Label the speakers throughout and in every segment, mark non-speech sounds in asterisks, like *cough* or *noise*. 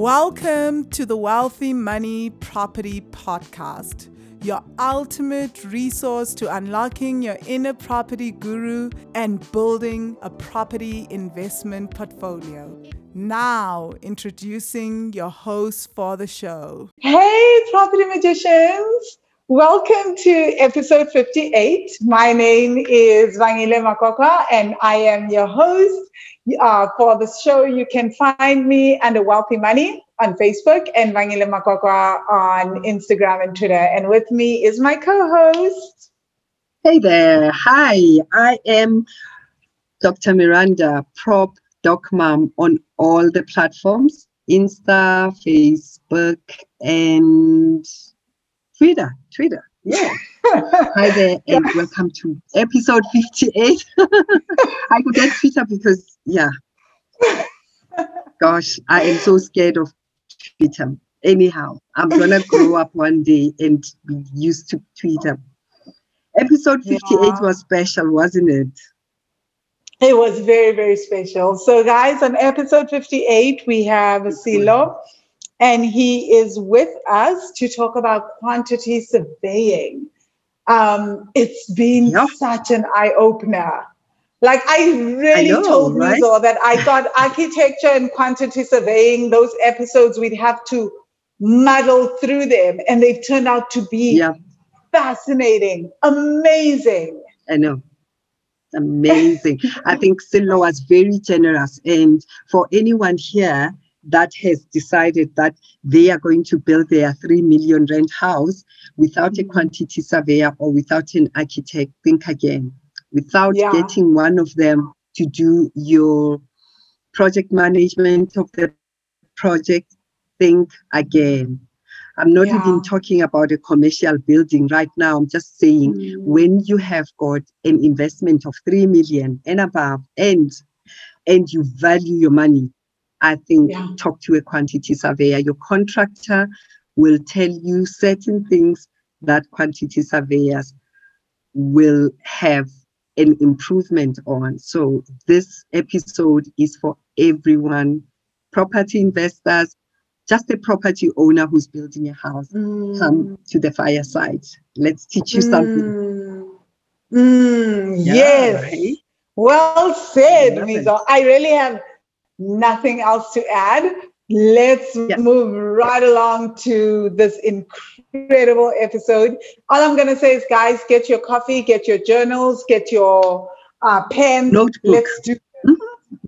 Speaker 1: Welcome to the Wealthy Money Property Podcast, your ultimate resource to unlocking your inner property guru and building a property investment portfolio. Now, introducing your host for the show.
Speaker 2: Hey, property magicians! Welcome to episode 58. My name is Vangile Makwakwa and I am your host uh, for the show. You can find me under Wealthy Money on Facebook and Vangile Makwakwa on Instagram and Twitter. And with me is my co-host.
Speaker 3: Hey there. Hi, I am Dr. Miranda, prop doc mom on all the platforms, Insta, Facebook, and Twitter. Twitter. Yeah. *laughs* Hi there, and welcome to episode 58. *laughs* I could get Twitter because, yeah. *laughs* Gosh, I am so scared of Twitter. Anyhow, I'm gonna grow up one day and be used to Twitter. Episode 58 yeah. was special, wasn't it?
Speaker 2: It was very, very special. So, guys, on episode 58, we have Silo and he is with us to talk about quantity surveying. Um, it's been yep. such an eye opener. Like I really I know, told right? That I thought architecture and quantity surveying, those episodes, we'd have to muddle through them, and they've turned out to be yeah. fascinating, amazing.
Speaker 3: I know amazing. I think Silo was very generous. And for anyone here that has decided that they are going to build their 3 million rent house without a quantity surveyor or without an architect, think again. Without yeah. getting one of them to do your project management of the project, think again. I'm not yeah. even talking about a commercial building right now. I'm just saying mm. when you have got an investment of 3 million and above and and you value your money, I think yeah. talk to a quantity surveyor. Your contractor will tell you certain things that quantity surveyors will have an improvement on. So this episode is for everyone, property investors, just a property owner who's building a house. Mm. Come to the fireside. Let's teach you mm. something.
Speaker 2: Mm. Yeah, yes. Right? Well said, Mizo. I really have nothing else to add. Let's move right along to this incredible episode. All I'm going to say is, guys, get your coffee, get your journals, get your uh, pen.
Speaker 3: Notebook.
Speaker 2: Let's do. Mm-hmm.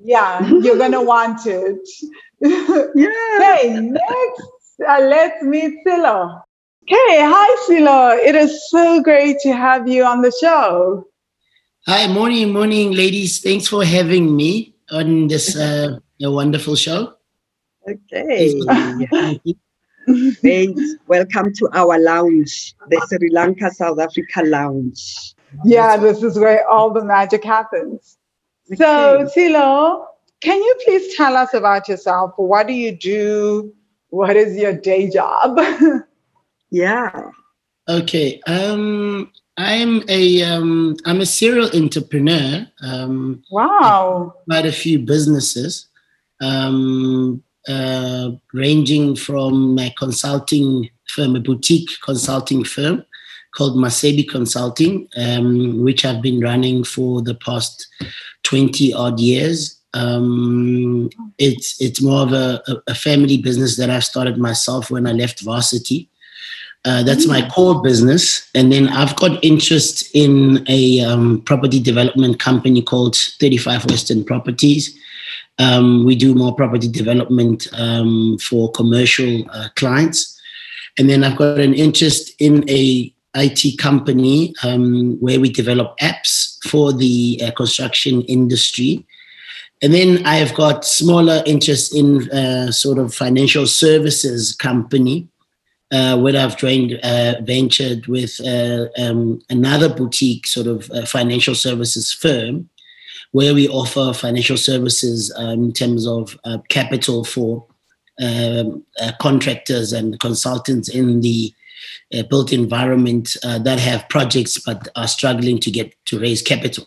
Speaker 2: Yeah, you're going *laughs* to want it. yeah. Okay, next, uh, let's meet Silo. Okay, hi, Silo. It is so great to have you on the show.
Speaker 4: Hi, morning, morning, ladies. Thanks for having me on this uh, wonderful show.
Speaker 3: Okay. Thanks. Welcome to our lounge, the Sri Lanka South Africa lounge.
Speaker 2: Yeah, this is where all the magic happens. Okay. So, Silo, can you please tell us about yourself? What do you do? What is your day job? *laughs*
Speaker 3: yeah.
Speaker 4: Okay. Um, I'm a um, I'm a serial entrepreneur. Um,
Speaker 2: wow!
Speaker 4: Quite a few businesses, um, uh, ranging from my consulting firm, a boutique consulting firm called Masebi Consulting, um, which I've been running for the past twenty odd years. Um, it's it's more of a, a family business that I started myself when I left varsity. Uh, that's my core business. And then I've got interest in a um, property development company called 35 Western Properties. Um, we do more property development um, for commercial uh, clients. And then I've got an interest in a IT company um, where we develop apps for the uh, construction industry. And then I've got smaller interest in uh, sort of financial services company uh, where I've joined, uh, ventured with uh, um, another boutique sort of uh, financial services firm, where we offer financial services um, in terms of uh, capital for um, uh, contractors and consultants in the built environment that have projects but are struggling to get to raise capital.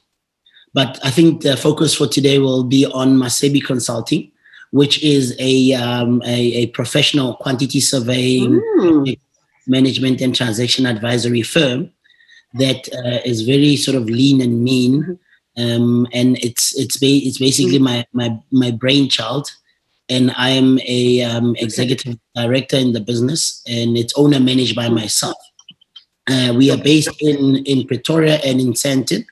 Speaker 4: But I think the focus for today will be on Masebi Consulting, which is a um, a, a professional quantity surveying,
Speaker 3: Mm.
Speaker 4: management, and transaction advisory firm that uh, is very sort of lean and mean. Um, and it's it's ba- it's basically my my my brainchild, and I'm a um, executive director in the business, and it's owner managed by myself. Uh, we are based in in Pretoria and in Sandton,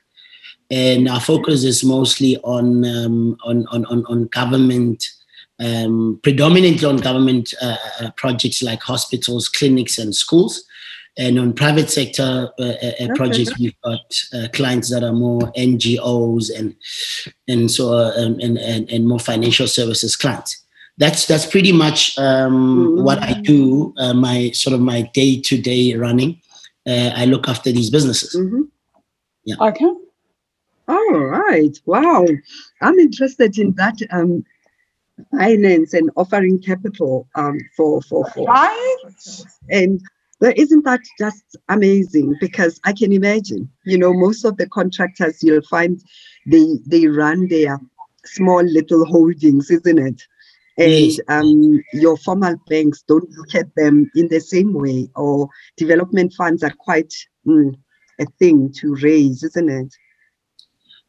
Speaker 4: and our focus is mostly on um, on, on on on government, um, predominantly on government uh, uh, projects like hospitals, clinics, and schools. And on private sector uh, uh, projects, we've got uh, clients that are more NGOs and and so uh, um, and, and and more financial services clients. That's that's pretty much um, what I do. Uh, my sort of my day to day running. Uh, I look after these businesses.
Speaker 3: Mhm.
Speaker 2: Okay.
Speaker 3: All right. Wow. I'm interested in that um, finance and offering capital um, for, for, for
Speaker 2: Right?
Speaker 3: and there isn't that just amazing because I can imagine, you know, most of the contractors you'll find they they run their small little holdings, isn't it? And um, your formal banks don't look at them in the same way, or development funds are quite mm, a thing to raise, isn't it?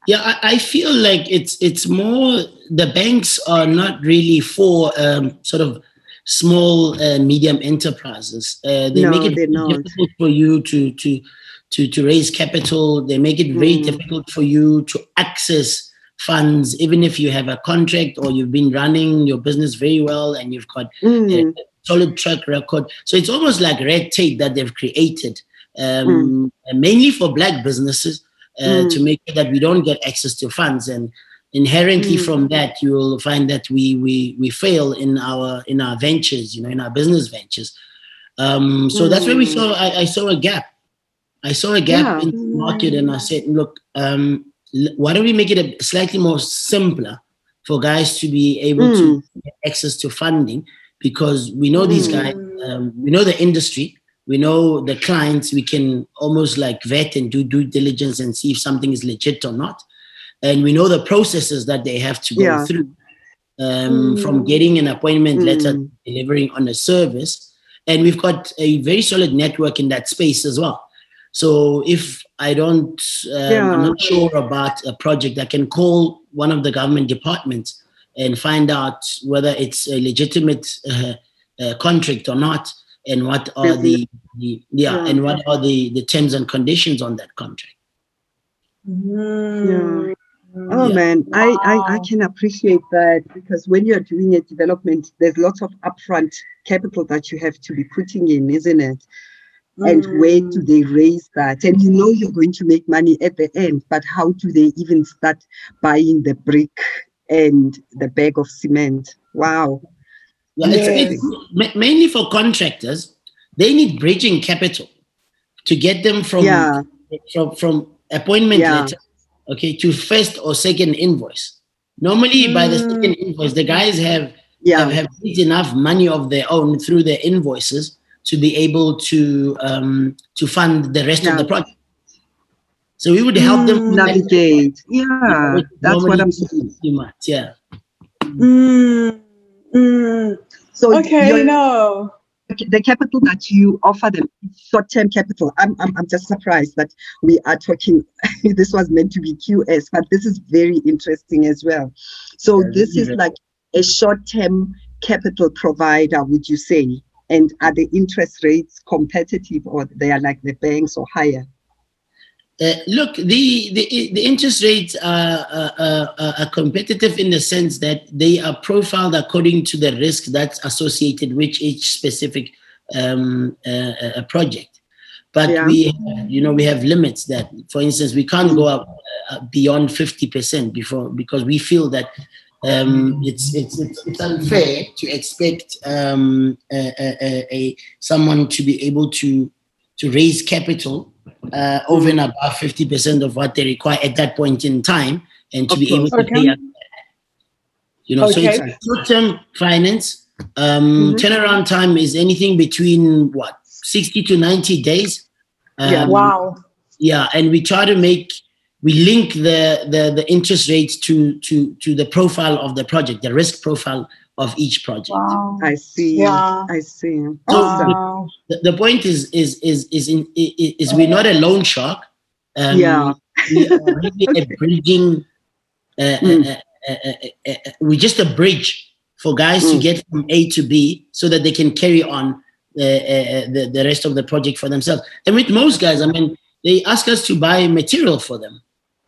Speaker 4: Yeah, I, I feel like it's it's more the banks are not really for um, sort of small uh, medium enterprises. Uh, they
Speaker 3: No,
Speaker 4: make it difficult for you to to to to raise capital. They make it very
Speaker 3: Mm.
Speaker 4: difficult for you to access funds, even if you have a contract or you've been running your business very well and you've got
Speaker 3: Mm,
Speaker 4: a solid track record. So it's almost like red tape that they've created, um, mainly for black businesses, uh,
Speaker 3: Mm.
Speaker 4: to make sure that we don't get access to funds. And inherently
Speaker 3: Mm.
Speaker 4: from that, you will find that we we we fail in our in our ventures, you know, in our business ventures. Um, so that's where we
Speaker 3: Mm.
Speaker 4: saw. I, I saw a gap. I saw a gap
Speaker 3: Yeah.
Speaker 4: in the market, and I said, look. Um, why don't we make it a slightly more simpler for guys to be able
Speaker 3: Mm.
Speaker 4: to get access to funding because we know these
Speaker 3: Mm.
Speaker 4: guys um, we know the industry we know the clients we can almost like vet and do due diligence and see if something is legit or not and we know the processes that they have to go
Speaker 3: Yeah.
Speaker 4: through um, from getting an appointment letter
Speaker 3: Mm.
Speaker 4: delivering on a service and we've got a very solid network in that space as well so if i don't um,
Speaker 3: Yeah.
Speaker 4: i'm not sure about a project i can call one of the government departments and find out whether it's a legitimate uh, uh, contract or not and what are the, the yeah,
Speaker 3: Yeah.
Speaker 4: and what are the the terms and conditions on that contract
Speaker 2: Mm.
Speaker 3: Oh
Speaker 4: Yeah.
Speaker 3: man, I, I, I can appreciate that because when you're doing a development, there's lots of upfront capital that you have to be putting in, isn't it? And where do
Speaker 2: Mm.
Speaker 3: they raise that? And you know you're going to make money at the end, but how do they even start buying the brick and the bag of cement? Wow.
Speaker 4: Yeah, it's,
Speaker 2: Yes.
Speaker 4: it's ma- mainly for contractors they need bridging capital to get them from
Speaker 3: Yeah.
Speaker 4: from from appointment
Speaker 3: Yeah.
Speaker 4: letter okay to first or second invoice normally by the
Speaker 2: Mm.
Speaker 4: second invoice the guys have
Speaker 3: Yeah.
Speaker 4: have, have enough money of their own through their invoices to be able to um, to fund the rest of the project. So we would help them
Speaker 2: Mm.
Speaker 3: Navigate. Yeah. That's what I'm saying.
Speaker 4: months, Yeah.
Speaker 2: Mm. Mm.
Speaker 3: So
Speaker 2: Okay,
Speaker 3: your-
Speaker 2: no.
Speaker 3: the capital that you offer them short-term capital. I'm, I'm i'm just surprised that we are talking *laughs* this was meant to be qs but this is very interesting as well. So
Speaker 4: Yeah,
Speaker 3: this is like a short-term capital provider would you say? And are the interest rates competitive or they are like the banks or higher
Speaker 4: Uh, look, the, the the interest rates are, are, are, competitive in the sense that they are profiled according to the risk that's associated with each specific um, uh, uh, project. But
Speaker 3: Yeah.
Speaker 4: we, have, you know, we have limits that, for instance, we can't go up uh, beyond fifty percent before because we feel that um, it's, it's it's it's unfair to expect um, a, a, a someone to be able to to raise capital uh, over and above 50% of what they require at that point in time and to
Speaker 3: Of
Speaker 4: be able
Speaker 3: course.
Speaker 4: to pay
Speaker 2: Okay.
Speaker 4: up. You know, so
Speaker 2: Okay.
Speaker 4: it's short-term finance. Um,
Speaker 3: Mhm.
Speaker 4: Turnaround time is anything between what 60 to 90 days.
Speaker 3: Yeah.
Speaker 4: Um,
Speaker 2: Wow.
Speaker 4: yeah, and we try to make we link the, the the interest rates to to to the profile of the project, the risk profile of each project.
Speaker 2: Wow.
Speaker 3: I see.
Speaker 2: Yeah.
Speaker 3: I see.
Speaker 4: So
Speaker 3: Awesome.
Speaker 2: Wow.
Speaker 4: The, the point is is is is in i- is we're not a loan shark. Um,
Speaker 3: Yeah.
Speaker 4: we are really *laughs*
Speaker 3: Okay.
Speaker 4: a bridging. Uh,
Speaker 3: Mm.
Speaker 4: uh, uh, uh, uh, uh, we're just a bridge for guys to
Speaker 3: Mm.
Speaker 4: get from A to B, so that they can carry on the, uh, the the rest of the project for themselves. And with most guys, I mean, they ask us to buy material for them.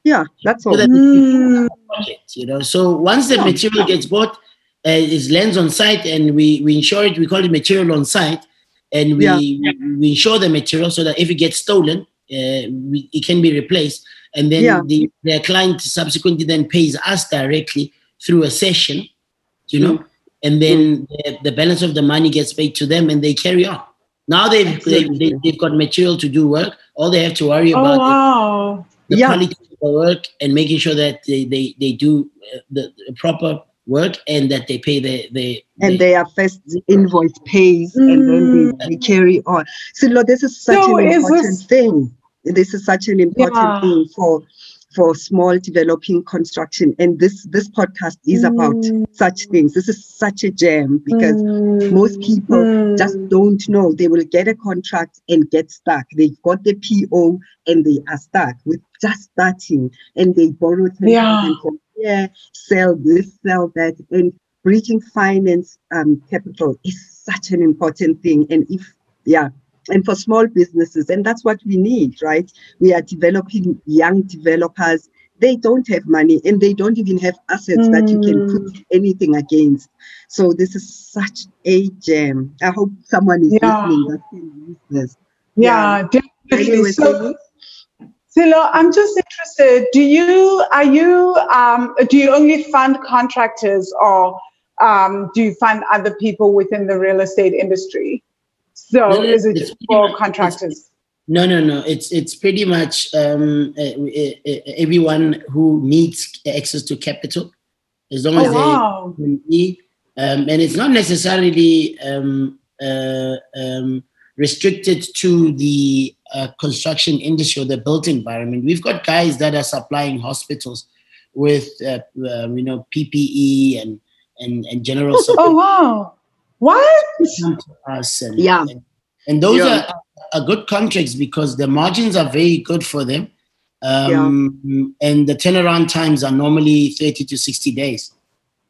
Speaker 3: Yeah, that's
Speaker 4: So
Speaker 3: all.
Speaker 4: that
Speaker 2: Mm.
Speaker 4: project, you know. So once the
Speaker 3: Yeah,
Speaker 4: material gets bought, uh, it lands on site, and we we insure it. We call it material on site, and we
Speaker 3: Yeah.
Speaker 4: we, we insure the material so that if it gets stolen, uh, we, it can be replaced, and then
Speaker 3: Yeah.
Speaker 4: the their client subsequently then pays us directly through a cession, you know, and then the, the balance of the money gets paid to them, and they carry on. Now they've they,
Speaker 3: Absolutely.
Speaker 4: they, they've got material to do work. All they have to worry
Speaker 2: Oh,
Speaker 4: about is
Speaker 2: wow.
Speaker 4: the
Speaker 3: Yeah.
Speaker 4: quality of the work and making sure that they, they, they do uh, the, the proper work and that they pay the, the,
Speaker 3: and
Speaker 4: the-
Speaker 3: their first invoice pays and then they, they carry on. So Lord, this is such
Speaker 2: So
Speaker 3: an
Speaker 2: is
Speaker 3: important
Speaker 2: this-
Speaker 3: thing. This is such an important
Speaker 2: Yeah.
Speaker 3: thing for for small developing construction. And this this podcast is about
Speaker 2: Mm.
Speaker 3: such things. This is such a gem because
Speaker 2: Mm.
Speaker 3: most people
Speaker 2: Mm.
Speaker 3: just don't know. They will get a contract and get stuck. They've got the PO and they are stuck with just starting and they borrow 10,000
Speaker 2: Yeah.
Speaker 3: from here, sell this, sell that. And bridging finance um, capital is such an important thing. And if, yeah, and for small businesses, and that's what we need, right? We are developing young developers. They don't have money and they don't even have assets that you can put anything against. So this is such a gem. I hope someone is
Speaker 2: Yeah.
Speaker 3: listening that can use this.
Speaker 2: Yeah, definitely.
Speaker 3: Anyway,
Speaker 2: So? Silo, I'm just interested. Do you are you um, do you only fund contractors or um, do you fund other people within the real estate industry? So
Speaker 4: No, no,
Speaker 2: is it for
Speaker 4: much-
Speaker 2: contractors?
Speaker 4: no, no, no. It's, it's pretty much um, everyone who needs access to capital as long as
Speaker 2: Oh
Speaker 4: they
Speaker 2: wow.
Speaker 4: can be. Um, and it's not necessarily um, uh, um, restricted to the uh, construction industry or the built environment. We've got guys that are supplying hospitals with, uh, um, you know, PPE and and, and general Support.
Speaker 2: Oh wow. What?
Speaker 4: us. And,
Speaker 3: Yeah.
Speaker 4: and, and those
Speaker 3: Yeah.
Speaker 4: are, are good contracts because the margins are very good for them. Um, And the turnaround times are normally 30 to 60 days.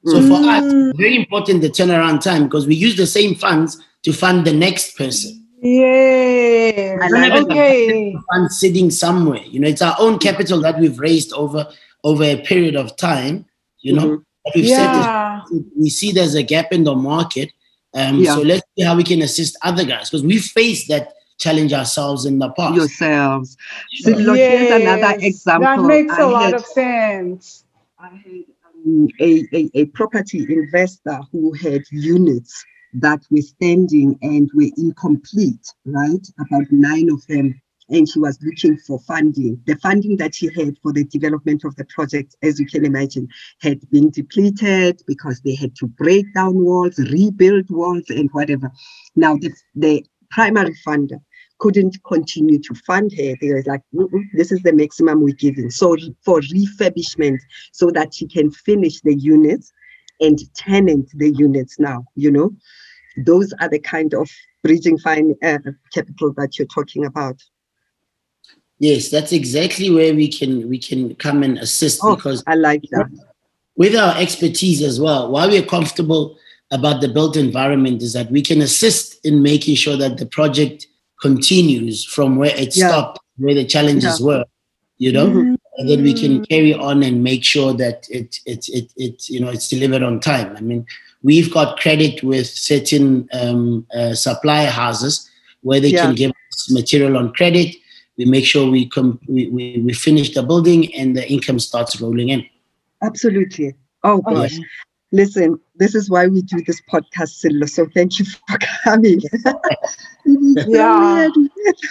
Speaker 4: So for us,
Speaker 2: Mm.
Speaker 4: it's very important the turnaround time because we use the same funds to fund the next person.
Speaker 2: Yes.
Speaker 3: I like it.
Speaker 2: okay.
Speaker 4: Fund sitting somewhere. You know, it's our own capital that we've raised over over a period of time. You know,
Speaker 3: Mhm.
Speaker 4: We've said this
Speaker 2: Yeah.
Speaker 4: we see there's a gap in the market. Um,
Speaker 3: Yeah.
Speaker 4: So let's see how we can assist other guys because we faced that challenge ourselves in the past.
Speaker 3: Yourselves. So look, here's another example.
Speaker 2: That makes
Speaker 3: I
Speaker 2: a lot
Speaker 3: had-
Speaker 2: of sense.
Speaker 3: I had um, a, a, a property investor who had units that were standing and were incomplete, right? About nine of them. And she was looking for funding. The funding that she had for the development of the project, as you can imagine, had been depleted because they had to break down walls, rebuild walls, and whatever. Now, the, the primary funder couldn't continue to fund her. They were like, mm, mm, this is the maximum we're giving. So for refurbishment, so that she can finish the units and tenant the units now, you know, those are the kind of bridging fine uh, capital that you're talking about.
Speaker 4: Yes, that's exactly where we can we can come and assist
Speaker 3: Oh,
Speaker 4: because
Speaker 3: I like that.
Speaker 4: with our expertise as well, why we're comfortable about the built environment is that we can assist in making sure that the project continues from where it
Speaker 3: Yeah.
Speaker 4: stopped, where the challenges were, you know,
Speaker 3: Mhm.
Speaker 4: And then we can carry on and make sure that it it it, it you know it's delivered on time. I mean, we've got credit with certain um, uh, supply houses where they
Speaker 3: Yeah.
Speaker 4: can give us material on credit. We make sure we, com- we, we we finish the building and the income starts rolling in.
Speaker 3: Absolutely. Oh gosh. Listen, this is why we do this podcast, Silo. So thank you for *laughs* coming. *laughs* So
Speaker 2: Yeah.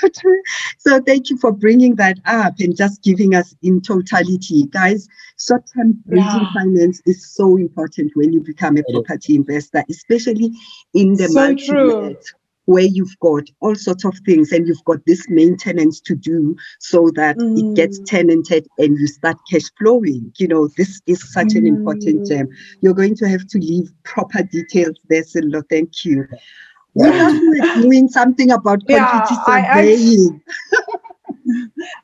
Speaker 2: *laughs*
Speaker 3: so thank you for bringing that up and just giving us in totality. Guys, short-term
Speaker 2: Yeah.
Speaker 3: finance is so important when you become a property investor, especially in the
Speaker 2: So
Speaker 3: multi
Speaker 2: true.
Speaker 3: Where you've got all sorts of things and you've got this maintenance to do so that mm. it gets mm. tenanted and you start cash flowing. You know, this is such mm. an important gem. Mm. You're going to have to leave proper details there, Sello. Thank you. We have doing something about quantity yeah, surveying. *laughs*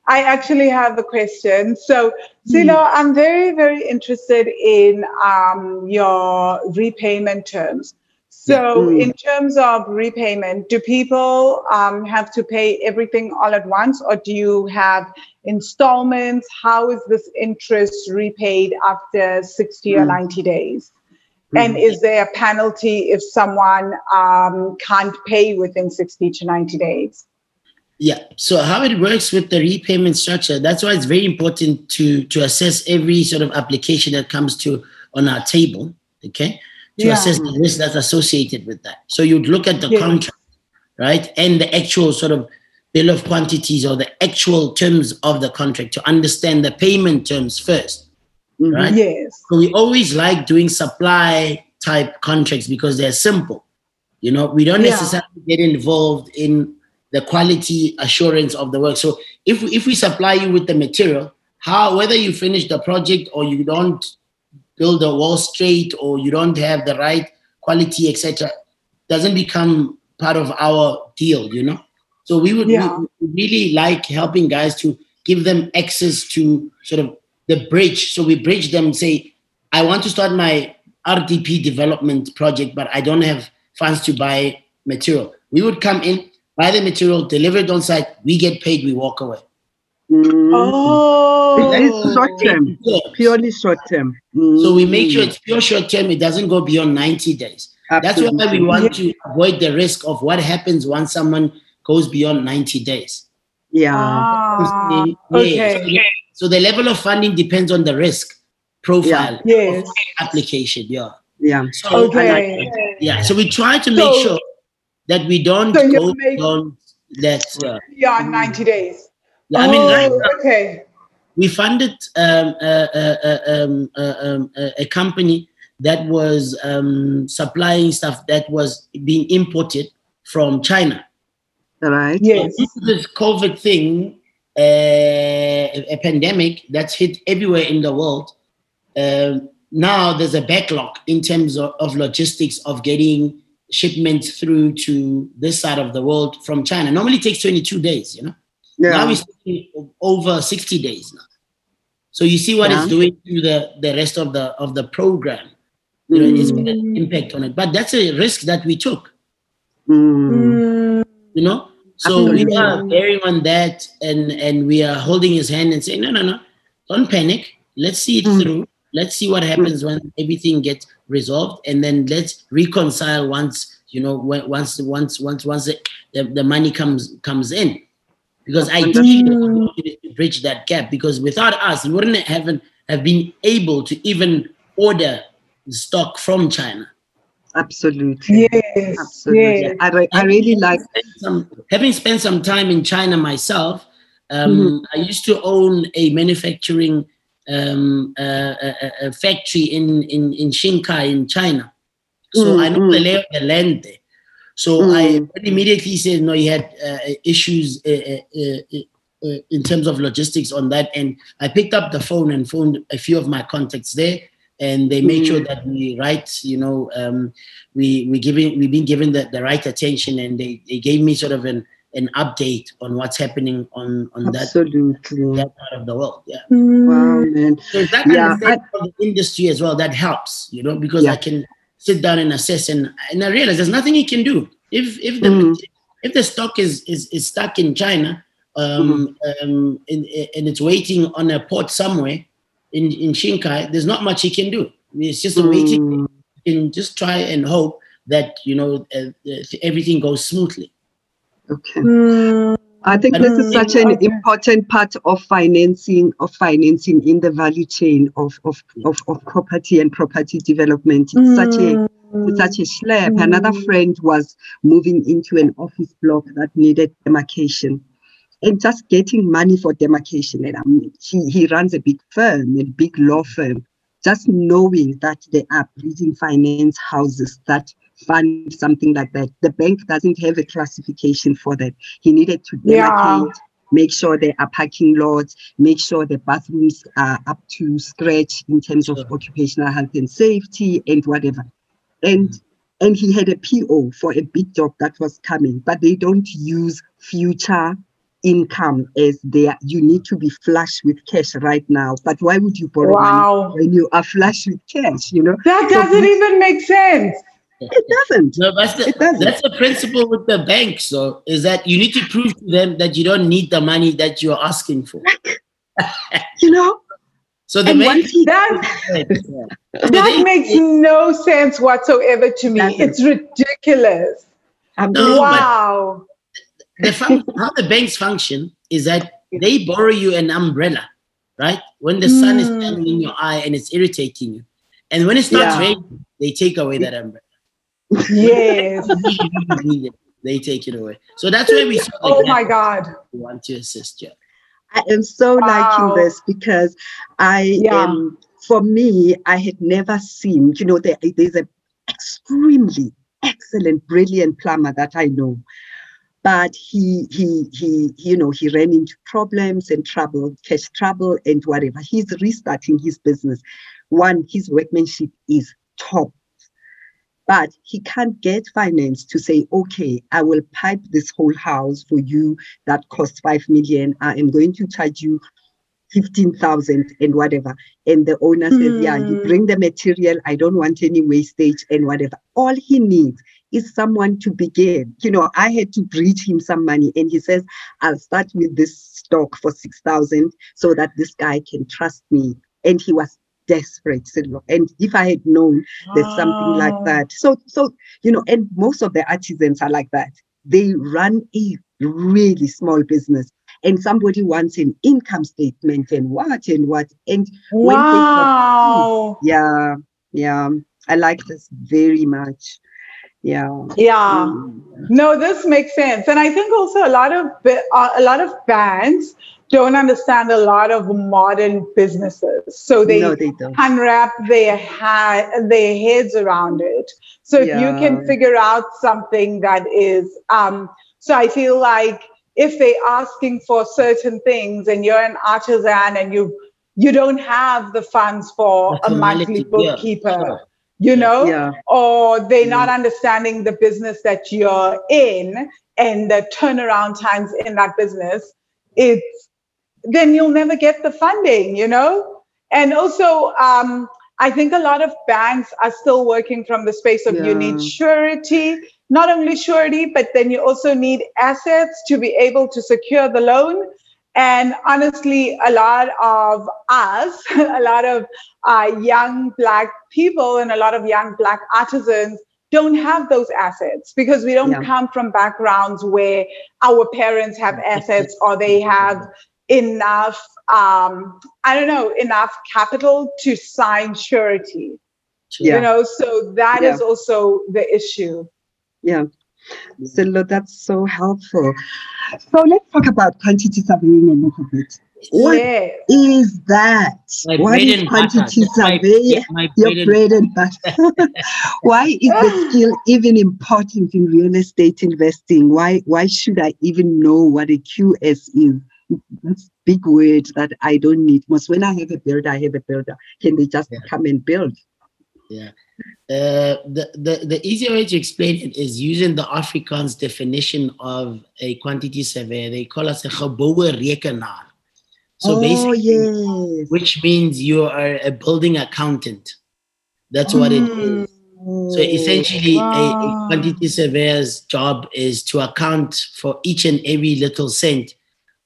Speaker 2: I actually have a question. So, Silo, mm. I'm very, very interested in um, your repayment terms. So, mm. in terms of repayment, do people um, have to pay everything all at once, or do you have installments? How is this interest repaid after 60 mm. or 90 days? And is there a penalty if someone um, can't pay within 60 to 90 days?
Speaker 4: Yeah. So how it works with the repayment structure, that's why it's very important to to assess every sort of application that comes to on our table. Okay. To yeah. assess the risk that's associated with that. So you'd look at the yeah. contract, right? And the actual sort of bill of quantities or the actual terms of the contract to understand the payment terms 1st
Speaker 2: mm-hmm. right? Yes.
Speaker 4: So we always like doing supply type contracts because they're simple. You know, we don't yeah. necessarily get involved in the quality assurance of the work. So if if we supply you with the material, how whether you finish the project or you don't build a wall straight or you don't have the right quality, etc., doesn't become part of our deal, you know. So we would yeah. we really like helping guys to give them access to sort of the bridge. So we bridge them, say, I want to start my RDP development project, but I don't have funds to buy material. We would come in, buy the material, deliver it on site, we get paid, we walk away.
Speaker 2: Mm. Oh,
Speaker 3: it's short term, purely short term.
Speaker 4: Mm. So we make sure it's pure short term. It doesn't go beyond 90 days. Absolutely. That's why we want to avoid the risk of what happens once someone goes beyond 90 days.
Speaker 3: Yeah. Ah,
Speaker 2: okay.
Speaker 4: So, so, the level of funding depends on the risk profile
Speaker 2: yeah. yes.
Speaker 3: application.
Speaker 4: Yeah.
Speaker 3: Yeah.
Speaker 2: So, okay.
Speaker 4: yeah. So we try to make so, sure that we don't so go beyond that.
Speaker 2: Uh, beyond 90 days.
Speaker 4: Yeah, I mean,
Speaker 2: oh, right okay.
Speaker 4: We funded um, uh, uh, uh um, uh, um, a company that was um, supplying stuff that was being imported from China.
Speaker 3: Right.
Speaker 2: Yes.
Speaker 4: So this COVID thing, uh, a pandemic that's hit everywhere in the world. Um, now there's a backlog in terms of, of logistics of getting shipments through to this side of the world from China. Normally takes 22 days, you know. Yeah. Now it's over 60 days now. So you see what yeah. it's doing to the, the rest of the of the program. You know, mm. it's got an impact on it. But that's a risk that we took.
Speaker 3: Mm.
Speaker 4: You know? So we are bearing on that and and we are holding his hand and saying, no, no, no, don't panic. Let's see it mm. through. Let's see what happens mm. when everything gets resolved, and then let's reconcile once you know once once once once the, the, the money comes comes in because I mm. to bridge that gap because without us we wouldn't have, have been able to even order stock from china
Speaker 3: absolutely
Speaker 2: yes
Speaker 3: absolutely yes. I, I really like
Speaker 4: some, having spent some time in china myself um, mm-hmm. i used to own a manufacturing um, uh, a, a, factory in, in, in Xinkai in China. So mm-hmm. I know the lay of the land there. So mm. I immediately said, no, he had uh, issues uh, uh, uh, uh, in terms of logistics on that. And I picked up the phone and phoned a few of my contacts there. And they made mm. sure that we write, you know, um, we we giving we've been given the, the right attention, and they, they gave me sort of an an update on what's happening on on
Speaker 3: Absolutely.
Speaker 4: that that part of the world. Yeah.
Speaker 3: Mm. Wow, man.
Speaker 4: So that yeah, I, the industry as well that helps, you know, because yeah. I can sit down and assess and, and I realize there's nothing he can do. If if the mm. if the stock is, is is stuck in China um, mm. um, in, and it's waiting on a port somewhere in, in Xinkai, there's not much he can do. It's just a waiting and just try and hope that you know uh, everything goes smoothly.
Speaker 3: Okay. Mm. I think this is such an important part of financing of financing in the value chain of of, of, of property and property development. It's mm. such a it's such a schlep. Mm. Another friend was moving into an office block that needed demarcation. And just getting money for demarcation. And um, he, he runs a big firm, a big law firm. Just knowing that there are bridging finance houses that fund something like that. The bank doesn't have a classification for that. He needed to
Speaker 2: Yeah.
Speaker 3: make sure there are parking lots, make sure the bathrooms are up to scratch in terms of
Speaker 4: Sure.
Speaker 3: occupational health and safety and whatever. And mm-hmm. and he had a PO for a big job that was coming, but they don't use future income as there. You need to be flush with cash right now. But why would you borrow money when you are flush with cash? You know,
Speaker 2: That doesn't
Speaker 3: this-
Speaker 2: even make sense.
Speaker 3: It doesn't.
Speaker 4: No, that's the,
Speaker 3: It doesn't.
Speaker 4: that's the principle with the banks, though, is that you need to prove to them that you don't need the money that you're asking for. *laughs*
Speaker 3: You know,
Speaker 4: So the
Speaker 3: and
Speaker 4: main
Speaker 3: he
Speaker 2: That
Speaker 4: Yeah.
Speaker 2: that makes no sense whatsoever to me. It's ridiculous.
Speaker 3: I'm
Speaker 4: No,
Speaker 2: Wow.
Speaker 4: the fun- how the banks function is that they borrow you an umbrella, right? When the sun is
Speaker 2: Mm.
Speaker 4: standing in your eye and it's irritating you, and when it starts
Speaker 2: Yeah.
Speaker 4: raining, they take away that umbrella.
Speaker 2: Yes.
Speaker 4: You really need it, they take it away. So that's why we saw the
Speaker 2: Oh my God.
Speaker 4: we want to assist you.
Speaker 3: I am so
Speaker 2: Wow.
Speaker 3: liking this because I
Speaker 2: Yeah.
Speaker 3: um for me, I had never seen, you know, there, there's an extremely excellent, brilliant plumber that I know. But he he he you know he ran into problems and trouble, cash trouble and whatever. He's restarting his business. One, his workmanship is top but he can't get finance to say, okay, I will pipe this whole house for you that costs five million. I am going to charge you 15,000 and whatever. And the owner says, yeah, you
Speaker 2: Hmm.
Speaker 3: bring the material. I don't want any wastage and whatever. All he needs is someone to begin. You know, I had to breach him some money and he says, I'll start with this stock for 6,000 so that this guy can trust me. And he was desperate. said, "Look," And if I had known there's something like that. So, so you know, and most of the artisans are like that. They run a really small business, and somebody wants an income statement and what and what. And when they
Speaker 2: Wow.
Speaker 3: yeah, yeah, I like this very much. Yeah.
Speaker 2: Yeah.
Speaker 3: Mm.
Speaker 2: No, this makes sense, and I think also a lot of uh, a lot of banks don't understand a lot of modern businesses, so they
Speaker 3: no, they don't.
Speaker 2: unwrap their ha- their heads around it. So if you can figure out something that is, um, so I feel like if they're asking for certain things and you're an artisan and you you don't have the funds for a monthly
Speaker 4: formality, yeah,
Speaker 2: bookkeeper,
Speaker 4: sure.
Speaker 2: you know,
Speaker 3: Yeah,
Speaker 2: or they're not understanding the business that you're in and the turnaround times in that business, it's then you'll never get the funding, you know? And also, um, I think a lot of banks are still working from the space of you need surety, not only surety, but then you also need assets to be able to secure the loan. And honestly, a lot of us, *laughs* a lot of uh, young Black people, and a lot of young Black artisans don't have those assets because we don't
Speaker 3: Yeah.
Speaker 2: come from backgrounds where our parents have assets or they have enough, um, I don't know, enough capital to sign surety.
Speaker 3: Yeah.
Speaker 2: You know, so that is
Speaker 3: Yeah.
Speaker 2: also the issue.
Speaker 3: yeah. So look, that's so helpful. So let's talk about quantity surveying a little bit. What
Speaker 2: Yes.
Speaker 3: is that?
Speaker 4: My
Speaker 3: what
Speaker 4: bread
Speaker 3: is
Speaker 4: and butter.
Speaker 3: quantity
Speaker 4: That's my-
Speaker 3: survey?
Speaker 4: my
Speaker 3: Your
Speaker 4: bread and
Speaker 3: bread and butter. *laughs* *laughs* why is the skill even important in real estate investing? Why why should I even know what a QS is? That's big word that I don't need. Because when I have a builder, I have a builder. Can they just
Speaker 4: Yeah.
Speaker 3: come and build?
Speaker 4: Uh, the, the, the easier way to explain it is using the Afrikaans definition of a quantity surveyor. They call us a geboue rekenaar. So
Speaker 3: oh
Speaker 4: basically,
Speaker 3: yes.
Speaker 4: which means you are a building accountant. That's what it is. So essentially, a, a quantity surveyor's job is to account for each and every little cent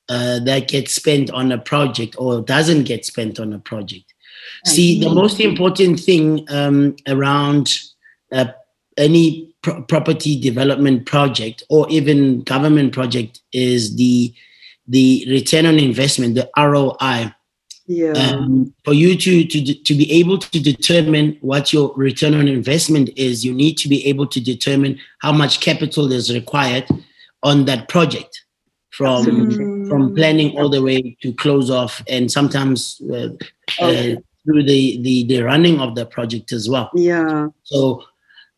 Speaker 4: uh, that gets spent on a project or doesn't get spent on a project.
Speaker 3: I
Speaker 4: See, the most important thing um, around uh, any pro- property development project or even government project is the the return on investment, the ROI.
Speaker 3: Yeah.
Speaker 4: Um, for you to, to to be able to determine what your return on investment is, you need to be able to determine how much capital is required on that project, from
Speaker 3: Absolutely.
Speaker 4: from planning all the way to close off, and sometimes uh, uh, through the, the the running of the project as well.
Speaker 3: yeah.
Speaker 4: So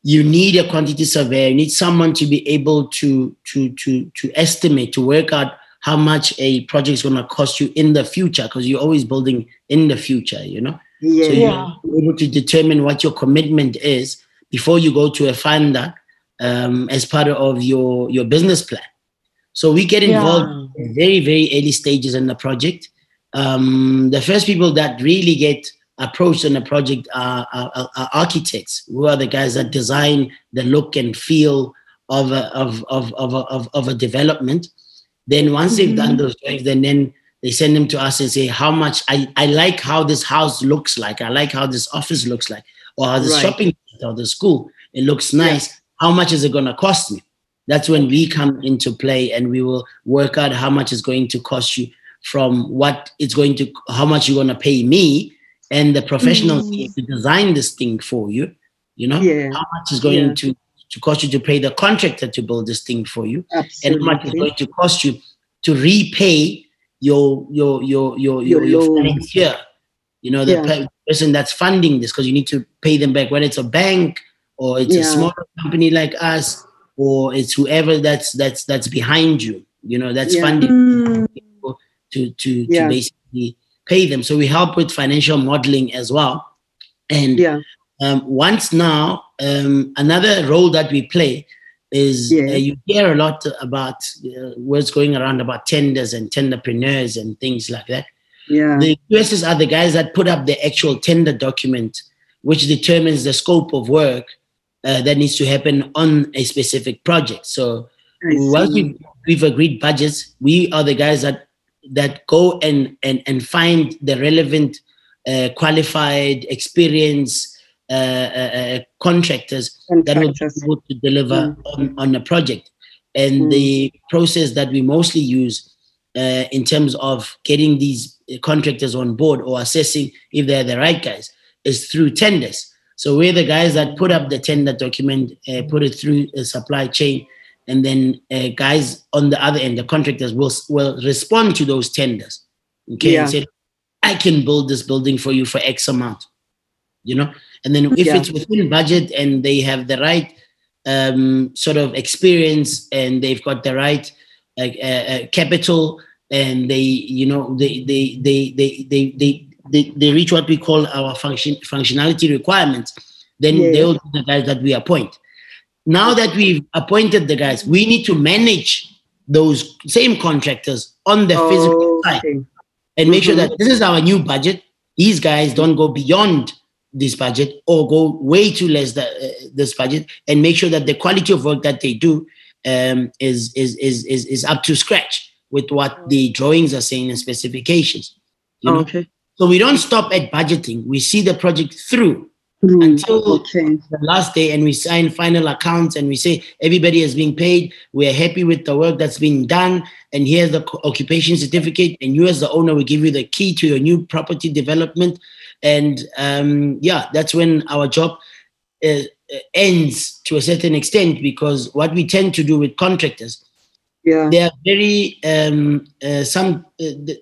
Speaker 4: you need a quantity surveyor. You need someone to be able to to to to estimate to work out how much a project is going to cost you in the future because you're always building in the future. You know,
Speaker 3: Yeah.
Speaker 4: so you're able to determine what your commitment is before you go to a funder um, as part of your your business plan. So we get
Speaker 2: Yeah.
Speaker 4: involved in very very early stages in the project. Um, the first people that really get approached on a project are, are, are- architects, who are the guys that design the look and feel of a, of, of, of, a, of, of a development. Then once they've done those drawings, then then they send them to us and say how much I, I like how this house looks like. I like how this office looks like, or how this
Speaker 3: Right.
Speaker 4: shopping center or the school. It looks nice. How much is it going to cost me? That's when we come into play and we will work out how much it's going to cost you from what it's going to, how much you're going to pay me and the professional team mm-hmm. to design this thing for you. You know,
Speaker 3: Yeah.
Speaker 4: how much is going
Speaker 3: Yeah.
Speaker 4: to, to cost you to pay the contractor to build this thing for you and how much it's going to cost you to repay your your your your
Speaker 3: Your
Speaker 4: your, your financier. You know, the
Speaker 3: Yeah.
Speaker 4: person that's funding this because you need to pay them back. Whether it's a bank or it's a
Speaker 3: Yeah.
Speaker 4: smaller company like us, or it's whoever that's that's that's behind you. You know, that's
Speaker 3: Yeah.
Speaker 4: funding
Speaker 2: Mm.
Speaker 4: to to
Speaker 3: Yeah.
Speaker 4: to basically pay them. So we help with financial modeling as well. And
Speaker 3: Yeah.
Speaker 4: um, once now, um, another role that we play is
Speaker 3: Yeah.
Speaker 4: uh, you hear a lot about uh, what's going around about tenders and tenderpreneurs and things like that.
Speaker 3: Yeah.
Speaker 4: The QSs are the guys that put up the actual tender document, which determines the scope of work uh, that needs to happen on a specific project. So once we've, we've agreed budgets, we are the guys that that go and and, and find the relevant, uh, qualified, experienced uh, uh, uh, contractors that will be able to deliver on, on a project. And
Speaker 3: Mm.
Speaker 4: the process that we mostly use uh, in terms of getting these contractors on board or assessing if they're the right guys is through tenders. So we're the guys that put up the tender document, uh, put it through a supply chain, and then uh, guys on the other end, the contractors will will respond to those tenders. Okay,
Speaker 3: Yeah.
Speaker 4: and say, I can build this building for you for X amount. You know, and then if
Speaker 3: Yeah.
Speaker 4: it's within budget and they have the right um, sort of experience and they've got the right like uh, uh, capital and they you know they they they they they they, they, they reach what we call our function functionality requirements then
Speaker 3: Yes.
Speaker 4: they'll be the guys that we appoint now that we've appointed the guys we need to manage those same contractors on the physical side
Speaker 3: Okay.
Speaker 4: and make sure
Speaker 3: Mhm.
Speaker 4: that this is our new budget. These guys don't go beyond this budget or go way too less than uh, this budget, and make sure that the quality of work that they do um, is, is is is is up to scratch with what the drawings are saying and specifications. You know?
Speaker 3: Okay.
Speaker 4: So we don't stop at budgeting. We see the project through
Speaker 3: Through.
Speaker 4: until
Speaker 3: Okay.
Speaker 4: the last day and we sign final accounts and we say everybody is being paid we are happy with the work that's been done and here's the occupation certificate and you as the owner will give you the key to your new property development and um, yeah that's when our job uh, uh, ends to a certain extent because what we tend to do with contractors
Speaker 3: Yeah.
Speaker 4: they are very um, uh, some, uh,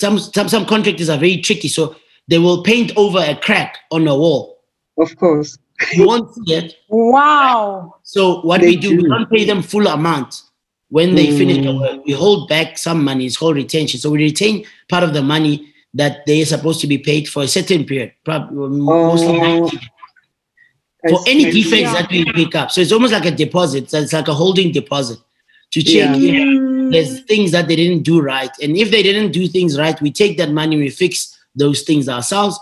Speaker 4: some some some contractors are very tricky so they will paint over a crack on a wall
Speaker 3: Of course.
Speaker 4: you won't see it
Speaker 2: Wow.
Speaker 4: so what
Speaker 3: They
Speaker 4: we do, we
Speaker 3: do.
Speaker 4: don't pay them full amount when they finish the
Speaker 3: Mm.
Speaker 4: work. We hold back some money. It's called retention. So we retain part of the money that they are supposed to be paid for a certain period, probably mostly
Speaker 3: Oh,
Speaker 4: 90 for any
Speaker 3: see.
Speaker 4: defects
Speaker 2: Yeah.
Speaker 4: that we pick up. So it's almost like a deposit. So it's like a holding deposit to check
Speaker 3: Yeah.
Speaker 4: if there's things that they didn't do right. And if they didn't do things right, we take that money, we fix those things ourselves.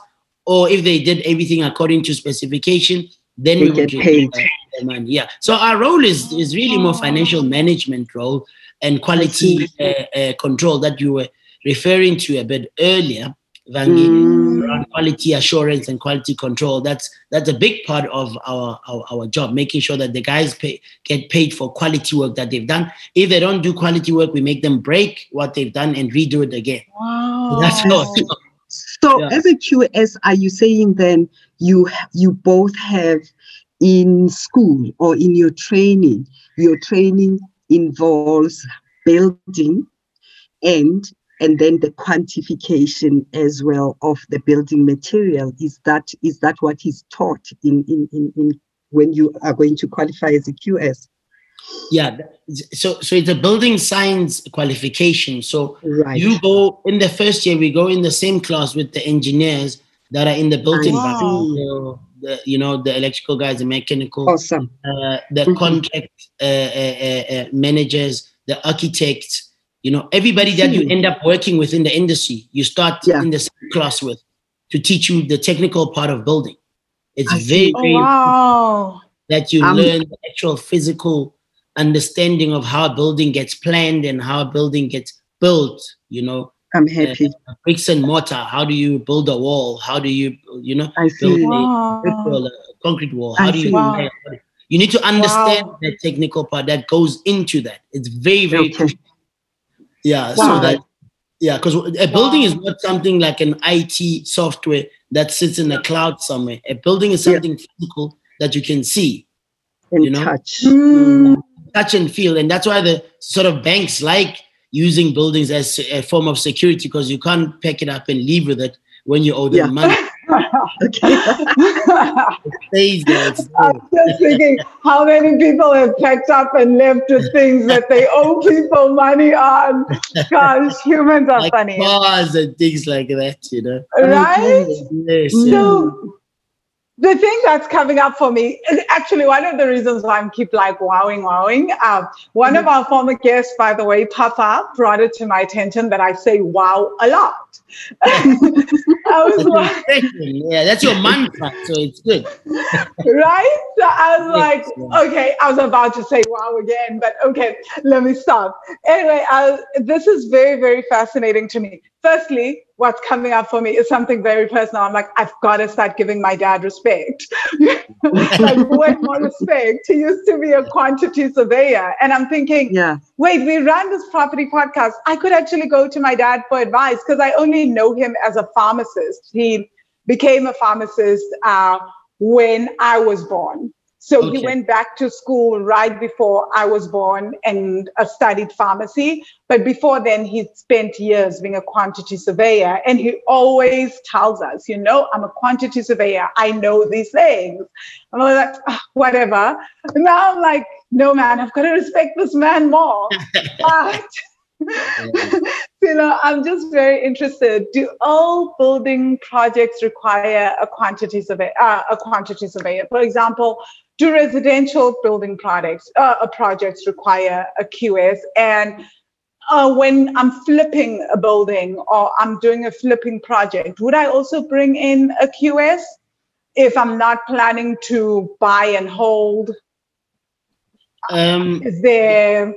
Speaker 4: Or if they did everything according to specification, then
Speaker 3: They
Speaker 4: we
Speaker 3: get
Speaker 4: retain
Speaker 3: paid.
Speaker 4: the- the money. Yeah. So our role is is really more financial management role and quality uh, uh, control that you were referring to a bit earlier, Vangi
Speaker 3: Mm,
Speaker 4: around quality assurance and quality control. That's that's a big part of our, our our job, making sure that the guys pay, get paid for quality work that they've done. If they don't do quality work, we make them break what they've done and redo it again.
Speaker 2: Wow. *laughs*
Speaker 4: That's how.
Speaker 3: So
Speaker 4: Yeah.
Speaker 3: as a QS, are you saying then you you both have in school or in your training, your training involves building and and then the quantification as well of the building material. Is that is that what is taught in in in, in when you are going to qualify as a QS?
Speaker 4: Yeah, so so it's a building science qualification. So
Speaker 3: Right.
Speaker 4: you go in the first year, we go in the same class with the engineers that are in the
Speaker 3: I
Speaker 4: environment. So the, you know, the electrical guys, the mechanical,
Speaker 3: Awesome.
Speaker 4: uh, the
Speaker 3: Mhm.
Speaker 4: contract uh, uh, uh, uh, managers, the architects, you know, everybody that you end up working with in the industry, you start
Speaker 3: Yeah.
Speaker 4: in the same class with to teach you the technical part of building. It's
Speaker 3: I
Speaker 4: very.
Speaker 2: Oh,
Speaker 4: very
Speaker 2: wow.
Speaker 4: that you
Speaker 3: Um,
Speaker 4: learn the actual physical understanding of how a building gets planned and how a building gets built, you know,
Speaker 3: I'm happy.
Speaker 4: bricks and mortar. How do you build a wall? How do you, you know,
Speaker 3: I
Speaker 4: build
Speaker 3: see.
Speaker 4: a brick wall, a concrete wall?
Speaker 3: I
Speaker 4: How do you.
Speaker 2: Wow.
Speaker 4: you need to understand
Speaker 2: Wow.
Speaker 4: the technical part that goes into that. It's very, very
Speaker 3: Okay.
Speaker 4: Yeah.
Speaker 2: Wow.
Speaker 4: So that, yeah, because a building is not something like an IT software that sits in a cloud somewhere. A building is
Speaker 3: Yeah.
Speaker 4: something physical that you can see,
Speaker 3: And
Speaker 4: you know?
Speaker 3: touch.
Speaker 2: Mm.
Speaker 4: touch and feel. And that's why the sort of banks like using buildings as a form of security because you can't pack it up and leave with it when you owe them
Speaker 3: Yeah.
Speaker 4: money.
Speaker 3: Okay.
Speaker 4: It stays there. It's there.
Speaker 2: I'm just thinking how many people have packed up and left with things that they owe people money on. Gosh, humans are
Speaker 4: like
Speaker 2: funny.
Speaker 4: cars and things like that, you know.
Speaker 2: Right?
Speaker 4: Yes.
Speaker 2: So the thing that's coming up for me is actually one of the reasons why I'm keep like wowing, wowing. Um, one of our former guests, by the way, Papa, brought it to my attention that I say wow a lot. *laughs* I was like,
Speaker 4: yeah, that's your mantra, so it's good.
Speaker 2: right? So I was like, okay, I was about to say wow again, but okay, let me stop. Anyway, I, this is very, very fascinating to me. Firstly, what's coming up for me is something very personal. I'm like, I've got to start giving my dad respect. *laughs* like, what more respect? He used to be a quantity surveyor. And I'm thinking,
Speaker 3: Yeah.
Speaker 2: wait, we ran this property podcast. I could actually go to my dad for advice because I only know him as a pharmacist. He became a pharmacist uh, when I was born. So he went back to school right before I was born and uh, studied pharmacy. But before then, he spent years being a quantity surveyor. And he always tells us, you know, I'm a quantity surveyor. I know these things. And I was like, "Ah, whatever. Now I'm like, no, man, I've got to respect this man more. *laughs* but, *laughs* you know, I'm just very interested. Do all building projects require a quantity survey, uh, a quantity surveyor? For example, do residential building products, uh, projects require a QS? And uh, when I'm flipping a building or I'm doing a flipping project, would I also bring in a QS if I'm not planning to buy and hold?
Speaker 4: Um,
Speaker 2: Is there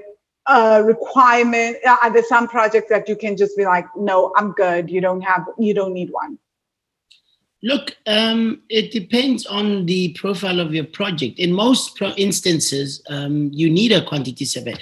Speaker 2: a requirement? Are there some projects that you can just be like, no, I'm good. You don't have, you don't need one.
Speaker 4: Look, um, it depends on the profile of your project. In most pro- instances, um, you need a quantity survey.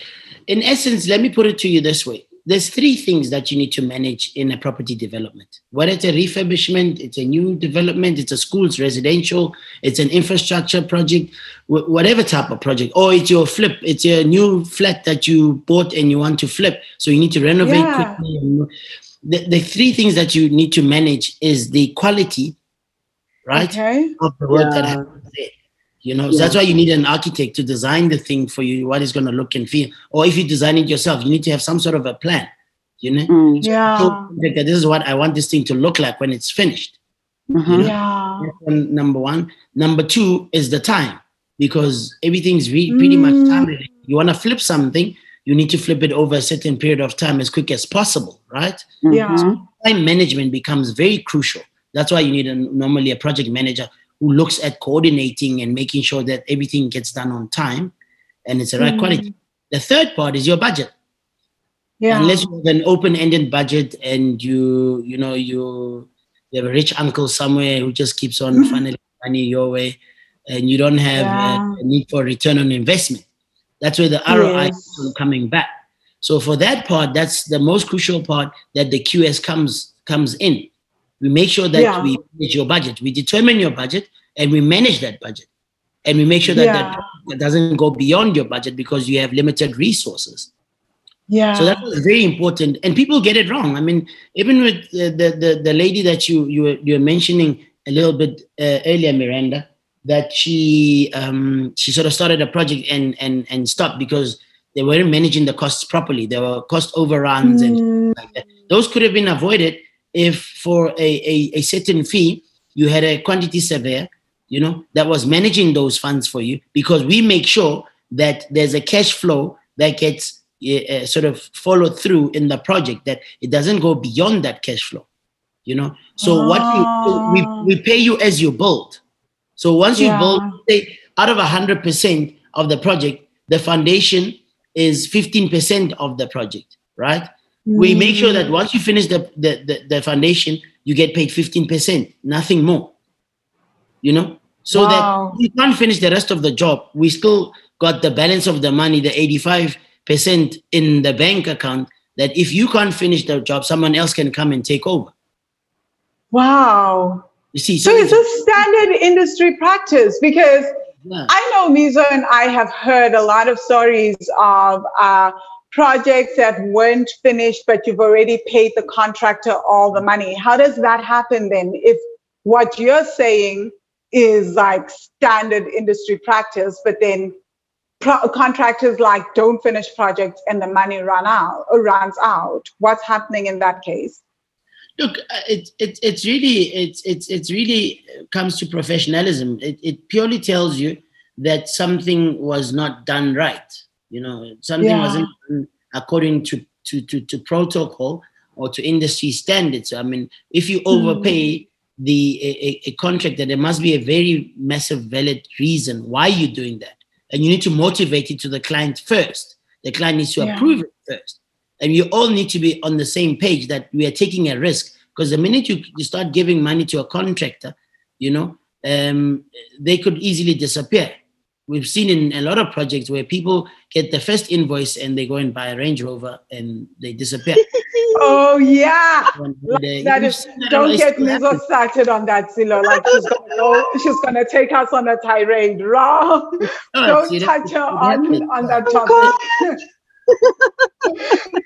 Speaker 4: In essence, let me put it to you this way there's three things that you need to manage in a property development. Whether it's a refurbishment, it's a new development, it's a school's residential, it's an infrastructure project, whatever type of project, or it's your flip, it's your new flat that you bought and you want to flip. So you need to renovate
Speaker 2: Yeah.
Speaker 4: quickly. The, the three things that you need to manage is the quality right?
Speaker 2: Okay.
Speaker 4: Of the work that happens there. You know, so that's why you need an architect to design the thing for you, what it's going to look and feel. Or if you design it yourself, you need to have some sort of a plan. You know,
Speaker 3: Mm.
Speaker 2: Yeah.
Speaker 4: so this is what I want this thing to look like when it's finished.
Speaker 3: Mhm.
Speaker 2: Yeah.
Speaker 4: That's one- number one. Number two is the time, because everything's re- pretty much
Speaker 2: Mm.
Speaker 4: time. You want to flip something, you need to flip it over a certain period of time as quick as possible, right?
Speaker 2: Yeah.
Speaker 3: Mhm.
Speaker 4: time management becomes very crucial. That's why you need a, normally a project manager who looks at coordinating and making sure that everything gets done on time and it's the right
Speaker 2: Mm.
Speaker 4: quality. The third part is your budget.
Speaker 2: Yeah.
Speaker 4: Unless you have an open-ended budget and you, you know, you, you have a rich uncle somewhere who just keeps on funneling money your way, and you don't have
Speaker 2: Yeah.
Speaker 4: a, a need for return on investment. That's where the ROI
Speaker 2: Yes.
Speaker 4: is coming back. So for that part, that's the most crucial part that the QS comes comes in. We make sure that
Speaker 2: Yeah.
Speaker 4: we manage your budget. We determine your budget and we manage that budget. And we make sure that
Speaker 2: Yeah.
Speaker 4: that doesn't go beyond your budget because you have limited resources.
Speaker 2: yeah.
Speaker 4: So that was very important, and people get it wrong. I mean, even with the the, the, the lady that you you were, you were mentioning a little bit uh, earlier, Miranda, that she um, she sort of started a project and and and stopped because they weren't managing the costs properly. There were cost overruns and
Speaker 2: Mm.
Speaker 4: like that. Those could have been avoided if, for a, a, a certain fee, you had a quantity surveyor, you know, that was managing those funds for you because we make sure that there's a cash flow that gets uh, sort of followed through in the project, that it doesn't go beyond that cash flow, you know. So what you,
Speaker 2: Ah.
Speaker 4: we, we pay you as you build. So once you build, say, out of 100% of the project, the foundation is 15% of the project, right? We make sure that once you finish the, the, the, the foundation, you get paid 15%, nothing more. You know? So
Speaker 2: Wow.
Speaker 4: that you can't finish the rest of the job. We still got the balance of the money, the 85% in the bank account, that if you can't finish the job, someone else can come and take over.
Speaker 2: Wow.
Speaker 4: You see,
Speaker 2: So it's a standard industry practice? Because
Speaker 4: yeah.
Speaker 2: I know Mizo and I have heard a lot of stories of uh, projects that weren't finished, but you've already paid the contractor all the money. How does that happen then? If what you're saying is like standard industry practice, but then pro- contractors like don't finish projects and the money run out or runs out. What's happening in that case?
Speaker 4: Look, uh, it, it, it's really it's it's it's really uh, comes to professionalism. It, it purely tells you that something was not done right. You know, something
Speaker 2: Yeah.
Speaker 4: wasn't according to, to to to protocol or to industry standards. I mean, if you overpay the a, a- a contractor, there must be a very massive valid reason why you're doing that, and you need to motivate it to the client first. The client needs to
Speaker 2: Yeah.
Speaker 4: approve it first and you all need to be on the same page that we are taking a risk because the minute you, you start giving money to a contractor you know um, they could easily disappear we've seen in a lot of projects where people get the first invoice and they go and buy a range rover and they disappear *laughs*
Speaker 2: Oh yeah.
Speaker 4: And
Speaker 2: Like
Speaker 4: they-
Speaker 2: that
Speaker 4: we've
Speaker 2: is,
Speaker 4: seen that
Speaker 2: don't get
Speaker 4: still
Speaker 2: me
Speaker 4: happens.
Speaker 2: started on that, Silo. Like she's gonna go, she's gonna take us on a tirade. Wrong. *laughs*
Speaker 4: No,
Speaker 2: don't
Speaker 4: it-
Speaker 2: touch her on, on that oh, topic. *laughs*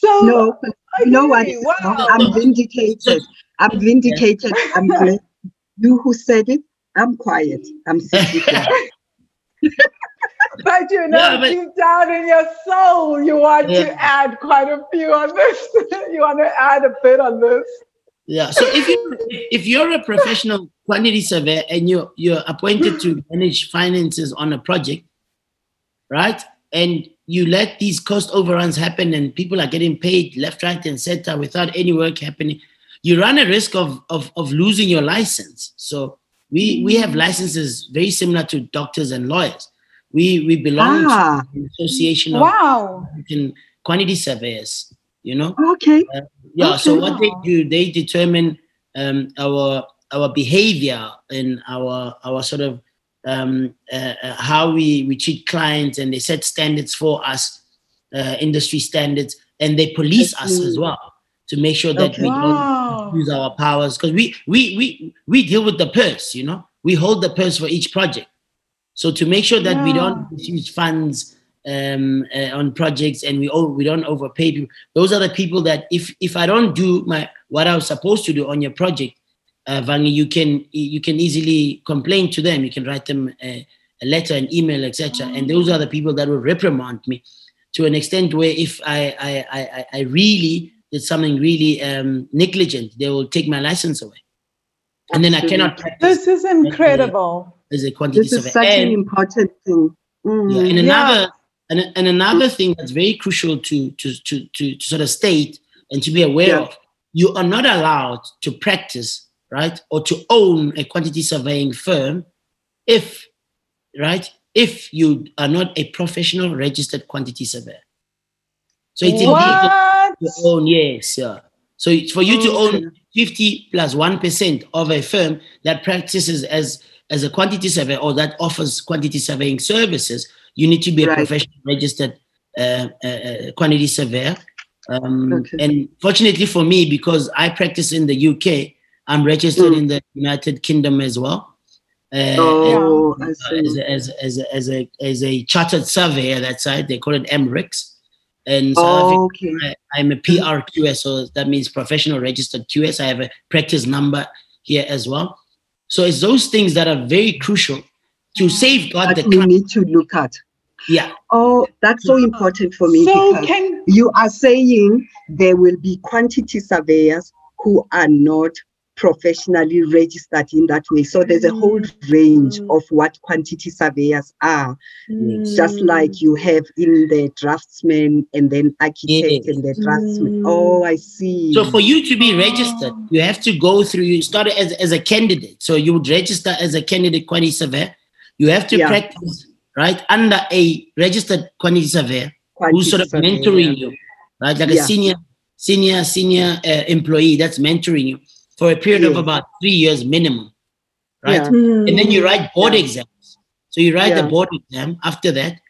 Speaker 2: so
Speaker 3: No, but you know what?
Speaker 2: okay, wow.
Speaker 3: I'm vindicated. I'm vindicated. I'm glad. You who said it, I'm quiet. I'm sitting *laughs* *laughs*
Speaker 2: but you know,
Speaker 4: Yeah, but-
Speaker 2: deep down in your soul, you want
Speaker 4: Yeah.
Speaker 2: to add quite a few on this. *laughs* you want to add a bit on this.
Speaker 4: Yeah. So if you if you're a professional quantity surveyor and you're you're appointed to *gasps* manage finances on a project, right? And you let these cost overruns happen and people are getting paid left, right, and center without any work happening, you run a risk of of, of losing your license. So we we have licenses very similar to doctors and lawyers. We we belong
Speaker 3: Ah,
Speaker 4: to the association of
Speaker 2: Wow.
Speaker 4: African quantity surveyors, you know?
Speaker 3: okay.
Speaker 4: yeah so what they do they determine um, our our behavior and our our sort of um, uh, uh, how we we treat clients and they set standards for us uh, industry standards and they police us as well to make sure that
Speaker 3: Okay.
Speaker 4: we don't use our powers because we we we we deal with the purse you know? We hold the purse for each project. So to make sure that we don't
Speaker 2: Yeah.
Speaker 4: misuse funds um, uh, on projects and we o- we don't overpay people those are the people that if if i don't do my what i was supposed to do on your project uh, Vangi, you can you can easily complain to them. You can write them a, a letter an email etc and those are the people that will reprimand me to an extent where if i i, I- I really did something really um, negligent they will take my license away and then i cannot practice
Speaker 2: This is incredible.
Speaker 4: as a quantity
Speaker 3: This is
Speaker 4: surveyor.
Speaker 3: such an important thing. Mm.
Speaker 4: yeah, and
Speaker 2: Yeah.
Speaker 4: another and, and another thing that's very crucial to, to to to to sort of state and to be aware
Speaker 3: Yeah.
Speaker 4: of, you are not allowed to practice, right, or to own a quantity surveying firm if, right, if you are not a professional registered quantity surveyor. So it's illegal
Speaker 2: What?
Speaker 4: To own, yes, yeah. So it's for you to own 50 plus 1 of a firm that practices as, as a quantity surveyor or that offers quantity surveying services, you need to be a
Speaker 3: Right.
Speaker 4: professional registered uh, uh, uh, quantity surveyor. Um,
Speaker 3: Okay.
Speaker 4: And fortunately for me, because I practice in the UK, I'm registered
Speaker 3: Mm.
Speaker 4: in the United Kingdom as well. Uh, and,
Speaker 3: Oh,
Speaker 4: uh,
Speaker 3: see.
Speaker 4: as, a, as, as, as, a, as a chartered surveyor that side, they call it MRICS. And South Africa,
Speaker 3: Okay.
Speaker 4: I, I'm a PRQS, so that means professional registered QS. I have a practice number here as well. So it's those things that are very crucial to safeguard
Speaker 3: That
Speaker 4: the
Speaker 3: we
Speaker 4: client.
Speaker 3: need to look at.
Speaker 4: Yeah.
Speaker 3: Oh, that's so important for me
Speaker 2: So
Speaker 3: because
Speaker 2: can
Speaker 3: you are saying there will be quantity surveyors who are not professionally registered in that way. So there's a whole range
Speaker 2: Mm.
Speaker 3: of what quantity surveyors are, just
Speaker 2: Mm.
Speaker 3: like you have in the draftsman and then architect
Speaker 4: Yes.
Speaker 3: and the draftsman.
Speaker 2: Mm.
Speaker 3: Oh, I see.
Speaker 4: So for you to be registered, you have to go through. You start as, as a candidate. So you would register as a candidate quantity surveyor. You have to
Speaker 3: Yeah.
Speaker 4: practice right under a registered quantity surveyor
Speaker 3: Quantity
Speaker 4: who's sort of
Speaker 3: surveyor.
Speaker 4: mentoring you, right? Like a senior, senior, senior uh, employee that's mentoring you for a period of about three years minimum, right?
Speaker 3: Yeah.
Speaker 4: And then you write board
Speaker 3: Yeah.
Speaker 4: exams. So you write the board exam after that,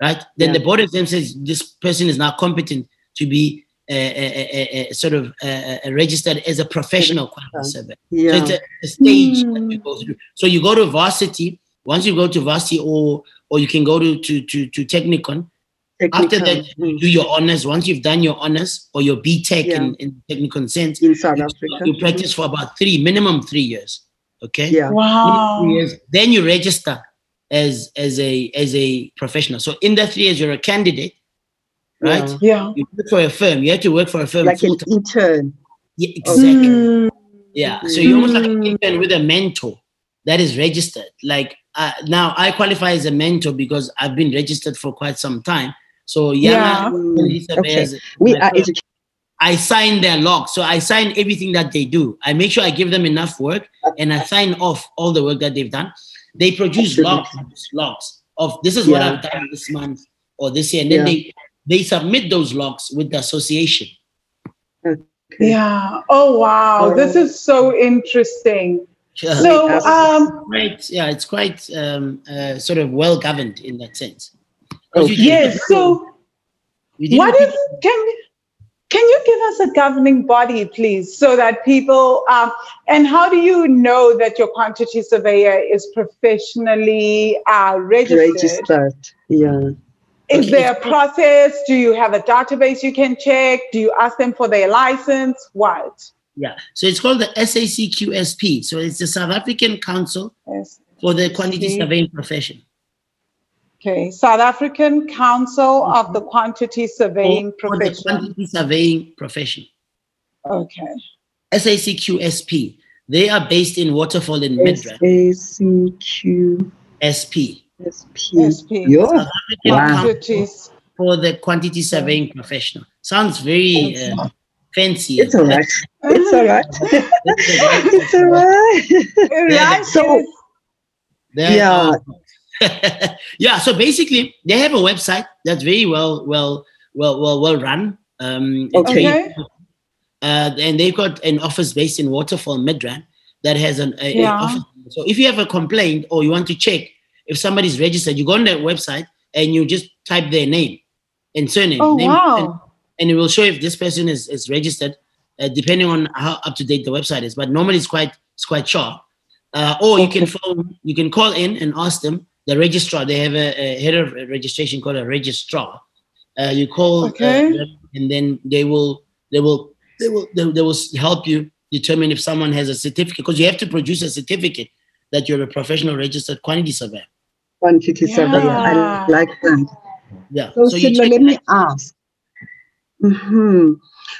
Speaker 4: right? Then
Speaker 3: Yeah.
Speaker 4: the board exam says this person is now competent to be a, uh, uh, uh, sort of uh, uh, registered as a professional quantity surveyor. So
Speaker 3: Yeah.
Speaker 4: it's a, a stage that
Speaker 2: Hmm.
Speaker 4: you go through. So you go to varsity. Once you go to varsity, or or you can go to to to, to technikon. After that, you do your honors. Once you've done your honors or your BTech
Speaker 3: Yeah.
Speaker 4: in, in technical sense,
Speaker 3: in South
Speaker 4: you,
Speaker 3: Africa.
Speaker 4: you practice for about three, minimum three years. Okay.
Speaker 3: Yeah.
Speaker 2: Wow.
Speaker 4: Three years. Then you register as as a as a professional. So in that three years, you're a candidate, right?
Speaker 3: Yeah.
Speaker 2: Yeah.
Speaker 4: You work for a firm. You have to work for a firm.
Speaker 3: Like an
Speaker 4: full-time.
Speaker 3: intern.
Speaker 4: Yeah, exactly.
Speaker 2: Mm.
Speaker 4: Yeah. So you're almost like an
Speaker 2: Mm.
Speaker 4: intern with a mentor that is registered. Like uh, now, I qualify as a mentor because I've been registered for quite some time. So
Speaker 2: Yeah.
Speaker 4: yeah,
Speaker 3: okay. We
Speaker 4: my
Speaker 3: are educated.
Speaker 4: I sign their logs. So I sign everything that they do. I make sure I give them enough work and I sign off all the work that they've done. They produce logs, logs of this is what I've done this month or this year. And then
Speaker 3: Yeah.
Speaker 4: they they submit those logs with the association.
Speaker 2: Yeah. Oh wow. This is so interesting.
Speaker 4: Yeah.
Speaker 2: So
Speaker 3: Yes.
Speaker 2: um
Speaker 4: quite yeah, it's quite um, uh, sort of well governed in that sense.
Speaker 3: Okay.
Speaker 2: yes, so what
Speaker 4: think-
Speaker 2: can can you give us a governing body please so that people um, and how do you know that your quantity surveyor is professionally uh, registered?
Speaker 3: registered. Yeah.
Speaker 2: Is
Speaker 4: Okay.
Speaker 2: there a process? Do you have a database you can check? Do you ask them for their license? What?
Speaker 4: yeah, so it's called the SACQSP. So it's the South African Council
Speaker 2: Yes.
Speaker 4: for the Quantity Surveying Profession.
Speaker 2: Okay, South African Council of the Quantity Surveying
Speaker 4: For, for the
Speaker 2: Profession.
Speaker 4: Quantity Surveying Profession.
Speaker 2: Okay.
Speaker 4: SACQSP. They are based in Waterfall in Midrand.
Speaker 3: S-A-C-Q-S-P.
Speaker 4: SP.
Speaker 2: SP.
Speaker 3: Yeah.
Speaker 4: South African
Speaker 3: Wow.
Speaker 4: Council
Speaker 2: Quantities.
Speaker 4: for the Quantity Surveying Professional. Sounds very uh, fancy.
Speaker 3: It's all right. It's all right. *laughs* it's all right. *laughs*
Speaker 2: Right.
Speaker 3: So-
Speaker 4: There
Speaker 3: Yeah.
Speaker 4: are- *laughs* yeah. So basically, they have a website that's very well, well, well, well, well run. Um,
Speaker 3: Okay.
Speaker 2: Okay.
Speaker 4: uh, and they've got an office based in Waterfall, Midrand, that has an a, a
Speaker 2: Yeah.
Speaker 4: office. So if you have a complaint or you want to check if somebody's registered, you go on their website and you just type their name and surname.
Speaker 2: Oh,
Speaker 4: name,
Speaker 2: wow.
Speaker 4: and it will show if this person is, is registered, uh, depending on how up to date the website is. But normally it's quite it's quite sharp. Uh, or you can phone, you can call in and ask them. The registrar, they have a, a head of registration called a registrar. Uh, you call, uh,
Speaker 2: Okay.
Speaker 4: them and then they will they will they will they, they will help you determine if someone has a certificate because you have to produce a certificate that you're a professional registered quantity surveyor.
Speaker 3: Quantity surveyor. I like that.
Speaker 4: Yeah.
Speaker 3: So,
Speaker 4: you
Speaker 3: Silo, let me ask. hmm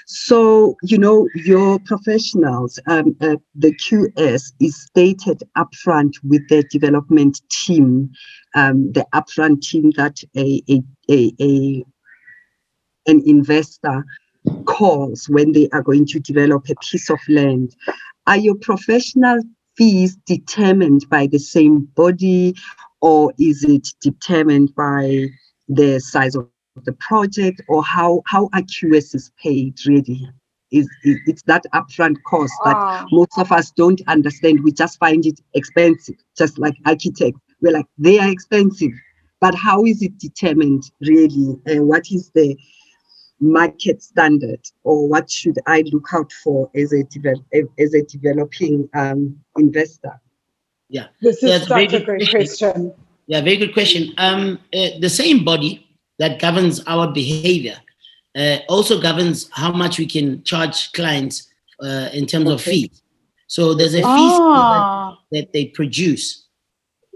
Speaker 3: So, you know, your professionals, um, uh, the QS is stated upfront with the development team, um, the upfront team that a, a, a, a an investor calls when they are going to develop a piece of land. Are your professional fees determined by the same body or is it determined by the size of the project or how how are QS paid really? Is, is it's that upfront cost that
Speaker 2: Ah,
Speaker 3: most of us don't understand. We just find it expensive, just like architects. We're like, they are expensive. But how is it determined really? And what is the market standard or what should I look out for as a, develop, as a developing um, investor?
Speaker 2: Yeah
Speaker 4: this
Speaker 2: is
Speaker 4: a very
Speaker 2: such a
Speaker 4: good
Speaker 2: great
Speaker 4: question.
Speaker 2: question.
Speaker 4: Yeah, very good question. Um, uh, the same body that governs our behavior uh, also governs how much we can charge clients uh, in terms of fees. So there's a fee scale that- that they produce.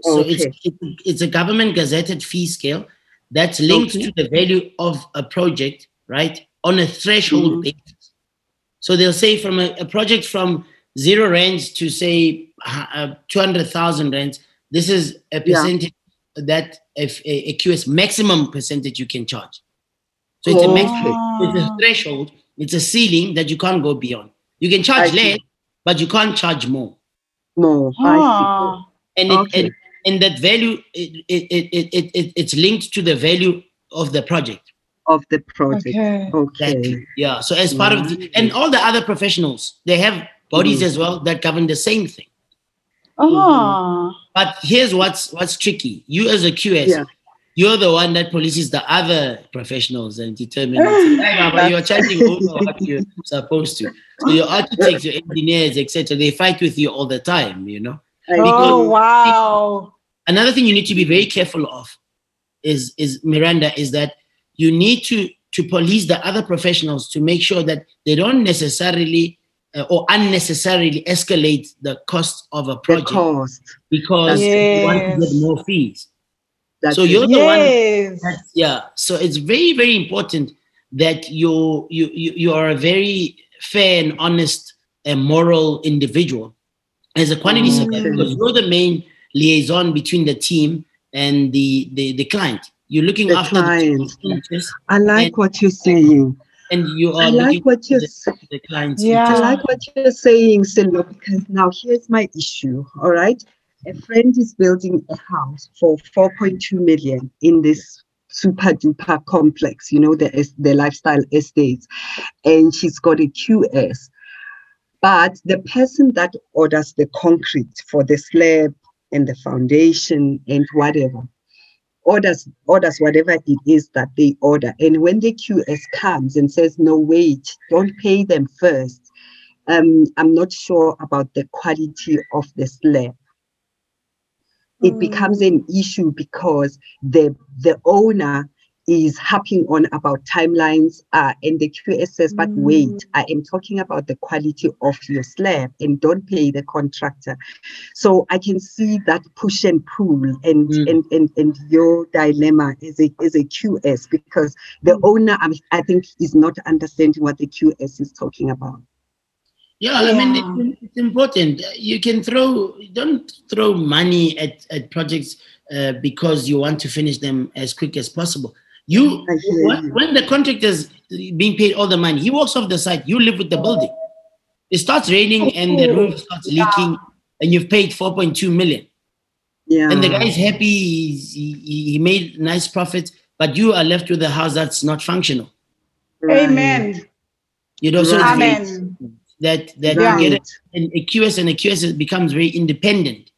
Speaker 4: So it's,
Speaker 3: Okay.
Speaker 4: it's it's a government gazetted fee scale that's linked
Speaker 3: Okay.
Speaker 4: to the value of a project, right? On a threshold
Speaker 3: Mhm.
Speaker 4: basis. So they'll say from a, a project from zero rands to say uh, 200,000 rands, this is a percentage that if a, a QS maximum percentage you can charge. So it's a max, it's a threshold, it's a ceiling that you can't go beyond. You can
Speaker 3: I
Speaker 4: charge
Speaker 3: see.
Speaker 4: less, but you can't charge more.
Speaker 3: More. I
Speaker 1: Ah.
Speaker 4: And it,
Speaker 3: Okay.
Speaker 4: and, and that value it, it, it, it, it, it, it's linked to the value of the project.
Speaker 3: Of the project.
Speaker 1: Okay.
Speaker 3: Okay.
Speaker 4: Yeah. So as part of the and all the other professionals, they have bodies
Speaker 3: Mhm.
Speaker 4: as well that govern the same thing.
Speaker 1: Ah.
Speaker 4: But here's what's what's tricky. You as a QS,
Speaker 3: Yeah.
Speaker 4: you're the one that polices the other professionals and determines *laughs* "Hey, Baba, you're charging over *laughs* what you're supposed to. So your architects, your engineers, etc., they fight with you all the time, you know.
Speaker 3: I
Speaker 1: Oh wow.
Speaker 4: Another thing you need to be very careful of is is Miranda, is that you need to to police the other professionals to make sure that they don't necessarily uh, or unnecessarily escalate the cost of a
Speaker 3: The
Speaker 4: project
Speaker 3: cost.
Speaker 4: because they want to get more fees.
Speaker 3: That's
Speaker 4: So you're the one
Speaker 1: Yes.
Speaker 4: That's- yeah so it's very very important that you you you, you are a very fair and honest and moral individual as a quantity
Speaker 3: Mm.
Speaker 4: surveyor because you're the main liaison between the team and the the, the client you're looking
Speaker 3: The
Speaker 4: after
Speaker 3: client.
Speaker 4: the interests
Speaker 3: I like what you're saying.
Speaker 4: And you are
Speaker 3: I like what you're saying.
Speaker 4: the, client's
Speaker 1: Yeah.
Speaker 3: I like what you're saying, Silva, because now here's my issue. All right. A friend is building a house for 4.2 million in this super duper complex, you know, the, the lifestyle estates. And she's got a QS. But the person that orders the concrete for the slab and the foundation and whatever orders orders whatever it is that they order. And when the qs comes and says no wait don't pay them first um i'm not sure about the quality of the slab it becomes an issue because the the owner is harping on about timelines uh, and the QS says, but wait, I am talking about the quality of your slab and don't pay the contractor. So I can see that push and pull and
Speaker 4: Mm.
Speaker 3: and, and and your dilemma is a is a QS because the owner I, I think is not understanding what the QS is talking about.
Speaker 4: Yeah, I mean,
Speaker 1: Yeah.
Speaker 4: it's important. You can throw, don't throw money at, at projects uh, because you want to finish them as quick as possible. You, when,
Speaker 3: you.
Speaker 4: when the contractor's being paid all the money, he walks off the site, you live with the building. It starts raining and the roof starts leaking, and you've paid 4.2 million.
Speaker 3: Yeah.
Speaker 4: And the guy's happy, he's, he, he made nice profits, but you are left with a house that's not functional.
Speaker 3: Right.
Speaker 1: Amen.
Speaker 4: You know, so it's very-
Speaker 1: Amen.
Speaker 4: that that
Speaker 3: Right.
Speaker 4: you get a, an- a QS and a QS becomes very independent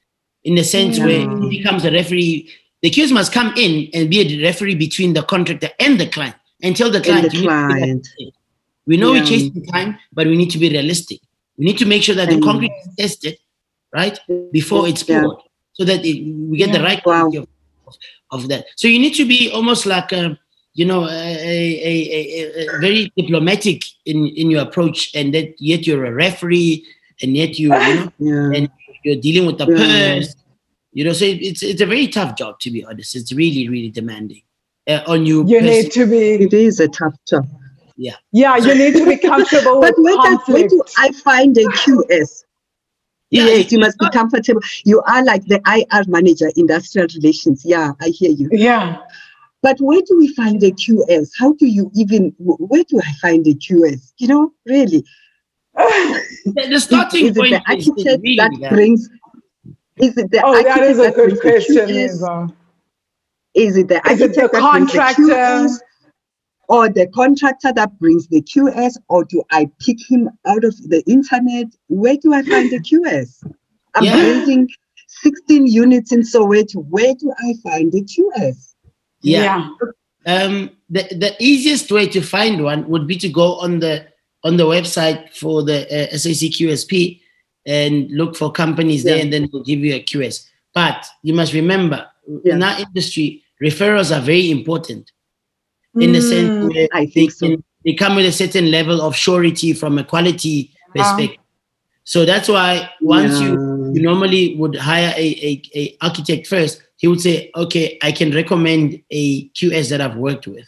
Speaker 4: in the sense where
Speaker 3: Yeah.
Speaker 4: he becomes a referee. The QS must come in and be a referee between the contractor and the client and tell the client,
Speaker 3: the
Speaker 4: "You need to be
Speaker 3: client.
Speaker 4: we know
Speaker 3: Yeah.
Speaker 4: we're chasing time, but we need to be realistic. We need to make sure that the concrete is tested, right, before it's
Speaker 3: Yeah.
Speaker 4: poured, so that it, we get the
Speaker 1: Yeah.
Speaker 4: right
Speaker 3: Wow.
Speaker 4: quality of, of that. So you need to be almost like a, you know, a, a, a, very diplomatic in, in your approach, and that yet you're a referee, and yet you, you know, *laughs*
Speaker 3: Yeah.
Speaker 4: and you're dealing with the
Speaker 3: Yeah.
Speaker 4: purse. You know, so it's it's a very tough job to be honest. It's really really demanding uh, on you.
Speaker 1: You
Speaker 4: pers-
Speaker 1: need to be,
Speaker 3: It is a tough job.
Speaker 1: yeah, Yeah, you need to be comfortable *laughs*
Speaker 3: But
Speaker 1: with
Speaker 3: where, does, where
Speaker 1: conflict.
Speaker 3: do I find a QS?
Speaker 4: Yeah,
Speaker 3: yes, you must be comfortable. You are like the IR manager, industrial relations. Yeah, I hear you.
Speaker 1: Yeah.
Speaker 3: But where do we find a QS? How do you even, where do I find a QS? You know, really? *laughs*
Speaker 4: the, the
Speaker 3: Is,
Speaker 4: starting
Speaker 3: is it
Speaker 4: point
Speaker 3: the
Speaker 4: is, is really
Speaker 3: that
Speaker 4: that.
Speaker 3: brings, is it the
Speaker 1: oh, that
Speaker 3: architect
Speaker 1: is a
Speaker 3: that
Speaker 1: good
Speaker 3: brings the
Speaker 1: question,
Speaker 3: QS?
Speaker 1: Eva.
Speaker 3: Is it the
Speaker 1: Is it
Speaker 3: architect
Speaker 1: the
Speaker 3: that brings the
Speaker 1: contractor?
Speaker 3: QS? Or the contractor that brings the QS, or do I pick him out of the internet? Where do I find the QS? *laughs* I'm
Speaker 4: Yeah.
Speaker 3: building 16 units in Soweto. Where do I find the QS?
Speaker 4: Yeah. Um, the the easiest way to find one would be to go on the on the website for the uh, SAC QSP and look for companies there,
Speaker 3: Yeah.
Speaker 4: and then we'll give you a QS. But you must remember,
Speaker 3: Yeah.
Speaker 4: in our industry, referrals are very important in the sense
Speaker 1: Mm,
Speaker 4: where
Speaker 3: I
Speaker 4: they,
Speaker 3: think so.
Speaker 4: can- they come with a certain level of surety from a quality perspective. So that's why once you
Speaker 3: Yeah.
Speaker 4: you normally would hire a, a, a architect first. He would say, okay, I can recommend a QS that I've worked with.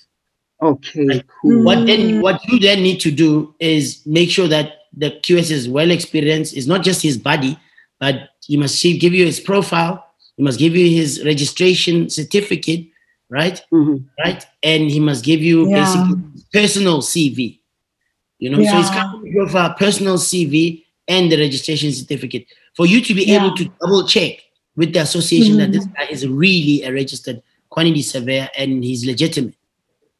Speaker 3: Okay,
Speaker 4: Right.
Speaker 3: cool.
Speaker 4: What then what you then need to do is make sure that the QS is well experienced. It's not just his body, but you must see- give you his profile. He must give you his registration certificate, right?
Speaker 3: Mhm.
Speaker 4: Right, and he must give you
Speaker 2: Yeah.
Speaker 4: basically personal CV. You know, so his
Speaker 2: Yeah.
Speaker 4: company profile, personal CV, and the registration certificate for you to be
Speaker 2: Yeah.
Speaker 4: able to double check with the association that this guy is really a registered quantity surveyor and he's legitimate.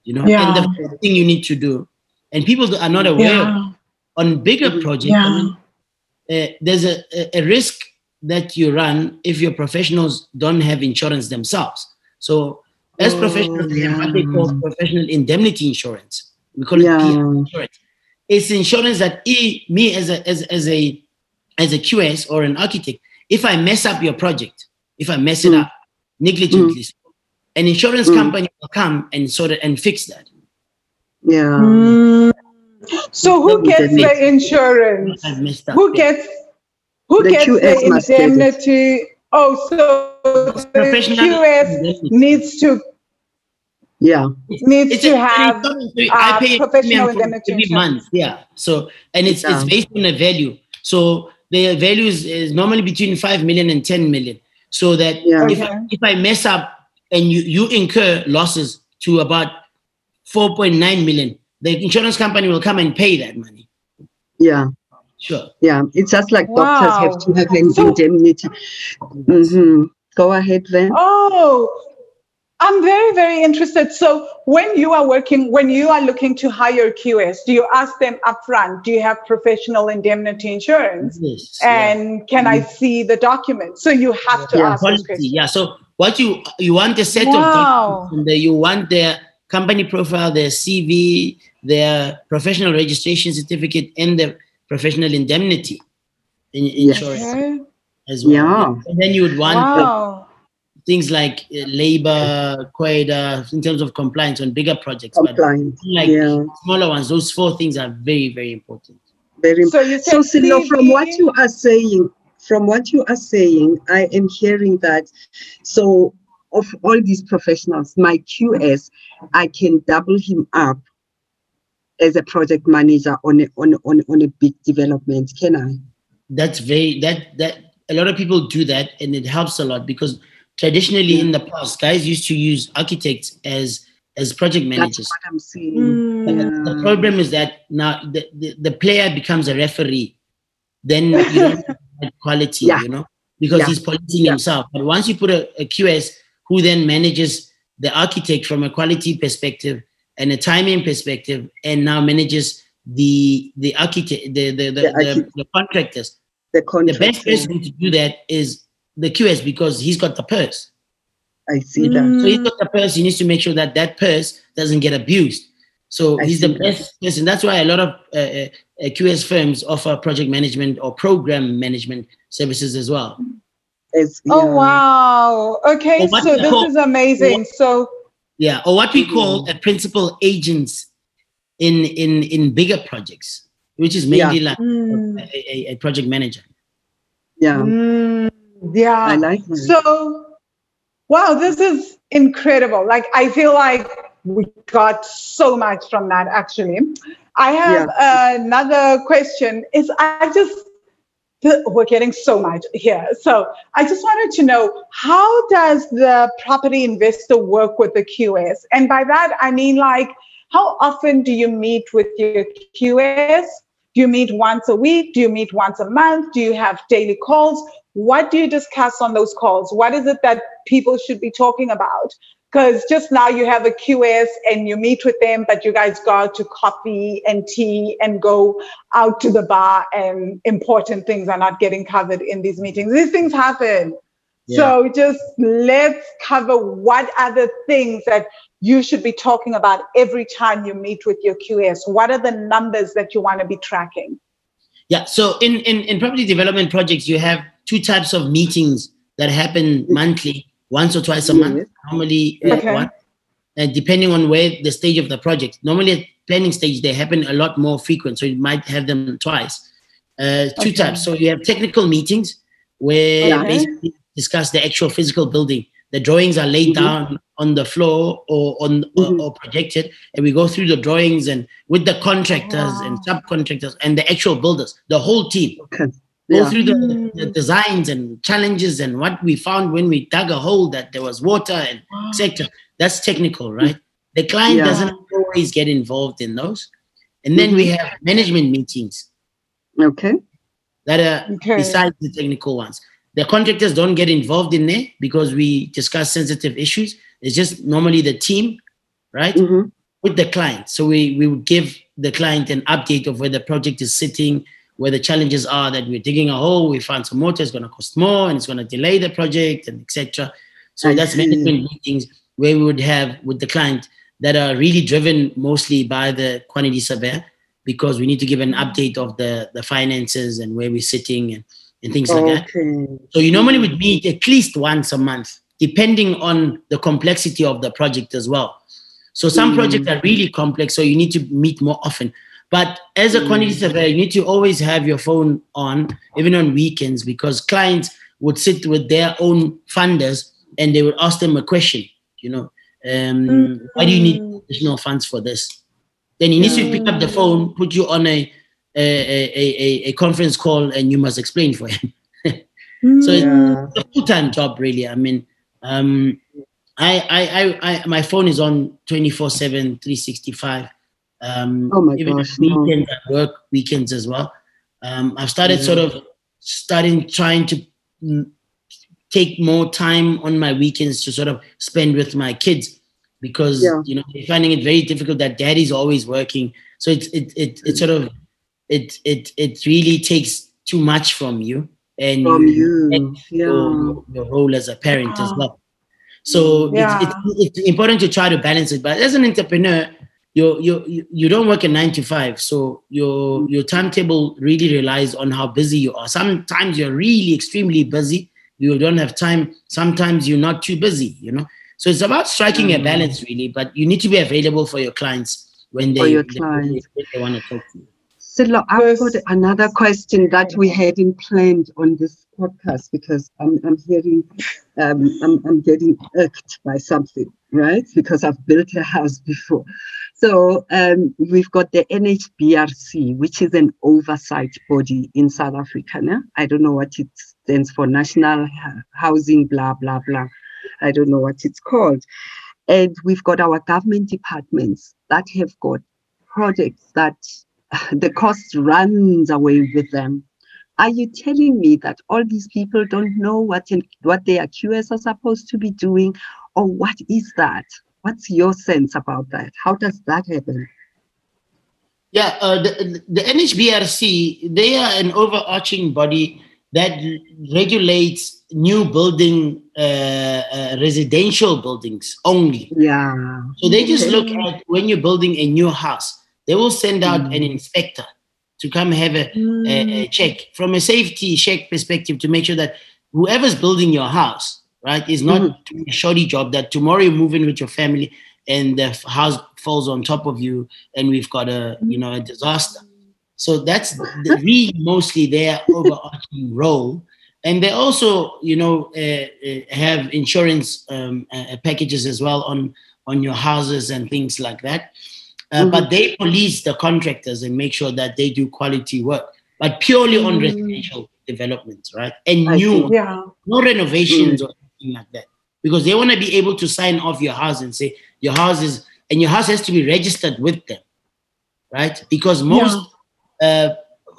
Speaker 4: You know,
Speaker 2: Yeah.
Speaker 4: and the first thing you need to do, and people are not aware of,
Speaker 2: Yeah.
Speaker 4: On bigger
Speaker 3: Mhm.
Speaker 4: projects, I mean, uh, there's a, a, a risk that you run if your professionals don't have insurance themselves. So, as
Speaker 3: Oh,
Speaker 4: professionals, they have what they call professional indemnity insurance. We call it
Speaker 3: Yeah.
Speaker 4: PI insurance. It's insurance that e, me as a as, as a as a QS or an architect, if I mess up your project, if I mess it
Speaker 3: Mm.
Speaker 4: up negligently, an insurance
Speaker 3: Mm.
Speaker 4: company will come and sort it and fix that.
Speaker 3: Yeah.
Speaker 2: So who
Speaker 3: That
Speaker 2: gets
Speaker 3: would be-
Speaker 2: the insurance?
Speaker 4: I've messed up.
Speaker 2: Who gets who
Speaker 3: The
Speaker 2: gets
Speaker 3: QS
Speaker 2: the
Speaker 3: must get it.
Speaker 2: indemnity? Oh, so the
Speaker 4: Professional
Speaker 2: QS
Speaker 4: indemnity.
Speaker 2: needs to
Speaker 3: Yeah.
Speaker 2: needs
Speaker 4: It's
Speaker 2: to
Speaker 4: a-
Speaker 2: have
Speaker 4: and it's-
Speaker 2: uh,
Speaker 4: I pay a
Speaker 2: professional
Speaker 4: premium for
Speaker 2: indemnity
Speaker 4: every
Speaker 2: insurance.
Speaker 4: month. Yeah. So and it's it's
Speaker 3: Yeah.
Speaker 4: based on a value. So the value is, is normally between five million and 10 million. So that
Speaker 3: Yeah.
Speaker 4: if,
Speaker 2: Okay.
Speaker 4: if I mess up and you, you incur losses to about 4.9 million, the insurance company will come and pay that money.
Speaker 3: Yeah.
Speaker 4: Sure.
Speaker 3: Yeah. It's just like doctors have to have an
Speaker 2: So-
Speaker 3: indemnity. hmm Go ahead, Van.
Speaker 2: Oh, I'm very, very interested. So, when you are working, when you are looking to hire QS, do you ask them upfront, do you have professional indemnity insurance?
Speaker 4: Yes. yeah.
Speaker 2: And can I see the document? So, you have to
Speaker 3: Yeah,
Speaker 2: ask those
Speaker 4: policy.
Speaker 2: questions.
Speaker 4: Yeah. So what you you want a set
Speaker 2: Wow.
Speaker 4: of documents and the, you want their company profile, their CV, their professional registration certificate, and their professional indemnity in, insurance
Speaker 2: Okay.
Speaker 4: as well.
Speaker 3: Yeah.
Speaker 4: And then you would want
Speaker 2: Wow.
Speaker 4: things like uh, labor, quota, in terms of compliance on bigger projects. But
Speaker 3: Compliance.
Speaker 4: like
Speaker 3: Yeah.
Speaker 4: smaller ones, those four things are very, very important.
Speaker 3: Very important.
Speaker 2: So, you
Speaker 3: So,
Speaker 2: said
Speaker 3: Silo, from what you are saying, from what you are saying, I am hearing that. So, of all these professionals, my QS, I can double him up as a project manager on a on a- on a- on a big development. Can I?
Speaker 4: that's very that that a lot of people do that and it helps a lot because traditionally in the past guys used to use architects as as project managers.
Speaker 3: That's
Speaker 4: managers
Speaker 3: what I'm saying.
Speaker 2: Mm.
Speaker 4: And the problem is that now the, the, the player becomes a referee then you don't *laughs* have that quality
Speaker 3: Yeah.
Speaker 4: you know because
Speaker 3: Yeah.
Speaker 4: he's policing
Speaker 3: Yeah.
Speaker 4: himself but once you put a, a qs who then manages the architect from a quality perspective and a timing perspective and now manages the the architect the the, the,
Speaker 3: The
Speaker 4: the,
Speaker 3: archi-
Speaker 4: the contractors
Speaker 3: The
Speaker 4: the best person to do that is the QS because he's got the purse.
Speaker 3: I see that.
Speaker 2: Mm.
Speaker 4: So he's got the purse. He needs to make sure that that purse doesn't get abused. So
Speaker 3: I
Speaker 4: he's the
Speaker 3: see that.
Speaker 4: best person. That's why a lot of uh, uh, uh, QS firms offer project management or program management services as well.
Speaker 3: As,
Speaker 2: Oh,
Speaker 3: yeah.
Speaker 2: wow. Okay. So,
Speaker 4: we
Speaker 2: this
Speaker 4: call-
Speaker 2: is amazing. So,
Speaker 4: Yeah, or what we call a principal agents in in in bigger projects, which is mainly like
Speaker 2: mm,
Speaker 4: a, a, a project manager.
Speaker 3: Yeah.
Speaker 2: mm, yeah.
Speaker 3: I like that.
Speaker 2: So, wow, this is incredible. Like, I feel like we got so much from that actually. I have another question. Is I just, th- we're getting so much here. So, I just wanted to know how does the property investor work with the QS? And by that, I mean, like, how often do you meet with your QS? Do you meet once a week? Do you meet once a month? Do you have daily calls? What do you discuss on those calls? What is it that people should be talking about? Because just now you have a QS and you meet with them, but you guys go out to coffee and tea and go out to the bar, and important things are not getting covered in these meetings. These things happen. So just let's cover what are the things that you should be talking about every time you meet with your QS. What are the numbers that you want to be tracking?
Speaker 4: Yeah. So in, in, in property development projects, you have two types of meetings that happen monthly, once or twice a month. Normally, uh,
Speaker 2: Okay.
Speaker 4: one, uh, depending on where the stage of the project. Normally, at planning stage, they happen a lot more frequent, so you might have them twice. Uh, two
Speaker 2: Okay.
Speaker 4: types. So you have technical meetings where
Speaker 2: Okay.
Speaker 4: basically discuss the actual physical building. The drawings are laid
Speaker 3: Mhm.
Speaker 4: down on the floor or on
Speaker 3: Mhm.
Speaker 4: or, or projected, and we go through the drawings and with the contractors and subcontractors and the actual builders, the whole team
Speaker 3: Okay.
Speaker 4: Go
Speaker 3: Yeah.
Speaker 4: through the,
Speaker 1: Mm.
Speaker 4: the designs and challenges and what we found when we dug a hole that there was water and etc. That's technical, right? The client
Speaker 3: Yeah.
Speaker 4: doesn't always get involved in those. And then we have management meetings
Speaker 3: Okay.
Speaker 4: that are
Speaker 2: Okay.
Speaker 4: besides the technical ones. The contractors don't get involved in there because we discuss sensitive issues. It's just normally the team, right?
Speaker 3: Mhm.
Speaker 4: with the client. So we, we would give the client an update of where the project is sitting, where the challenges are that we're digging a hole, we find some water, it's going to cost more and it's going to delay the project and etc. So
Speaker 3: I
Speaker 4: that's
Speaker 3: see.
Speaker 4: management meetings where we would have with the client that are really driven mostly by the quantity surveyor because we need to give an update of the, the finances and where we're sitting and, and things like that. So you normally would meet at least once a month, depending on the complexity of the project as well. So some
Speaker 3: Mm.
Speaker 4: projects are really complex, so you need to meet more often. But as a quantity
Speaker 3: Mm.
Speaker 4: surveyor, you need to always have your phone on, even on weekends, because clients would sit with their own funders and they would ask them a question. You know, um, why do you need
Speaker 1: Mm.
Speaker 4: additional funds for this? Then he needs to pick up the phone, put you on a a, a, a, a conference call, and you must explain for him. *laughs* So it's a full-time job really i mean um I, I i i my phone is on 24 7 365 um
Speaker 3: Oh my
Speaker 4: even
Speaker 3: gosh, no.
Speaker 4: weekends at work weekends as well um i've started sort of starting trying to mm, take more time on my weekends to sort of spend with my kids because
Speaker 3: Yeah.
Speaker 4: you know they're finding it very difficult that daddy's always working so it's it it, it sort of it it it really takes too much from you and
Speaker 3: From
Speaker 4: you
Speaker 3: you. Yeah.
Speaker 4: your, your role as a parent as
Speaker 1: Ah.
Speaker 4: well. So
Speaker 1: Yeah.
Speaker 4: it's, it's, it's important to try to balance it. But as an entrepreneur, you you you- you don't work a nine to five, so your your timetable really relies on how busy you are. Sometimes you're really extremely busy. You don't have time. Sometimes you're not too busy. You know. So it's about striking a
Speaker 3: Mhm.
Speaker 4: balance, really. But you need to be available for your clients when they
Speaker 3: For your
Speaker 4: they-
Speaker 3: clients.
Speaker 4: when they want to talk to you.
Speaker 3: Silo, I've got another question that we hadn't planned on this podcast because I'm, I'm hearing, um, I'm, I'm getting irked by something, right? Because I've built a house before. So um, we've got the NHBRC, which is an oversight body in South Africa. I don't know what it stands for, National Housing, blah, blah, blah. I don't know what it's called. And we've got our government departments that have got projects that *laughs* the cost runs away with them. Are you telling me that all these people don't know what in, what their QS are supposed to be doing, or what is that? What's your sense about that? How does that happen?
Speaker 4: Yeah, uh, the, the NHBRC, they are an overarching body that regulates new building, uh, uh, residential buildings only.
Speaker 3: Yeah.
Speaker 4: So they just look at when you're building a new house, they will send out an
Speaker 3: Mm.
Speaker 4: inspector to come have a, a,
Speaker 1: Mm.
Speaker 4: a check from a safety check perspective to make sure that whoever's building your house, right, It's not
Speaker 3: Mhm.
Speaker 4: doing a shoddy job that tomorrow you move in with your family and the house falls on top of you and we've got a you know a disaster. So that's the, really mostly their overarching role. And they also, you know, uh, uh, have insurance um, uh, packages as well on on your houses and things like that. Uh, But they police the contractors and make sure that they do quality work, but purely on
Speaker 1: Mm.
Speaker 4: residential developments, right? And
Speaker 3: I
Speaker 4: new,
Speaker 3: see.
Speaker 1: Yeah.
Speaker 4: no renovations or anything like that, because they want to be able to sign off your house and say your house is, and your house has to be registered with them, right? Because most uh,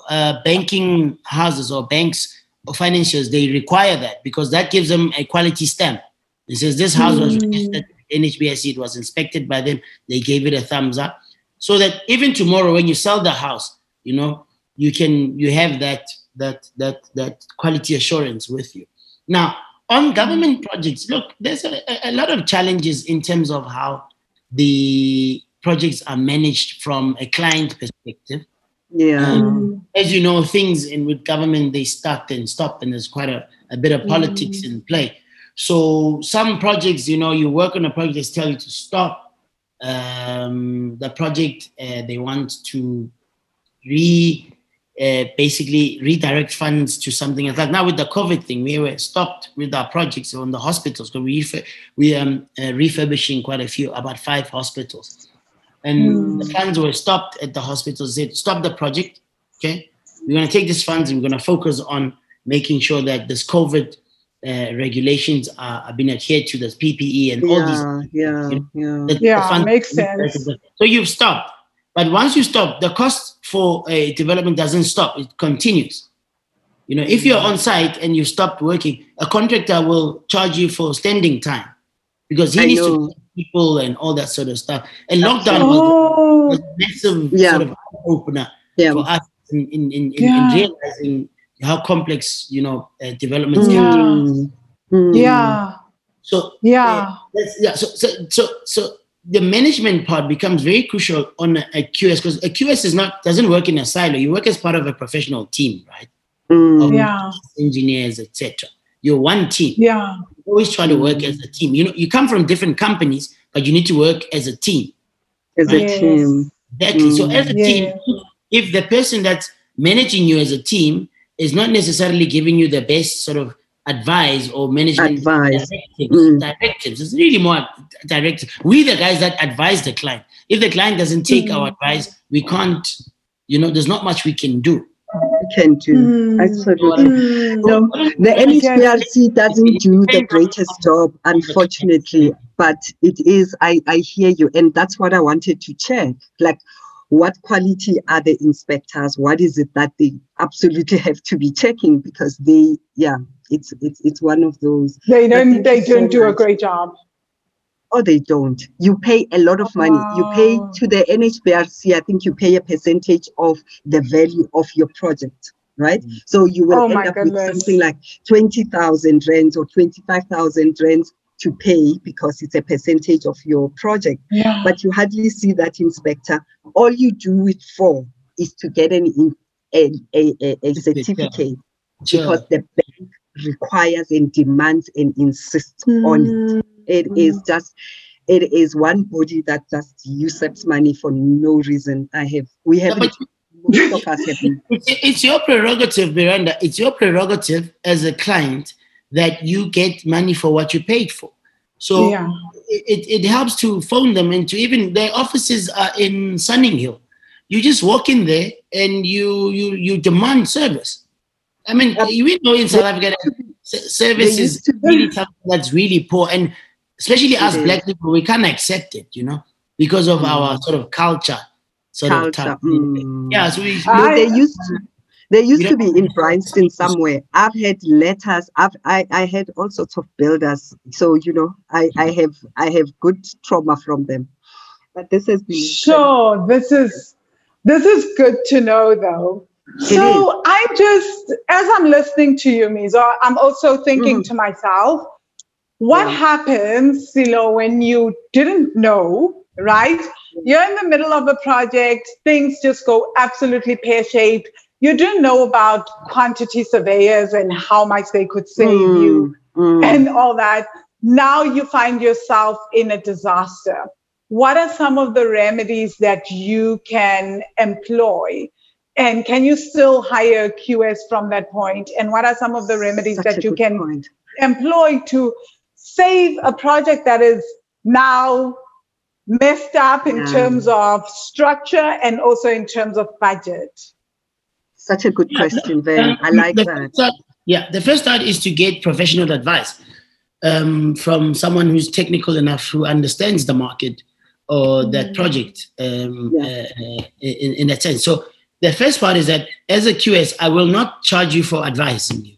Speaker 4: uh, banking houses or banks or financials they require that because that gives them a quality stamp. It says this house was
Speaker 1: Mm.
Speaker 4: registered NHBRC, it was inspected by them, they gave it a thumbs up, so that even tomorrow when you sell the house, you know you can you have that that that that quality assurance with you. Now on government projects, look, there's a, a- lot of challenges in terms of how the projects are managed from a client perspective
Speaker 3: Yeah.
Speaker 1: Mm.
Speaker 4: as you know, things in with government they start and stop, and there's quite a, a bit of politics in play. So some projects, you know, you work on a project, they tell you to stop um, the project. Uh, they want to re uh, basically redirect funds to something else. Like now with the COVID thing, we were stopped with our projects on the hospitals because we refur- we um uh, refurbishing quite a few, about five hospitals, and the funds were stopped at the hospitals. Said stop the project. Okay, we're going to take these funds and we're going to focus on making sure that this COVID uh, regulations are, are being adhered to. There's PPE and all these
Speaker 3: Yeah, yeah,
Speaker 4: you
Speaker 3: yeah.
Speaker 4: the- the
Speaker 2: Yeah,
Speaker 4: fund-
Speaker 2: makes sense.
Speaker 4: So you've stopped. But once you stop, the cost for a development doesn't stop, it continues. You know, if you're on site and you stopped working, a contractor will charge you for standing time because he
Speaker 3: I
Speaker 4: needs
Speaker 3: know.
Speaker 4: to people and all that sort of stuff. And lockdown was,
Speaker 2: Oh,
Speaker 4: was a massive
Speaker 3: Yeah.
Speaker 4: sort of opener
Speaker 3: Yeah.
Speaker 4: for us in, in, in, in,
Speaker 2: Yeah.
Speaker 4: in realizing how complex, you know, uh, developments
Speaker 2: Yeah.
Speaker 4: can be.
Speaker 3: Mm, mm.
Speaker 2: yeah,
Speaker 4: So
Speaker 2: yeah.
Speaker 4: That's, yeah. So, so, so, so the management part becomes very crucial on a, a QS because a QS is not doesn't work in a silo. You work as part of a professional team, right?
Speaker 3: Mm.
Speaker 2: Yeah.
Speaker 4: engineers, etc. You're one team.
Speaker 2: Yeah,
Speaker 4: You always try to work as a team. You know, you come from different companies, but you need to work as a team.
Speaker 3: As a team.
Speaker 4: Exactly. So,
Speaker 3: Mm.
Speaker 4: as a team, if the person that's managing you as a team is not necessarily giving you the best sort of advice or management
Speaker 3: Advice.
Speaker 4: directives,
Speaker 3: Mm.
Speaker 4: directives. It's really more directives. We the guys that advise the client. If the client doesn't take our advice, we can't. You know, there's not much we can do.
Speaker 3: We can do.
Speaker 2: Mm.
Speaker 3: Absolutely.
Speaker 2: Mm.
Speaker 3: No, the NHBRC doesn't do the greatest job, unfortunately, but it is, I, I hear you, and that's what I wanted to check. Like, what quality are the inspectors? What is it that they absolutely have to be checking? Because they, yeah, it's it's it's one of those.
Speaker 2: They don't.
Speaker 3: Thank
Speaker 2: They
Speaker 3: you so
Speaker 2: don't do a great job.
Speaker 3: Oh, they don't. You pay a lot of money. You pay
Speaker 2: oh.
Speaker 3: to the NHBRC, I think you pay a percentage of the value of your project, right? Mm. So you will
Speaker 2: Oh
Speaker 3: end
Speaker 2: my
Speaker 3: up with something like 20,000 rands or 25,000 rands to pay because it's a percentage of your project.
Speaker 2: Yeah.
Speaker 3: But you hardly see that inspector. All you do it for is to get an a, a, a, a certificate because the bank requires and demands and insists on it. Mm. It is mm. just, it is one body that just usurps money for no reason. I have, we have,
Speaker 4: but
Speaker 3: most of us have. *laughs*
Speaker 4: it's, it's your prerogative, Miranda. It's your prerogative as a client that you get money for what you paid for. So
Speaker 2: Yeah.
Speaker 4: it, it helps to phone them and to even their offices are in Sunninghill. You just walk in there and you you you demand service. I mean,
Speaker 3: Yep.
Speaker 4: you know in South Africa, that s- service
Speaker 3: There
Speaker 4: is
Speaker 3: used to be-
Speaker 4: really something that's really poor, and especially us
Speaker 3: It is.
Speaker 4: black people, we can't accept it, you know, because of our sort of culture. Sort
Speaker 3: Culture,
Speaker 4: type.
Speaker 3: mm.
Speaker 4: Yeah, so we,
Speaker 3: No,
Speaker 2: I-
Speaker 3: they used to. There used to be
Speaker 4: don't-
Speaker 3: in Bryanston somewhere. I've had letters. I've I, I had all sorts of builders. So you know, I I have I have good trauma from them. But this has been
Speaker 2: Sure. This is this is good to know, though. So I just, as I'm listening to you, Mizo, I'm also thinking to myself, what
Speaker 3: Yeah.
Speaker 2: happens, you know, when you didn't know, right? You're in the middle of a project, things just go absolutely pear shaped. You didn't know about quantity surveyors and how much they could save you
Speaker 3: Mm, mm.
Speaker 2: and all that. Now you find yourself in a disaster. What are some of the remedies that you can employ? And can you still hire QS from that point? And what are some of the remedies
Speaker 3: Such
Speaker 2: that you can
Speaker 3: point.
Speaker 2: employ to save a project that is now messed up in
Speaker 3: Yeah.
Speaker 2: terms of structure and also in terms of budget?
Speaker 3: Such a good
Speaker 4: Yeah,
Speaker 3: question, Van.
Speaker 4: Um,
Speaker 3: I like that.
Speaker 4: start- yeah, the first start is to get professional advice um, from someone who's technical enough who understands the market or that project um,
Speaker 3: Yeah.
Speaker 4: uh, uh, in, in that sense. So the first part is that as a QS, I will not charge you for advising you.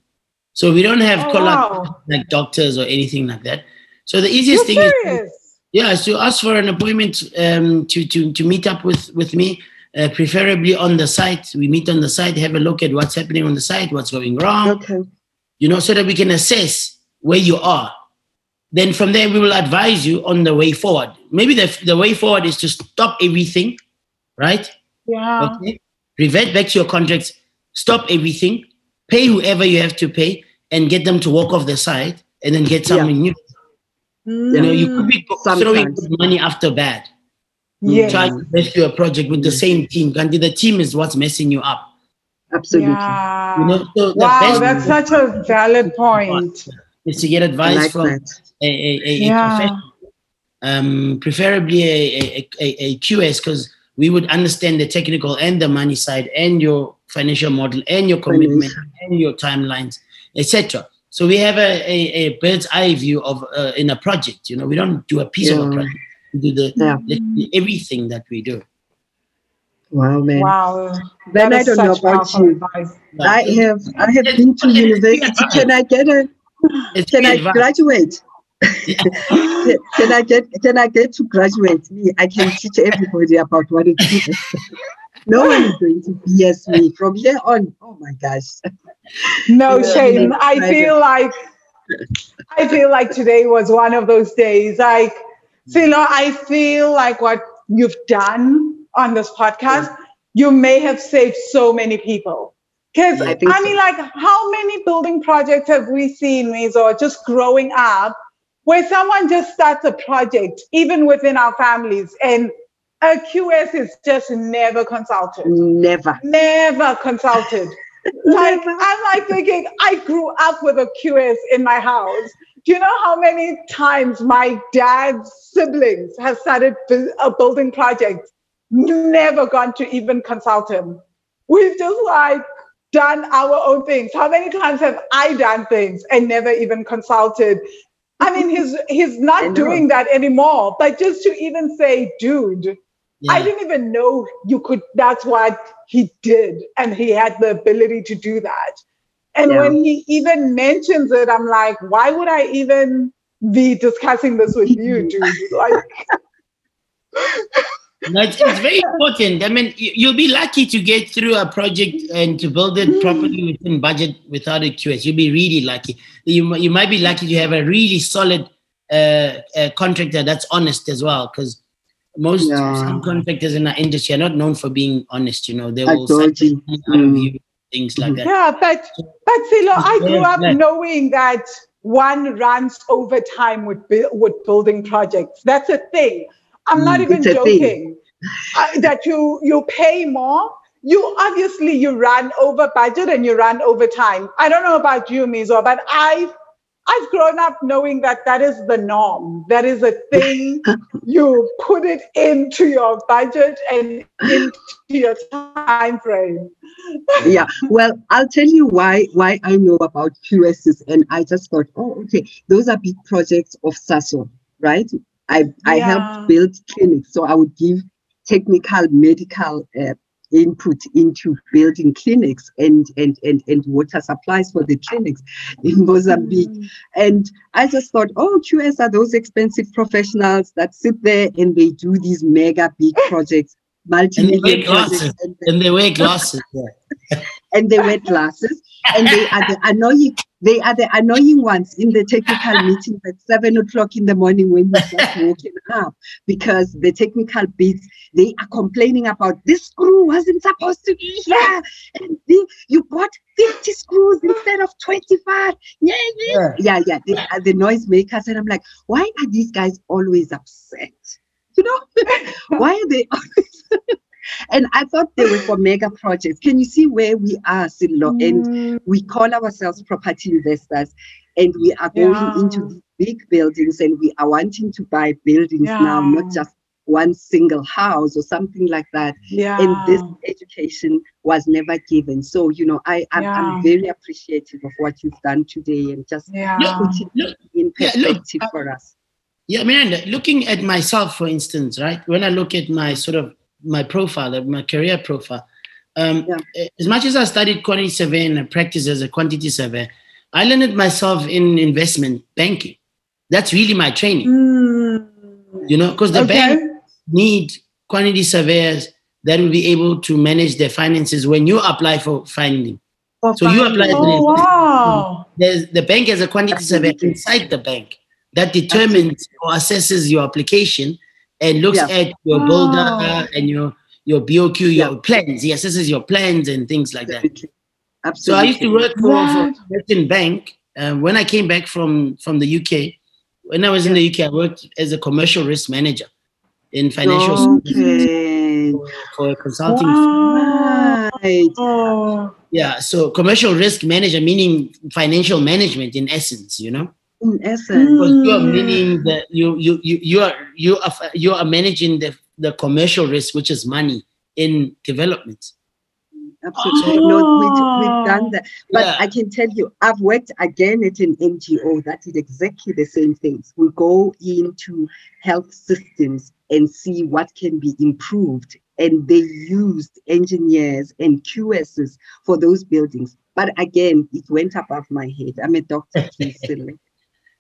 Speaker 4: So we don't have
Speaker 2: Oh,
Speaker 4: call
Speaker 2: wow.
Speaker 4: like doctors or anything like that. So the easiest
Speaker 2: You're
Speaker 4: thing is
Speaker 2: serious?
Speaker 4: yeah, so ask for an appointment um, to, to, to meet up with, with me, uh, preferably on the site. We meet on the site, have a look at what's happening on the site, what's going wrong,
Speaker 3: Okay.
Speaker 4: you know, so that we can assess where you are. Then from there, we will advise you on the way forward. Maybe the, the way forward is to stop everything, right?
Speaker 2: Yeah.
Speaker 4: Okay. Revert back to your contracts, stop everything, pay whoever you have to pay, and get them to walk off the site and then get
Speaker 3: Yeah.
Speaker 4: something new. You know, you could be throwing
Speaker 3: Sometimes.
Speaker 4: good money after bad.
Speaker 2: Yes.
Speaker 4: Try to rescue a project with the same team. Gandhi, the team is what's messing you up.
Speaker 3: Absolutely.
Speaker 2: Yeah.
Speaker 4: You know, so the
Speaker 2: wow,
Speaker 4: best
Speaker 2: that's such a valid point.
Speaker 4: is to get advice
Speaker 3: like
Speaker 4: from
Speaker 3: that.
Speaker 4: a, a, a, a
Speaker 2: Yeah.
Speaker 4: professional, um, preferably a, a, a, a QS, because we would understand the technical and the money side and your financial model and your commitment and your timelines, etc. So we have a, a, a bird's eye view of uh, in a project. You know, we don't do a piece of a project. We do the
Speaker 3: Yeah.
Speaker 4: literally everything that we do.
Speaker 3: Wow, man.
Speaker 2: Wow.
Speaker 3: Then I don't know about you.
Speaker 2: advice.
Speaker 3: I have I have been to university. Can I get a can I graduate? Can, *laughs* can I get can I get to graduate? Me, I can teach everybody about what it is. *laughs* no one is going to BS me from here on. Oh my gosh.
Speaker 2: No
Speaker 3: Yeah.
Speaker 2: shame.
Speaker 3: Yeah.
Speaker 2: I feel like I feel like today was one of those days. Like, Silo, I feel like what you've done on this podcast, you may have saved so many people. Because
Speaker 3: I
Speaker 2: I,
Speaker 3: think so.
Speaker 2: mean, like, how many building projects have we seen, or just growing up, where someone just starts a project, even within our families, and a QS is just never consulted
Speaker 3: Never.
Speaker 2: never consulted. *laughs* like I'm like thinking, I grew up with a QS in my house. Do you know how many times my dad's siblings have started a building project, never gone to even consult him? We've just like done our own things. How many times have I done things and never even consulted? I mean, he's he's not doing that anymore. But just to even say, dude, I didn't even know you could. That's what he did, and he had the ability to do that. And
Speaker 3: Yeah.
Speaker 2: when he even mentions it, I'm like, why would I even be discussing this with you, dude? *laughs* Like,
Speaker 4: No, it's, it's very important. I mean, you- you'll be lucky to get through a project and to build it properly within budget without a QS. You'll be really lucky. You, you might be lucky to have a really solid uh, uh, contractor that's honest as well, because most
Speaker 3: Yeah.
Speaker 4: contractors in our industry are not known for being honest. You know, they
Speaker 3: Like
Speaker 4: will say out of
Speaker 3: Mm.
Speaker 4: you, things like that.
Speaker 2: yeah, but but Silo, I grew up
Speaker 4: Yeah.
Speaker 2: knowing that one runs overtime with bu- with building projects. That's a thing. I'm not
Speaker 3: Mm,
Speaker 2: even
Speaker 3: it's a thing.
Speaker 2: joking. I- that you you pay more. You obviously you run over budget and you run over time. I don't know about you, Mizo, but I've I've grown up knowing that that is the norm. That is a thing. *laughs* you put it into your budget and into your time frame. *laughs*
Speaker 3: yeah well i'll tell you why why i know about qss and i just thought oh okay those are big projects of saso right i i
Speaker 2: Yeah.
Speaker 3: helped build clinics so i would give technical medical uh, input into building clinics and and and and water supplies for the clinics in mozambique
Speaker 2: Mm.
Speaker 3: and I just thought, oh, QS are those expensive professionals that sit there and they do these mega big *laughs* projects,
Speaker 4: And they wear
Speaker 3: multi-million
Speaker 4: glasses.
Speaker 3: projects, and,
Speaker 4: And they wear *laughs* glasses. Yeah.
Speaker 3: and they wear glasses, and they are the annoying. They are the annoying ones in the technical *laughs* meetings at seven o'clock in the morning when you're just *laughs* waking up because the technical bits they are complaining about this screw wasn't supposed to be here, and the, you bought fifty screws instead of twenty-five. Yeah, yeah,
Speaker 4: Yeah.
Speaker 3: yeah, yeah. They are the noisemakers, and I'm like, why are these guys always upset? You know, *laughs* why are they always? And I thought they were for mega projects. Can you see where we are, Silo? And
Speaker 2: Mm.
Speaker 3: we call ourselves property investors, and we are going
Speaker 2: Yeah.
Speaker 3: into big buildings, and we are wanting to buy buildings now, not just one single house or something like that
Speaker 2: yeah.
Speaker 3: and this education was never given. So, you know, I, I'm,
Speaker 2: Yeah.
Speaker 3: I'm very appreciative of what you've done today and just
Speaker 2: yeah.
Speaker 3: put it
Speaker 4: Look,
Speaker 3: in
Speaker 4: Yeah, look,
Speaker 3: perspective
Speaker 4: uh,
Speaker 3: for us.
Speaker 4: Yeah, Miranda, looking at myself, for instance, right? When I look at my sort of my profile, uh, my career profile, um,
Speaker 3: Yeah.
Speaker 4: as much as I studied quantity surveying and practiced as a quantity surveyor, I learned it myself in investment banking. That's really my training,
Speaker 2: Mm.
Speaker 4: you know, because the
Speaker 2: okay.
Speaker 4: bank need quantity surveyors that will be able to manage their finances when you apply for funding. So you apply
Speaker 2: Oh, wow.
Speaker 4: There's, the bank has a quantity surveyor inside the bank that determines or assesses your application and looks
Speaker 3: Yeah.
Speaker 4: at your
Speaker 2: Wow.
Speaker 4: builder and your your BOQ, your
Speaker 3: Yeah.
Speaker 4: plans. He assesses your plans and things like that.
Speaker 3: Absolutely.
Speaker 4: So I used to work for, for Western Bank. Um, when I came back from from the UK, when I was in the UK, I worked as a commercial risk manager in financial services.
Speaker 3: Okay.
Speaker 4: for, for a consulting.
Speaker 2: Wow. Oh.
Speaker 4: Yeah, so commercial risk manager meaning financial management in essence, you know.
Speaker 3: In essence.
Speaker 4: Because you are
Speaker 2: Mm.
Speaker 4: meaning that you you you you are you are you are managing the the commercial risk, which is money in development.
Speaker 3: Absolutely. No, we, we've done that. But
Speaker 4: Yeah.
Speaker 3: I can tell you, I've worked again at an NGO that did exactly the same things. We go into health systems and see what can be improved. And they used engineers and QSs for those buildings. But again, it went above my head. I'm a doctor, *laughs* Silly.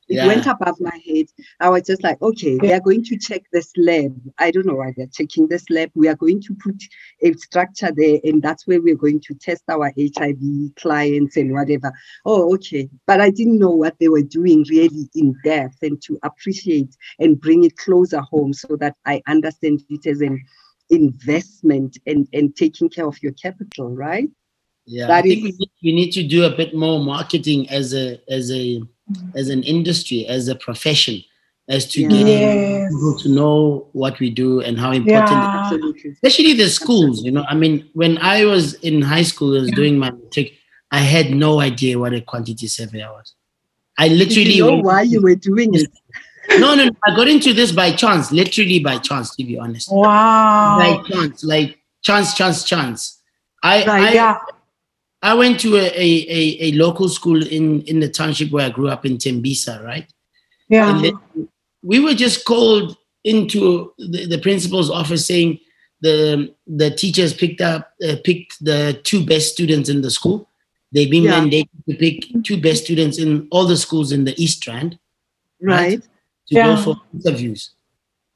Speaker 3: It
Speaker 4: Yeah.
Speaker 3: went above my head. I was just like, okay, they are going to check this lab. I don't know why they're checking this lab. We are going to put a structure there, and that's where we're going to test our HIV clients and whatever. Oh, okay. But I didn't know what they were doing really in depth and to appreciate and bring it closer home so that I understand it as an investment and, and taking care of your capital, right?
Speaker 4: Yeah,
Speaker 3: That
Speaker 4: I think we need, we need to do a bit more marketing as a as a Mm. as an industry, as a profession, as to
Speaker 3: Yeah.
Speaker 4: getting people to know what we do and how important,
Speaker 2: Yeah.
Speaker 4: Especially the schools. You know, I mean, when I was in high school, I was doing my matric, I had no idea what a quantity surveyor was. I literally
Speaker 3: you know why you were doing it? *laughs*
Speaker 4: no, no, no, I got into this by chance, literally by chance, to be honest.
Speaker 2: Wow.
Speaker 4: By chance, like chance, chance, chance. I,
Speaker 3: Right,
Speaker 4: I
Speaker 2: yeah.
Speaker 4: I went to a, a, a, a local school in, in the township where I grew up in Tembisa, right?
Speaker 2: Yeah.
Speaker 4: And we were just called into the, the principal's office saying the the teachers picked up uh, picked the two best students in the school. They've been
Speaker 3: Yeah.
Speaker 4: mandated to pick two best students in all the schools in the East Rand
Speaker 3: Right.
Speaker 4: to
Speaker 2: Yeah.
Speaker 4: go for interviews.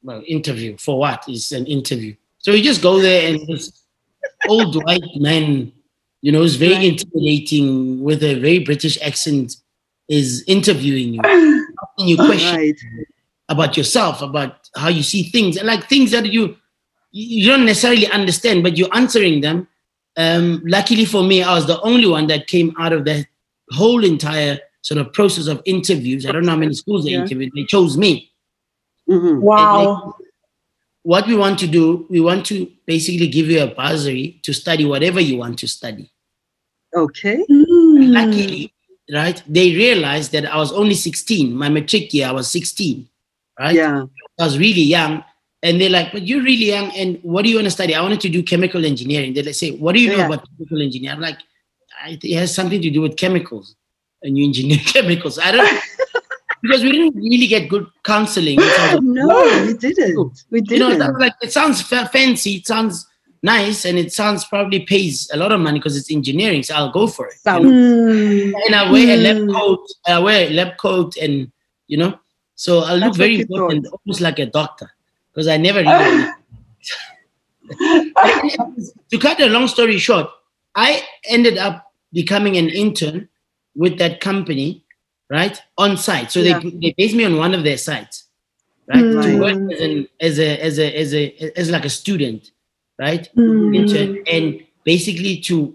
Speaker 4: Well, interview for what? It's an interview. So you just go there and this old white man, you know, it's very
Speaker 3: Right.
Speaker 4: intimidating with a very British accent, is interviewing you, *laughs* asking you questions
Speaker 3: Right.
Speaker 4: about yourself, about how you see things, and like things that you you don't necessarily understand, but you're answering them. Um, luckily for me, I was the only one that came out of that whole entire sort of process of interviews. I don't know how many schools they
Speaker 3: Yeah.
Speaker 4: interviewed. They chose me.
Speaker 3: Mhm.
Speaker 2: Wow.
Speaker 4: What we want to do, we want to basically give you a bursary to study whatever you want to study.
Speaker 3: Okay.
Speaker 2: Mm.
Speaker 4: Luckily, right? They realized that I was only 16. My matric year, I was 16, right?
Speaker 3: Yeah.
Speaker 4: I was really young. And they're like, but you're really young. And what do you want to study? I wanted to do chemical engineering. They say, what do you know
Speaker 3: Yeah.
Speaker 4: about chemical engineering? I'm like, it has something to do with chemicals. And you engineer *laughs* chemicals. I don't *laughs* because we didn't really get good counseling. in terms *gasps*
Speaker 3: No, we didn't. We didn't.
Speaker 4: that was like it sounds fa- fancy, it sounds nice, and it sounds probably pays a lot of money because it's engineering. So I'll go for it. you know?
Speaker 2: Mm.
Speaker 4: And I wear a lab
Speaker 2: Mm.
Speaker 4: coat. I wear a lab coat, and you know, so I look
Speaker 3: That's
Speaker 4: very important, almost like a doctor, because I never really. *laughs* *laughs* to cut a long story short, I ended up becoming an intern with that company, right, on site. So
Speaker 3: Yeah.
Speaker 4: they they based me on one of their sites, right, to
Speaker 3: Mm.
Speaker 4: work as an as a as a as a as like a student, right,
Speaker 2: Mm.
Speaker 4: intern, and basically to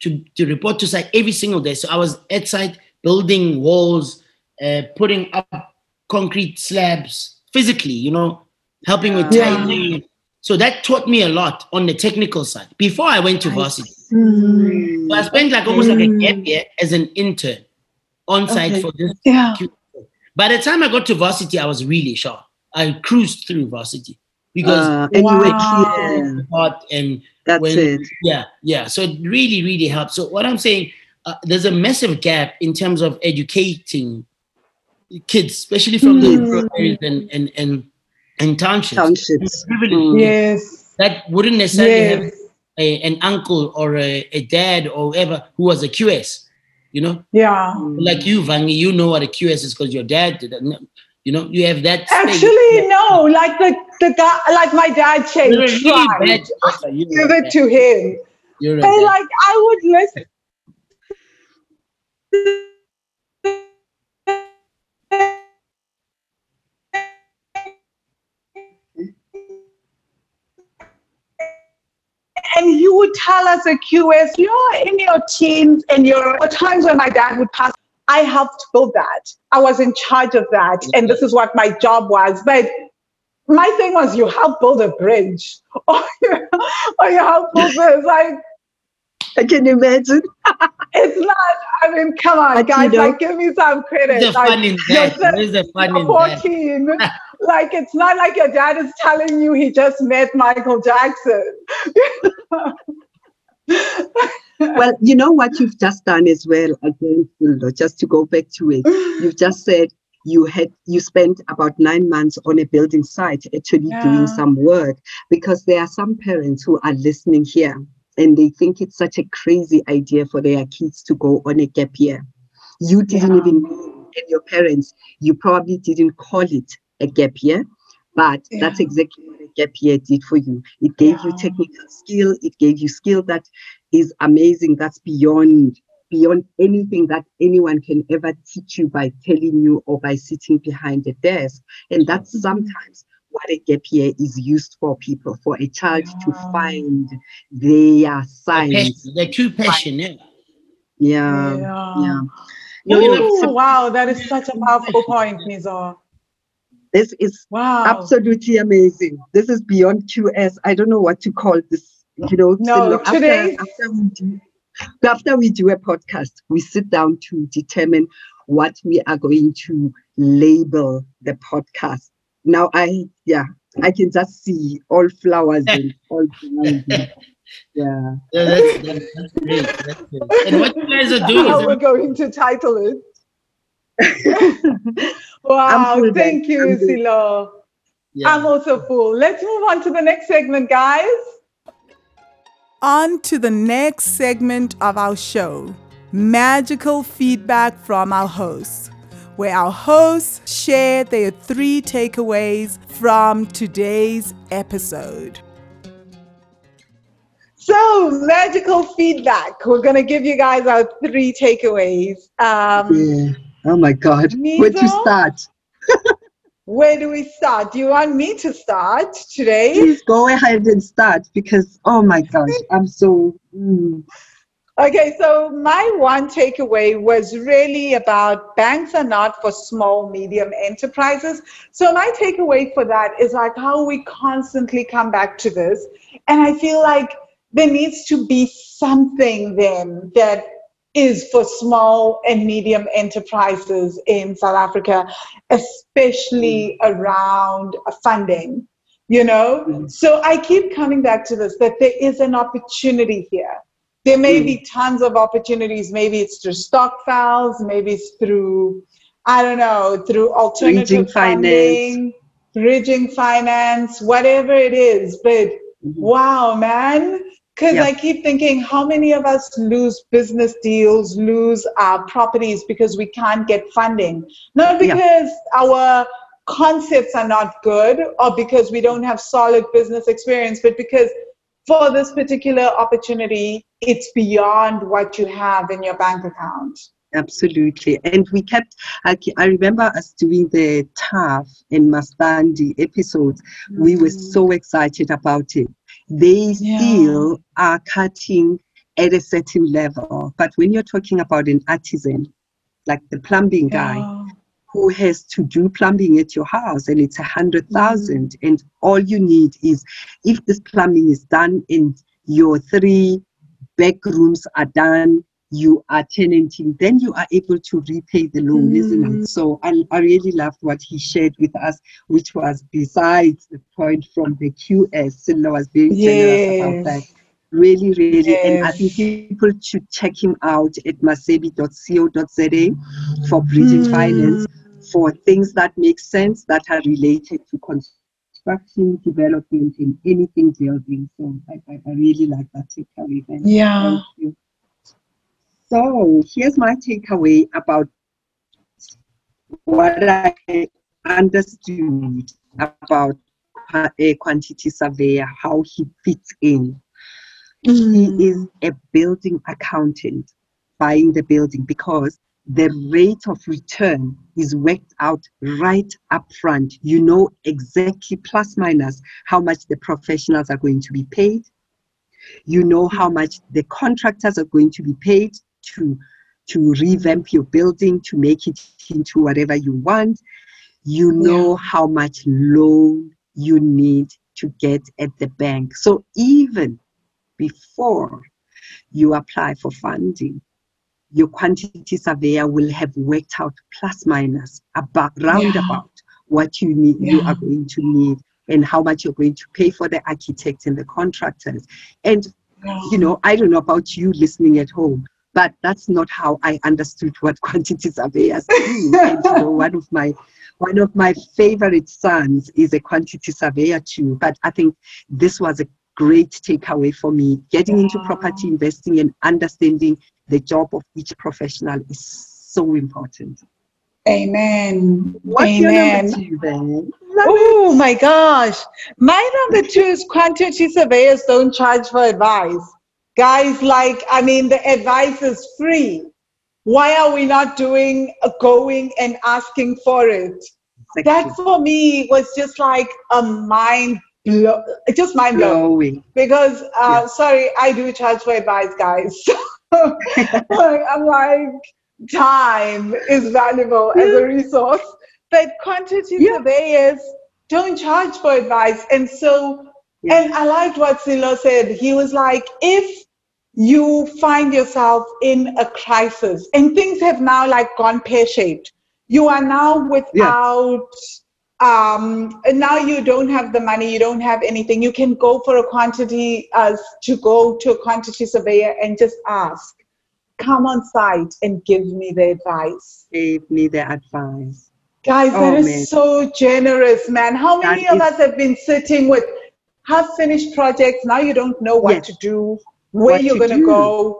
Speaker 4: to to report to site every single day. So I was at site building walls, uh, putting up concrete slabs physically, you know, helping with
Speaker 2: Yeah.
Speaker 4: tiling. So that taught me a lot on the technical side before I went to
Speaker 3: I
Speaker 4: varsity.
Speaker 2: Mm.
Speaker 4: So I spent like almost like a
Speaker 2: Mm.
Speaker 4: gap year as an intern on site
Speaker 3: Okay.
Speaker 4: for this.
Speaker 2: Yeah.
Speaker 4: By the time I got to varsity, I was really sharp. I cruised through varsity because
Speaker 3: Uh, and you were
Speaker 2: Wow.
Speaker 3: clear.
Speaker 4: hot and
Speaker 3: That's
Speaker 4: when-
Speaker 3: it.
Speaker 4: yeah, yeah. So it really, really helps. So what I'm saying, uh, there's a massive gap in terms of educating kids, especially from the
Speaker 2: Mm.
Speaker 4: rural areas and and and, and townships.
Speaker 3: Townships. Mm.
Speaker 2: Yes.
Speaker 4: That wouldn't necessarily have a, an uncle or a, a dad or whoever who was a QS. You know,
Speaker 2: Yeah.
Speaker 4: like you, Vangi, you know what a QS is because your dad did it. You know, you have that. stake.
Speaker 2: Actually, no. Like the the guy, like my dad said,
Speaker 4: You're really bad. You're
Speaker 2: Give it to him.
Speaker 4: You're
Speaker 2: And
Speaker 4: bad-
Speaker 2: like I would listen. And he would tell us at QS, you're in your teens and your or times when my dad would pass. I helped build that. I was in charge of that. And this is what my job was. But my thing was you help build a bridge *laughs* or you, or you help build *laughs* this. Like,
Speaker 3: I can imagine.
Speaker 2: it's not, I mean, come on,
Speaker 3: But, you
Speaker 2: guys,
Speaker 3: know,
Speaker 2: like, give me some credit.
Speaker 4: There's a
Speaker 2: like,
Speaker 4: fun in that. There's a fun in
Speaker 2: you're
Speaker 4: that.
Speaker 2: 14. *laughs* like, it's not like your dad is telling you he just met Michael Jackson.
Speaker 3: Well, you know what you've just done as well, again, just to go back to it. *sighs* You've just said you had you spent about nine months on a building site actually
Speaker 2: Yeah.
Speaker 3: doing some work because there are some parents who are listening here and they think it's such a crazy idea for their kids to go on a gap year. You didn't
Speaker 2: Yeah.
Speaker 3: even and your parents, you probably didn't call it a gap year, but that's exactly what a gap year did for you. It gave you technical skill, it gave you skill that is amazing. That's beyond beyond anything that anyone can ever teach you by telling you or by sitting behind a desk. And that's sometimes what a gap year is used for people, for a child to find their
Speaker 4: The
Speaker 3: signs.
Speaker 4: passion, the true passion, yeah.
Speaker 3: Yeah.
Speaker 2: Yeah.
Speaker 3: Yeah.
Speaker 4: No, you know,
Speaker 2: Ooh, wow, that is such a powerful point, Mizo.
Speaker 3: This is
Speaker 2: Wow.
Speaker 3: absolutely amazing. This is beyond QS. I don't know what to call this. You know,
Speaker 2: No,
Speaker 3: Silo, after,
Speaker 2: today-
Speaker 3: after we do after we do a podcast, we sit down to determine what we are going to label the podcast. Now I yeah, I can just see all flowers and *laughs* all yeah.
Speaker 4: Yeah, that's, that's, that's great. That's great. And what you guys are doing *laughs*
Speaker 2: How we're going to title it. *laughs* Wow, thank you,
Speaker 3: I'm.
Speaker 2: Silo.
Speaker 4: yeah.
Speaker 2: I'm also full. Let's move on to the next segment, guys.
Speaker 1: On to the next segment of our show magical feedback from our hosts, where our hosts share their three takeaways from today's episode.
Speaker 2: So, magical feedback. We're going to give you guys our three takeaways. Um,
Speaker 3: yeah. Oh my God. Where to
Speaker 2: Mizo?
Speaker 3: start? *laughs*
Speaker 2: Where do we start? Do you want me to start today?
Speaker 3: Please go ahead and start because oh my gosh, I'm so mm,
Speaker 2: Okay, so my one takeaway was really about banks are not for small, medium enterprises. So my takeaway for that is like how we constantly come back to this. And I feel like there needs to be something then that is for small and medium enterprises in South Africa, especially around funding. You know,
Speaker 3: Mhm.
Speaker 2: so I keep coming back to this that there is an opportunity here there may
Speaker 3: Mm.
Speaker 2: be tons of opportunities. Maybe it's through stokvels, maybe it's through, I don't know, through alternative
Speaker 3: Bridging finance.
Speaker 2: funding, bridging finance, whatever it is. But
Speaker 3: Mhm.
Speaker 2: wow, man. Because
Speaker 3: Yeah.
Speaker 2: I keep thinking, how many of us lose business deals, lose our properties because we can't get funding? Not
Speaker 3: Yeah.
Speaker 2: because our concepts are not good or because we don't have solid business experience, but because for this particular opportunity, it's beyond what you have in your bank account.
Speaker 3: Absolutely. And we kept, I, I remember us doing the TAF and Mastandi episodes. We were mm-hmm. so excited about it. They
Speaker 2: Yeah.
Speaker 3: still are cutting at a certain level. But when you're talking about an artisan, like the plumbing guy, who has to do plumbing at your house and it's a hundred mm-hmm. thousand and all you need is if this plumbing is done and your three bedrooms are done you are tenanting then you are able to repay the loan isn't
Speaker 2: Mm.
Speaker 3: it so I, I really loved what he shared with us which was besides the point from the qs Silla was very generous about that
Speaker 2: Yes.
Speaker 3: really really and i think people should check him out at masebi.co.za for bridging finance for things that make sense that are related to construction, development, and anything building. So I, I, I really like that takeaway.
Speaker 2: Yeah.
Speaker 3: thank you. So here's my takeaway about what I understood about a quantity eh, surveyor, how he fits in. He mm. is a building accountant buying the building because the rate of return is worked out right up front. You know exactly plus minus how much the professionals are going to be paid. You know how much the contractors are going to be paid to to revamp your building to make it into whatever you want. You know how much loan you need to get at the bank. So even before you apply for funding, your quantity surveyor will have worked out plus minus about roundabout what you need you are going to need and how much you're going to pay for the architects and the contractors. And you know, I don't know about you listening at home, but that's not how I understood what *laughs* quantity surveyors do. and you know, *laughs* one of my one of my favorite sons is a quantity surveyor too. But I think this was a great takeaway for me. Getting into property investing and understanding the job of each professional is so important.
Speaker 2: Amen.
Speaker 3: What's
Speaker 2: Amen.
Speaker 3: your number two then?
Speaker 2: Oh my gosh. My number two is quantity surveyors don't charge for advice. Guys, like, I mean, the advice is free. Why are we not doing, going and asking for it? That for me was just like a mind blow, just mind
Speaker 3: blowing.
Speaker 2: Because, uh,
Speaker 3: Yeah.
Speaker 2: sorry, I do charge for advice, guys. *laughs* I'm like, time is valuable as a resource. But quantity
Speaker 3: Yeah.
Speaker 2: surveyors don't charge for advice. And so,
Speaker 3: Yeah.
Speaker 2: and I liked what Silo said. He was like, if you find yourself in a crisis and things have now like gone pear-shaped, you are now without um, and now you don't have the money, you don't have anything. You can go for a quantity uh, to go to a quantity surveyor and just ask, come on site and give me the advice.
Speaker 3: Give me the advice.
Speaker 2: Guys,
Speaker 3: Oh,
Speaker 2: that is
Speaker 3: man.
Speaker 2: so generous, man. How many
Speaker 3: That
Speaker 2: of
Speaker 3: is-
Speaker 2: us have been sitting with half finished projects? Now you don't know what
Speaker 3: Yes.
Speaker 2: to do, where
Speaker 3: What
Speaker 2: you're going to go.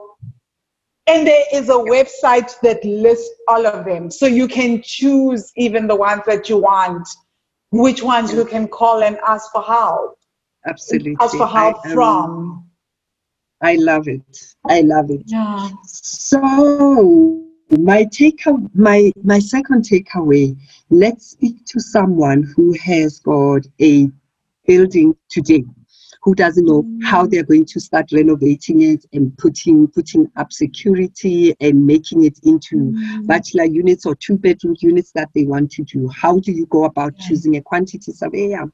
Speaker 2: And there is a website that lists all of them. So you can choose even the ones that you want, which ones you can call and ask for help.
Speaker 3: Absolutely.
Speaker 2: Ask for help
Speaker 3: I, um,
Speaker 2: from.
Speaker 3: I love it. I love it.
Speaker 2: Yeah.
Speaker 3: So my take my my second takeaway, let's speak to someone who has got a building today who doesn't know how they're going to start renovating it and putting putting up security and making it into bachelor units or two bedroom units that they want to do. How do you go about
Speaker 2: Yeah.
Speaker 3: choosing a quantity surveyor?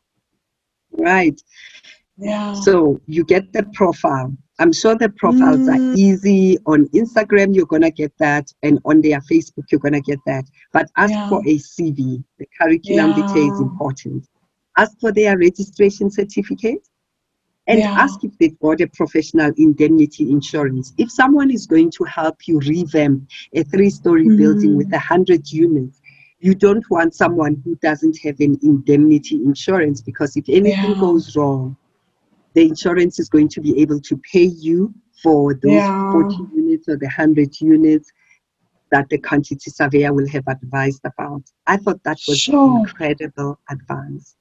Speaker 3: Right.
Speaker 2: Yeah.
Speaker 3: So you get the profile. I'm sure the profiles
Speaker 2: Mm.
Speaker 3: are easy. On Instagram, you're going to get that. And on their Facebook, you're going to get that. But ask
Speaker 2: Yeah.
Speaker 3: for a CV. The curriculum vitae is
Speaker 2: Yeah.
Speaker 3: important. Ask for their registration certificate. And
Speaker 2: Yeah.
Speaker 3: ask if they've got a professional indemnity insurance. If someone is going to help you revamp a three story building
Speaker 2: Mm.
Speaker 3: with a 100 units, you don't want someone who doesn't have an indemnity insurance because if anything
Speaker 2: Yeah.
Speaker 3: goes wrong, the insurance is going to be able to pay you for those
Speaker 2: Yeah.
Speaker 3: 40 units or the 100 units that the quantity surveyor will have advised about. I thought that was
Speaker 2: Sure.
Speaker 3: incredible advice.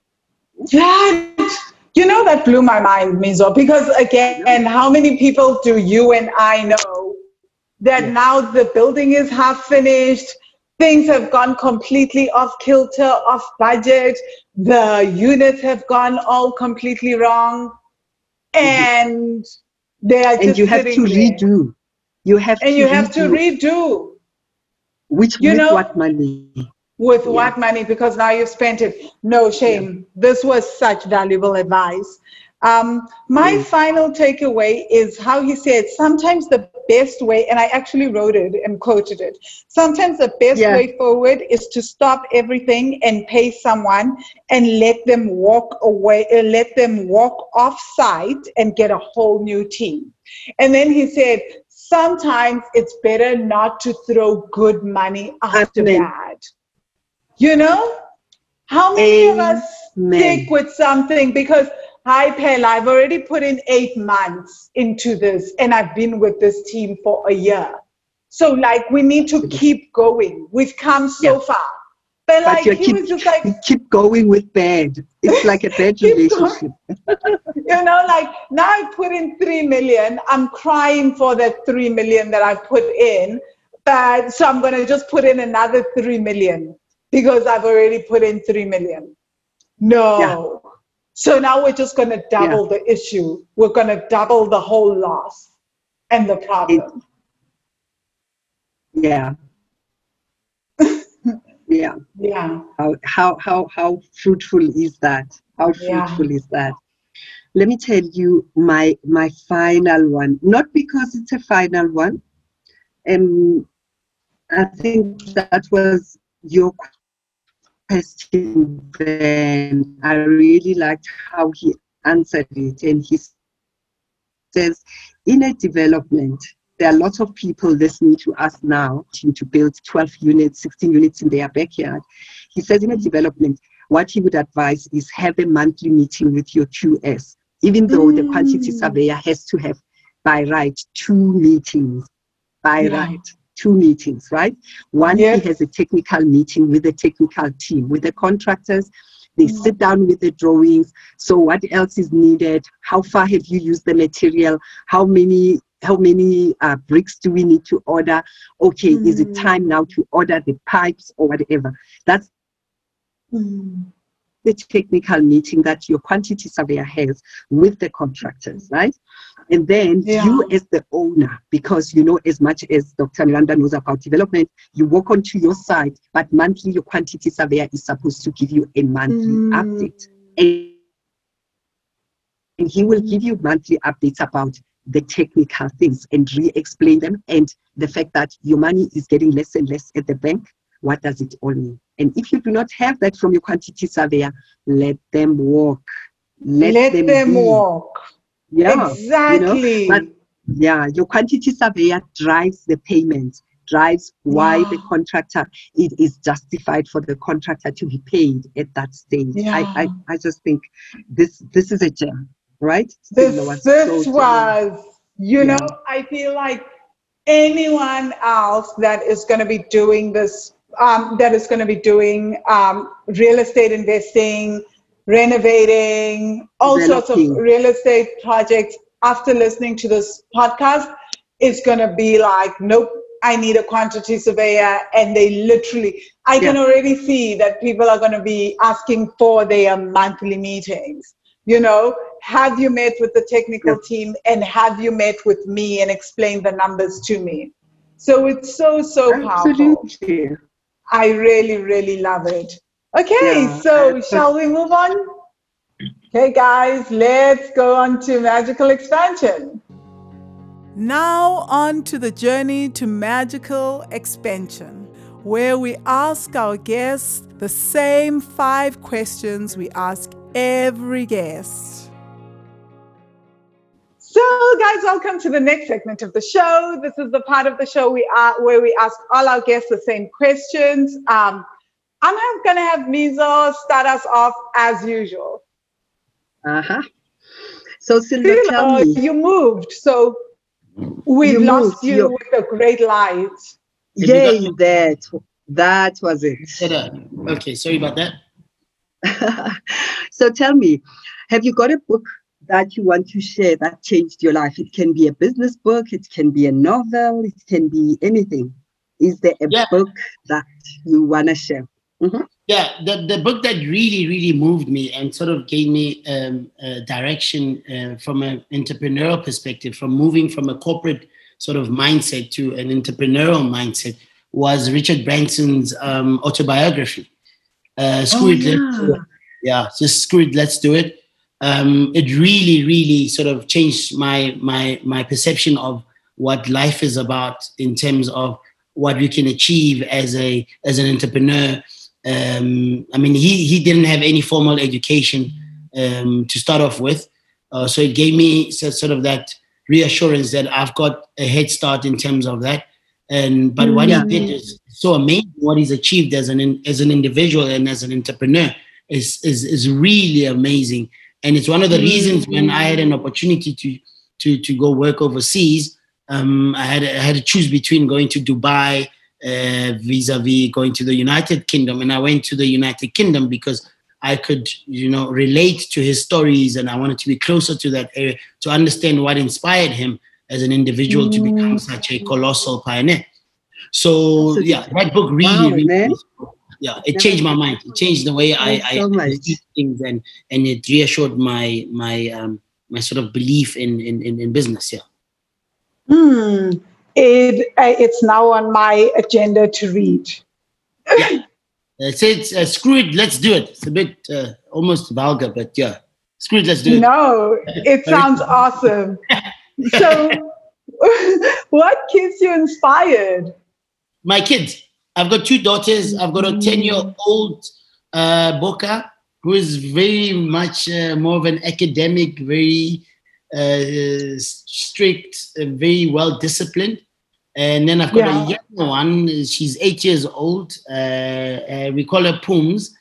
Speaker 2: That, you know, that blew my mind, Mizo, because again, and how many people do you and I know that
Speaker 3: Yeah.
Speaker 2: now the building is half finished, things have gone completely off kilter, off budget, the units have gone all completely wrong, mm-hmm. and they are just
Speaker 3: And you have to
Speaker 2: there.
Speaker 3: redo. You have
Speaker 2: And you have to
Speaker 3: redo.
Speaker 2: redo.
Speaker 3: Which
Speaker 2: you know-
Speaker 3: what money?
Speaker 2: With
Speaker 3: Yeah.
Speaker 2: what money because now you've spent it. No shame. This was such valuable advice. Um, my
Speaker 3: Yes.
Speaker 2: final takeaway is how he said sometimes the best way and i actually wrote it and quoted it. Sometimes the best
Speaker 3: Yeah.
Speaker 2: way forward is to stop everything and pay someone and let them walk away uh, let them walk off site and get a whole new team. And then he said sometimes it's better not to throw good money after bad you know, how many of us
Speaker 3: Amen.
Speaker 2: stick with something because hi Pell, I've already put in eight months into this and I've been with this team for a year. So like we need to keep going. We've come so
Speaker 3: Yeah.
Speaker 2: far. But
Speaker 3: But
Speaker 2: like
Speaker 3: keep,
Speaker 2: was just like
Speaker 3: keep going with bad. It's like a bad *laughs* relationship. *laughs*
Speaker 2: you know, like now I put in three million. I'm crying for that three million that I put in, but so I'm gonna just put in another three million because I've already put in three million. No. So now we're just gonna double the issue. We're gonna double the whole loss and the problem.
Speaker 3: Yeah. *laughs* yeah.
Speaker 2: yeah.
Speaker 3: How, how how how fruitful is that? How
Speaker 2: Yeah.
Speaker 3: fruitful is that? Let me tell you my my final one. Not because it's a final one. Um, I think that was your question. Then I really liked how he answered it, and he says, in a development, there are lots of people listening to us now to build 12 units, 16 units in their backyard. He says, in a development, what he would advise is have a monthly meeting with your QS, even though the quantity
Speaker 2: Mm.
Speaker 3: surveyor has to have by right two meetings. By
Speaker 2: Yeah.
Speaker 3: right, two meetings, right? One,
Speaker 2: Yes.
Speaker 3: he has a technical meeting with the technical team, with the contractors. They
Speaker 2: Mm.
Speaker 3: sit down with the drawings. So what else is needed? How far have you used the material? How many how many uh, bricks do we need to order? Okay, is it
Speaker 2: Mm.
Speaker 3: time now to order the pipes or whatever? That's
Speaker 2: Mm.
Speaker 3: The technical meeting that your quantity surveyor has with the contractors, right? And then
Speaker 2: Yeah.
Speaker 3: you, as the owner, because you know as much as Dr. Miranda knows about development, you walk onto your site, but monthly your quantity surveyor is supposed to give you a monthly
Speaker 2: Mm.
Speaker 3: update. And and he will give you monthly updates about the technical things and re-explain them and the fact that your money is getting less and less at the bank what does it all mean and if you do not have that from your quantity surveyor let them walk let,
Speaker 2: Let, them,
Speaker 3: be.
Speaker 2: walk.
Speaker 3: yeah
Speaker 2: exactly.
Speaker 3: but- yeah your quantity surveyor drives the payment drives why the contractor it is justified for the contractor to be paid at that stage I, I
Speaker 2: Yeah.
Speaker 3: i just think this this is a gem right
Speaker 2: this
Speaker 3: was
Speaker 2: this
Speaker 3: so
Speaker 2: was you
Speaker 3: Yeah.
Speaker 2: know i feel like anyone else that is going to be doing this um, that is going to be doing um, real estate investing renovating all sorts of real estate projects after listening to this podcast is going to be like nope i need a quantity surveyor and they literally i can
Speaker 3: Yeah.
Speaker 2: already see that people are going to be asking for their monthly meetings you know have you met with the technical
Speaker 3: Yeah.
Speaker 2: team and have you met with me and explained the numbers to me so it's so so powerful
Speaker 3: Absolutely.
Speaker 2: I really really love it. Okay
Speaker 3: Yeah,
Speaker 2: so shall we move on? Okay guys let's go on to magical expansion.
Speaker 1: Now, on to the journey to magical expansion, where we ask our guests the same five questions we ask every guest.
Speaker 2: So, guys, welcome to the next segment of the show. This is the part of the show we are where we ask all our guests the same questions. Um, I'm going to have Mizo start us off as usual.
Speaker 3: Uh-huh. So Silva,
Speaker 2: Phil,
Speaker 3: tell
Speaker 2: uh,
Speaker 3: me.
Speaker 2: you moved, so we've
Speaker 3: You
Speaker 2: lost
Speaker 3: moved,
Speaker 2: you
Speaker 3: you-
Speaker 2: with a great light.
Speaker 4: Have you
Speaker 3: Yay,
Speaker 4: got-
Speaker 3: that that was it.
Speaker 4: Said, uh, Okay, sorry about that. *laughs*
Speaker 3: so tell me, have you got a book that you want to share that changed your life? It can be a business book, it can be a novel, it can be anything. Is there a
Speaker 4: Yeah.
Speaker 3: book that you wanna share?
Speaker 4: Yeah, the, the book that really, really moved me and sort of gave me um, direction uh, from an entrepreneurial perspective, from moving from a corporate sort of mindset to an entrepreneurial mindset, was Richard Branson's um, autobiography. Uh, screw
Speaker 3: Oh,
Speaker 4: it, let's do it. Yeah, just screw it, let's do it. Um, it really, really sort of changed my my my perception of what life is about in terms of what we can achieve as a as an entrepreneur um, I mean, he he didn't have any formal education um, to start off with, uh, so it gave me sort of that reassurance that I've got a head start in terms of that. And but what
Speaker 3: Yeah.
Speaker 4: he did is so amazing. What he's achieved as an as an individual and as an entrepreneur is is is really amazing. And it's one of the reasons when I had an opportunity to to to go work overseas, um, I had I had to choose between going to Dubai uh, vis-a-vis going to the United Kingdom, and I went to the United Kingdom because I could, you know, relate to his stories, and I wanted to be closer to that area to understand what inspired him as an individual to become such a colossal pioneer. So yeah, that book really,
Speaker 3: Wow,
Speaker 4: really. Yeah, it changed my mind. It changed the way I, I
Speaker 3: so much.
Speaker 4: things, and and it reassured my my um my sort of belief in in, in, in business. Yeah.
Speaker 2: Hmm. It, uh, it's now on my agenda to read.
Speaker 4: Yeah. Uh, say it's uh, screw it, let's do it. It's a bit uh, almost vulgar, but yeah, screw it, let's do it.
Speaker 2: No, it sounds awesome. *laughs* So, *laughs* what keeps you inspired?
Speaker 4: My kids. I've got two daughters. I've got a 10 year old uh, Boka who is very much uh, more of an academic, very uh, strict, very well disciplined. And then I've got
Speaker 2: Yeah.
Speaker 4: a younger one. She's eight years old. Uh, uh, we call her Pooms.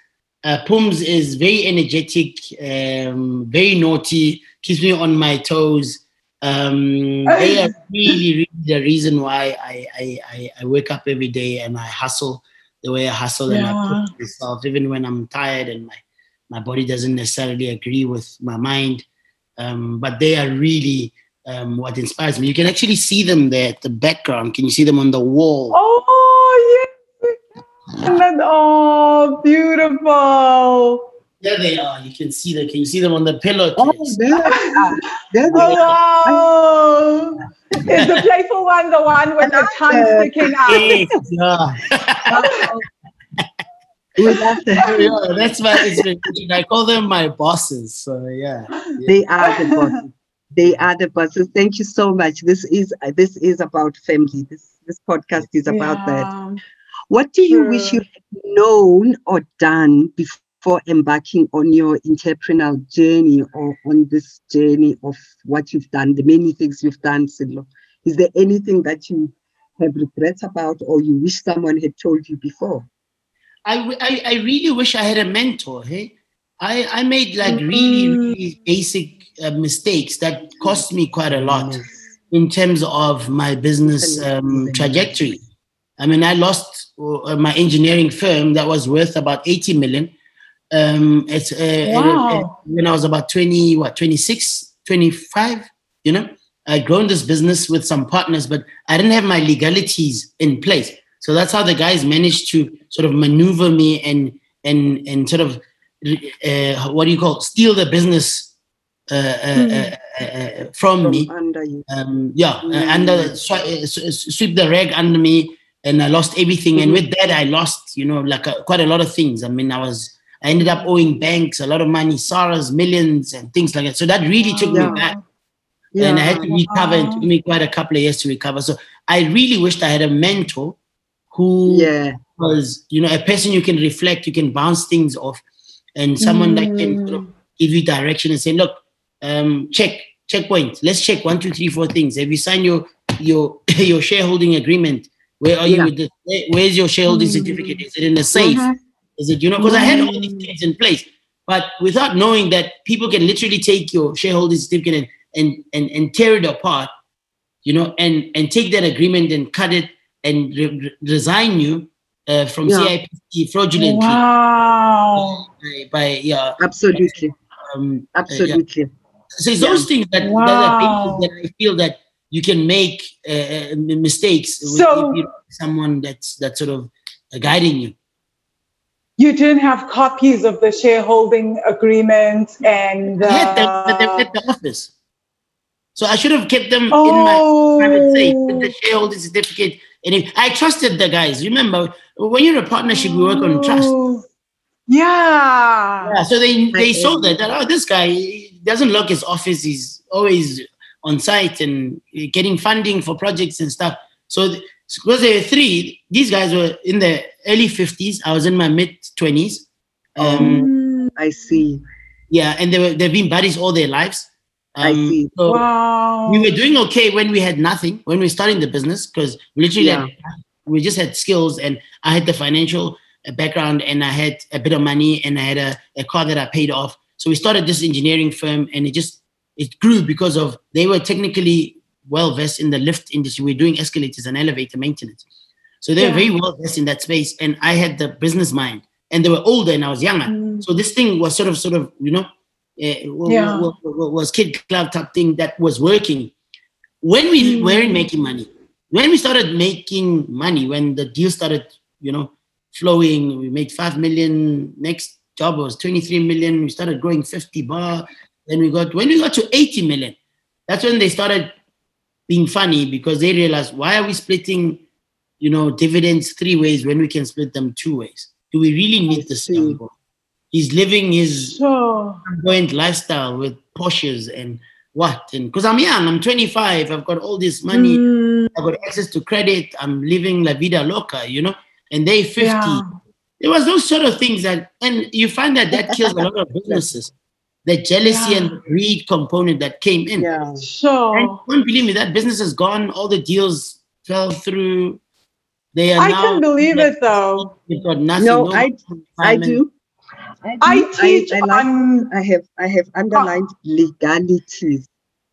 Speaker 4: Uh, Pooms is very energetic, um, very naughty, keeps me on my toes. Um, they are really, really the reason why I, I, I, wake up every day and I hustle the way I hustle and I
Speaker 2: Yeah.
Speaker 4: push myself, even when I'm tired and my, my body doesn't necessarily agree with my mind. Um, but they are really um, what inspires me. You can actually see them there at the background. Can you see them on the wall?
Speaker 2: Oh, yes. *laughs* And oh, beautiful.
Speaker 4: There they are. You can see them. Can you see them on the pillow?
Speaker 3: Oh, there they are. There they
Speaker 2: Oh,
Speaker 3: are.
Speaker 2: wow. Is the playful one the one with the tongue sticking out? *laughs*
Speaker 4: yeah.
Speaker 3: We love them.
Speaker 4: yeah, that's my inspiration. I call them my bosses. So yeah.
Speaker 3: They are the bosses. They are the bosses. Thank you so much. This is this is about family. This this podcast is about that. What do you wish you
Speaker 2: Sure.
Speaker 3: had known or done before embarking on your entrepreneurial journey or on this journey of what you've done, the many things you've done, Sello? Is there anything that you have regrets about or you wish someone had told you before?
Speaker 4: I, I really wish I had a mentor. Hey, I, I made like really, really basic uh, mistakes that cost me quite a lot in terms of my business um, trajectory. I mean, I lost uh, my engineering firm that was worth about 80 million. Um, it's uh,
Speaker 2: Wow.
Speaker 4: uh, when I was about 20, what, 26, 25, you know, I'd grown this business with some partners, but I didn't have my legalities in place. So that's how the guys managed to sort of maneuver me and and and sort of uh, what do you call it? steal the business uh, uh, uh, uh, from,
Speaker 3: From
Speaker 4: me.
Speaker 3: under you.
Speaker 4: Um, yeah, uh,
Speaker 3: Mm.
Speaker 4: under swi- uh, s- s- sweep the rag under me, and I lost everything. And
Speaker 3: Mhm.
Speaker 4: with that, I lost you know like uh, quite a lot of things. I mean, I was I ended up owing banks a lot of money, Sarah's millions and things like that. So that really took
Speaker 3: Yeah.
Speaker 4: me back and I had to recover. It took me quite a couple of years to recover. So I really wished I had a mentor who
Speaker 3: Yeah.
Speaker 4: was, you know, a person you can reflect, you can bounce things off, and someone that can sort of give you direction and say, look, um, check, checkpoint. Let's check one, two, three, four things. Have you signed your your *coughs* your shareholding agreement? Where are you
Speaker 3: Yeah.
Speaker 4: with this? Where's your shareholding certificate? Is it in the safe?
Speaker 3: Mhm.
Speaker 4: Is it, you know, because I had all these things in place, but without knowing that people can literally take your shareholders certificate and and and, and tear it apart, you know, and and take that agreement and cut it and re- re- resign you uh, from
Speaker 3: Yeah.
Speaker 4: CIPC fraudulently
Speaker 2: Wow.
Speaker 4: by, by yeah.
Speaker 3: Absolutely.
Speaker 4: Um, uh, yeah.
Speaker 3: Absolutely.
Speaker 4: So it's
Speaker 3: Yeah.
Speaker 4: those things that, that
Speaker 2: Wow.
Speaker 4: basic that I feel that you can make uh, uh, mistakes with
Speaker 2: So-
Speaker 4: you someone that's that's sort of uh, guiding you.
Speaker 2: You didn't have copies of the shareholding agreement and
Speaker 4: I had them, but they're
Speaker 2: uh,
Speaker 4: at the office. So I should have kept them in my private safe with the
Speaker 2: oh,
Speaker 4: shareholding certificate. And if, I trusted the guys. Remember, when you're a partnership, we work on trust.
Speaker 2: Oh. Yeah.
Speaker 4: Yeah, so they they saw that, that oh, this guy doesn't lock his office. He's always on site and getting funding for projects and stuff. So th- because there were three, these guys were in the early fifties. I was in my mid twenties. Um,
Speaker 2: Mm,
Speaker 3: I see.
Speaker 4: yeah, and they were they've been buddies all their lives.
Speaker 3: I
Speaker 4: Um,
Speaker 3: see.
Speaker 4: So
Speaker 2: wow.
Speaker 4: we were doing okay when we had nothing when we were starting the business because we literally
Speaker 3: Yeah.
Speaker 4: had, we just had skills and i had the financial uh, background and i had a bit of money and i had a, a car that i paid off so we started this engineering firm and it just it grew because of they were technically well versed in the lift industry we are doing escalators and elevator maintenance so they're
Speaker 2: Yeah.
Speaker 4: very well versed in that space and i had the business mind and they were older and i was younger
Speaker 2: Mm.
Speaker 4: so this thing was sort of, sort of, you know, uh,
Speaker 2: Yeah.
Speaker 4: wa- wa- was kid club type thing that was working. When we
Speaker 2: Mm.
Speaker 4: weren't making money, when we started making money, when the deal started, you know, flowing, we made five million. Next job was twenty three million. We started growing fifty bar. Then we got when we got to eighty million. That's when they started being funny because they realize why are we splitting, you know, dividends three ways when we can split them two ways Do we really need this young boy? He's living his
Speaker 2: Sure.
Speaker 4: flamboyant lifestyle with Porsches and what? And because I'm young, I'm 25, I've got all this money,
Speaker 2: Mm,
Speaker 4: I've got access to credit, I'm living la vida loca, you know, and they 50.
Speaker 2: yeah.
Speaker 4: There was those sort of things that, and you find that that kills a lot of businesses. The jealousy
Speaker 2: Yeah.
Speaker 4: and the greed component that came in.
Speaker 3: Yeah.
Speaker 4: And
Speaker 2: Sure.
Speaker 4: you won't believe me, that business is gone. All the deals fell through. They are
Speaker 2: I
Speaker 4: now.
Speaker 2: can believe it though.
Speaker 4: They've got nothing.
Speaker 3: No, I I do.
Speaker 2: I
Speaker 3: do.
Speaker 2: teach
Speaker 3: I, like-
Speaker 2: on
Speaker 3: I have I have underlined legalities.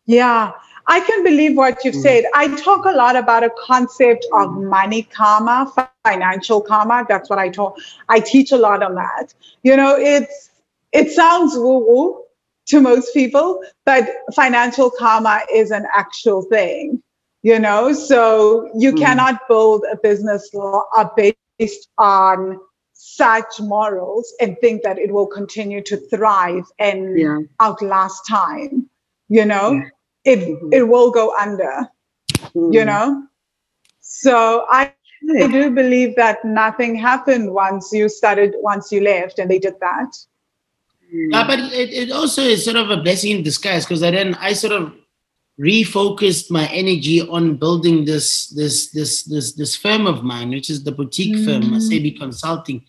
Speaker 2: Yeah, I can believe what you've
Speaker 3: Mm.
Speaker 2: said. I talk a lot about a concept of money karma, financial karma. That's what I talk. I teach a lot on that. You know, it's it sounds woo woo to most people, but financial karma is an actual thing. You know, so you
Speaker 3: Mm.
Speaker 2: cannot build a business law uh, based on such morals and think that it will continue to thrive and
Speaker 3: Yeah.
Speaker 2: outlast time you know
Speaker 3: Yeah.
Speaker 2: it
Speaker 3: Mhm.
Speaker 2: it will go under you
Speaker 3: Mm.
Speaker 2: know so i I do believe that nothing happened once you started once you left and they did that
Speaker 4: Yeah, but it, it also is sort of a blessing in disguise because I then I sort of refocused my energy on building this this this this this firm of mine, which is the boutique firm,
Speaker 2: Mm.
Speaker 4: Masebi Consulting,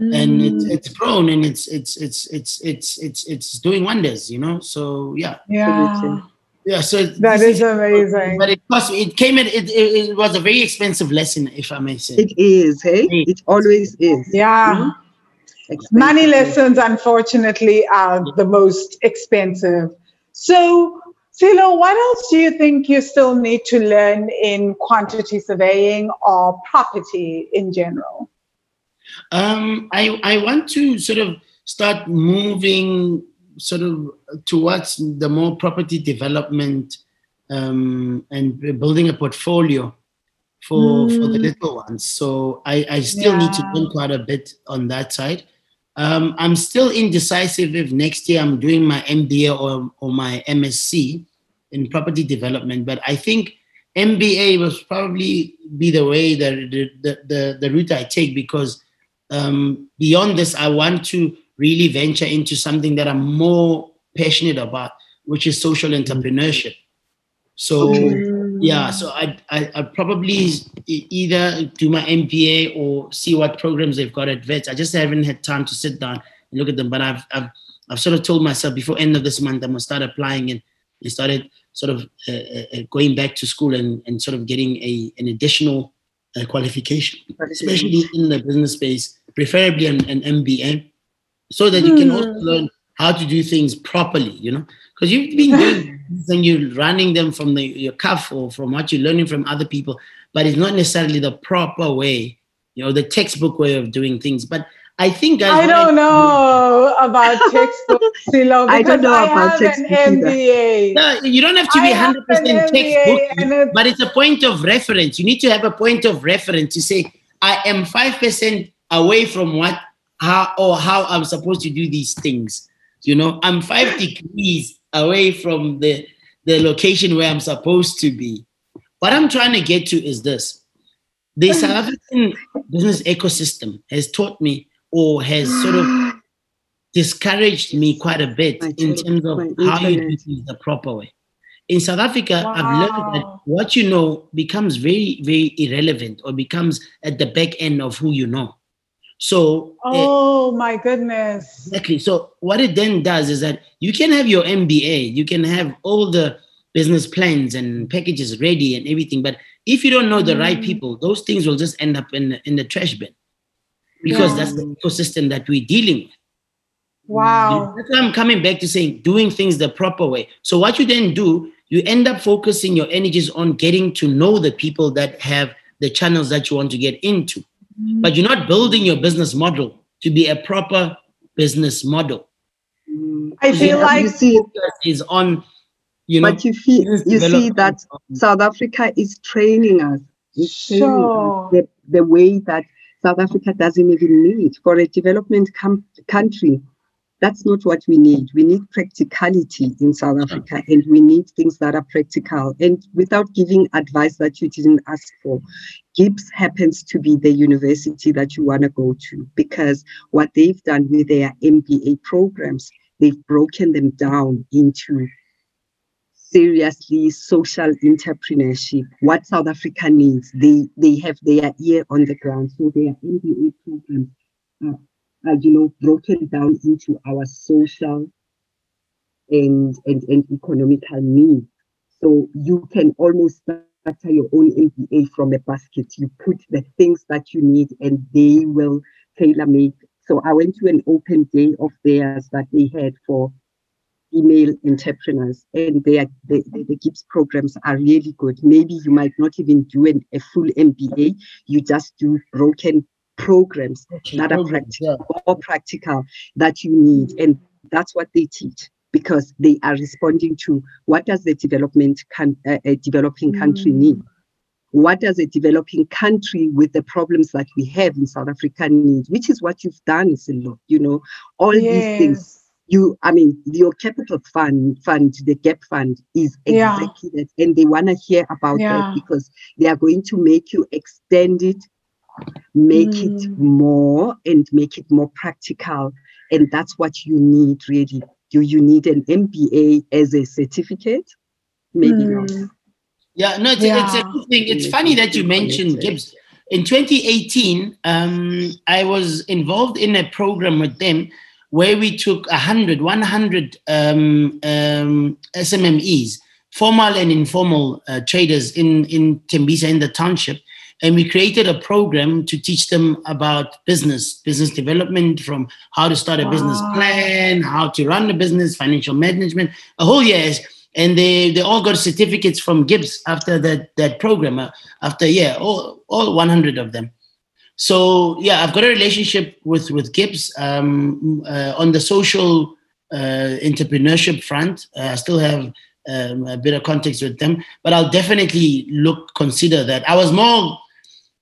Speaker 4: and it's it's grown and it's it's it's it's it's it's it's doing wonders, you know. So yeah,
Speaker 2: yeah
Speaker 4: yeah. So that is
Speaker 2: that
Speaker 4: this
Speaker 2: amazing
Speaker 4: But it cost. It came in It, it, it was a very expensive lesson, if I may say.
Speaker 3: It is, hey?
Speaker 4: Hey.
Speaker 3: It always is.
Speaker 2: yeah
Speaker 3: Mhm. Expensive.
Speaker 2: money lessons unfortunately are the most expensive so Sello, what else do you think you still need to learn in quantity surveying or property in general?
Speaker 4: Um, I I want to sort of start moving sort of towards the more property development um, and building a portfolio for for the
Speaker 2: Mm.
Speaker 4: little ones. So I I still need to
Speaker 2: Yeah.
Speaker 4: learn quite a bit on that side. Um, I'm still indecisive if next year I'm doing my MBA or, or my MSc in property development, but I think MBA will probably be the way that the, the, the, the route I take because um, beyond this, I want to really venture into something that I'm more passionate about, which is social entrepreneurship. So. Yeah, so I I I probably either do my MBA or see what programs they've got at Wits. I just haven't had time to sit down and look at them. But I've I've I've sort of told myself before end of this month I'm gonna start applying and, and started sort of uh, uh, uh, going back to school and, and sort of getting a an additional uh, qualification, especially in the business space, preferably an, an MBA, so that you can also
Speaker 2: Hmm.
Speaker 4: learn how to do things properly. You know, because you've been doing things and you're running them from the, your cuff or from what you're learning from other people, but it's not necessarily the proper way, you know, the textbook way of doing things. But I think guys,
Speaker 2: I don't know about *laughs* textbooks, Sello,
Speaker 3: I don't know
Speaker 2: I
Speaker 3: about
Speaker 2: have
Speaker 3: textbooks either.
Speaker 2: MBA.
Speaker 4: No, you don't have to be
Speaker 2: have
Speaker 4: hundred percent
Speaker 2: an
Speaker 4: textbook,
Speaker 2: and
Speaker 4: but it's a point of reference. You need to have a point of reference to say, I am five percent away from what how or how I'm supposed to do these things. You know, I'm five degrees away from the the location where I'm supposed to be. What I'm trying to get to is this: the *laughs* South African business ecosystem has taught me, or has sort of *gasps* discouraged me quite a bit in terms of how you do things the proper way. In South Africa, I've learned that what you know becomes very, very irrelevant or becomes at the back end of who you know. So, uh,
Speaker 2: Oh my goodness.
Speaker 4: exactly. So, what it then does is that you can have your MBA, you can have all the business plans and packages ready and everything, but if you don't know the right
Speaker 2: Mm.
Speaker 4: people, those things will just end up in the, in the trash bin because
Speaker 2: Yeah.
Speaker 4: that's the ecosystem that we're dealing with.
Speaker 2: Wow.
Speaker 4: That's why I'm coming back to saying doing things the proper way. So what you then do, you end up focusing your energies on getting to know the people that have the channels that you want to get into. But you're not building your business model to be a proper business model.
Speaker 2: I feel
Speaker 3: Yeah,
Speaker 2: like
Speaker 3: you see,
Speaker 4: is on, you know,
Speaker 3: but you feel you see that South Africa is training us. It's training us
Speaker 2: Sure.
Speaker 3: the, the way that South Africa doesn't even need for a development com- country. That's not what we need. We need practicality in South Africa and we need things that are practical. And without giving advice that you didn't ask for, GIBS happens to be the university that you want to go to because what they've done with their MBA programs, they've broken them down into seriously social entrepreneurship, what South Africa needs. They they have their ear on the ground. So their MBA programs are uh, you know, broken down into our social and, and, and economical needs. So you can almost start your own MBA from a basket. You put the things that you need and they will tailor make. So I went to an open day of theirs that they had for female entrepreneurs and their the, the, GIBS programs are really good. Maybe you might not even do an, a full MBA, you just do broken programs that are practical, yeah. more practical that you need. And that's what they teach because they are responding to what does the development can, uh, a developing country mm. need? What does a developing country with the problems that we have in South Africa need? Which is what you've done, Sello. You know, all yes. these things. You, I mean, your capital fund, fund, the GAP fund is exactly yeah. that, and they want to hear about yeah. that because they are going to make you extend it make mm. it more and make it more practical. And that's what you need really. Do you need an mba as a certificate? Maybe mm. not
Speaker 4: yeah no it's, yeah. it's a good thing it's funny that you mentioned GIBS. In 2018 um, i was involved in a program with them where we took 100 100 um, um, smmes formal and informal uh, traders in in tembisa in the township and we created a program to teach them about business business development from how to start a wow. business plan how to run a business financial management a whole year. And they they all got certificates from GIBS after that that program uh, after yeah all all 100 of them. So yeah i've got a relationship with with GIBS um, uh, on the social uh, entrepreneurship front. Uh, i still have um, a bit of context with them but i'll definitely look consider that. I was more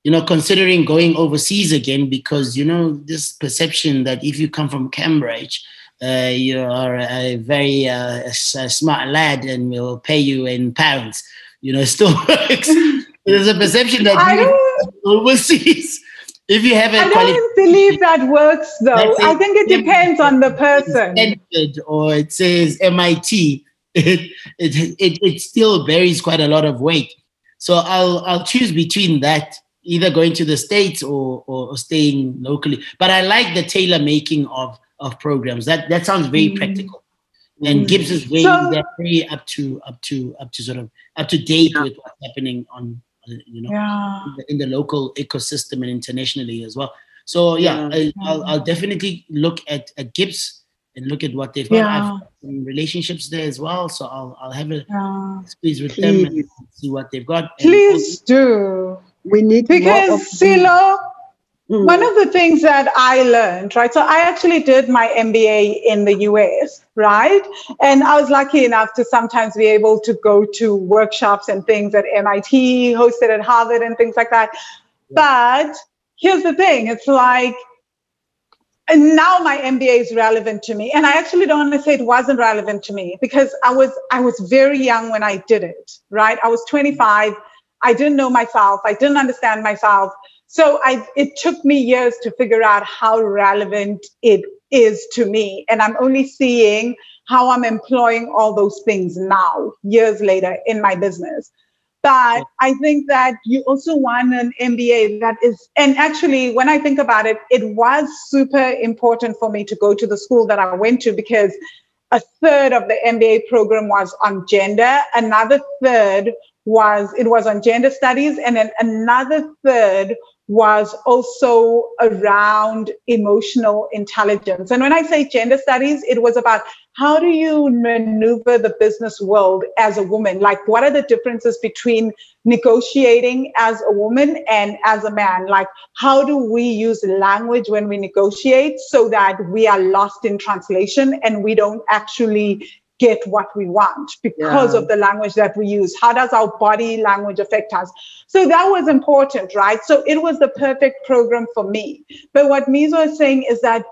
Speaker 4: you know, considering going overseas again because, you know, this perception that if you come from Cambridge, uh, you are a very uh, a smart lad and we'll pay you in pounds, you know, *laughs* still works. There's a perception that you *laughs* overseas. If you have a
Speaker 2: I don't believe that works though. I think it depends on the person.
Speaker 4: Or it says MIT, *laughs* it, it, it, it still varies quite a lot of weight. So I'll I'll choose between that either going to the states or, or, staying locally. But I like the tailor making of of programs. That that sounds very mm. practical, and mm. GIBS is very so, very up to up to up to sort of up to date yeah. with what's happening on you know yeah. in, the, in, the, local ecosystem and internationally as well. So yeah, yeah. I, will I'll definitely look at at GIBS and look at what they've got. Yeah. Relationships there as well, so I'll I'll have a squeeze with Please. them and see what they've got.
Speaker 2: Please do
Speaker 3: we need
Speaker 2: because Sello, mm. one of the things that I learned, right? So I actually did my MBA in the US, right? And I was lucky enough to sometimes be able to go to workshops and things at MIT, hosted at Harvard, and things like that. But here's the thing: it's like and now my MBA is relevant to me. And I actually don't want to say it wasn't relevant to me because I was I was very young when I did it, right? I was 25 I didn't know myself. I didn't understand myself. So I, it took me years to figure out how relevant it is to me. And I'm only seeing how I'm employing all those things now, years later in my business. But I think that you also want an MBA that is, and actually, when I think about it, it was super important for me to go to the school that I went to because a third of the MBA program was on gender, another third was it was on gender studies and then another third was also around emotional intelligence. And when i say gender studies it was about how do you maneuver the business world as a woman? Like what are the differences between negotiating as a woman and as a man? Like how do we use language when we negotiate so that we are lost in translation and we don't actually get what we want because yeah. of the language that we use. How does our body language affect us? So that was important, right? So it was the perfect program for me. But what Mizo is saying is that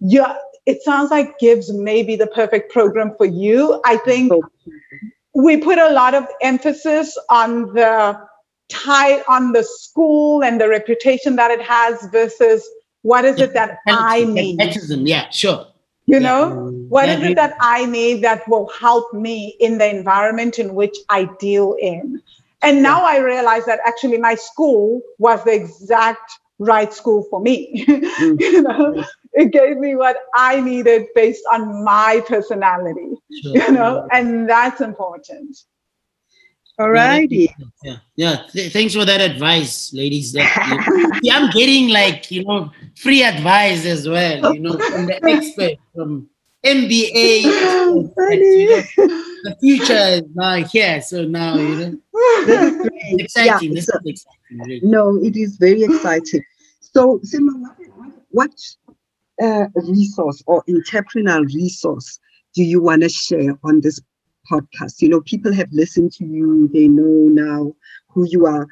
Speaker 2: yeah, it sounds like GIBS may be the perfect program for you. I think we put a lot of emphasis on the tie on the school and the reputation that it has versus what is it that I need?
Speaker 4: Yeah, sure.
Speaker 2: You know, what is it that I need that will help me in the environment in which I deal in? And now I realize that actually my school was the exact right school for me. *laughs* you mm. know, it gave me what I needed based on my personality,
Speaker 4: sure.
Speaker 2: you know, and that's important.
Speaker 3: All
Speaker 4: Yeah,
Speaker 3: righty.
Speaker 4: Yeah, yeah. Th- thanks for that advice, ladies. That, you- *laughs* See, I'm getting like you know free advice as well. You know, from the *laughs* expert, from MBA. *laughs* you know. the future is now here, so now you know it's exciting.
Speaker 3: Yeah,
Speaker 4: this
Speaker 3: so-
Speaker 4: is exciting. really.
Speaker 3: No, it is very exciting. So, Sima, what, what uh, resource or entrepreneurial resource do you want to share on this podcast? You know, people have listened to you, they know now who you are.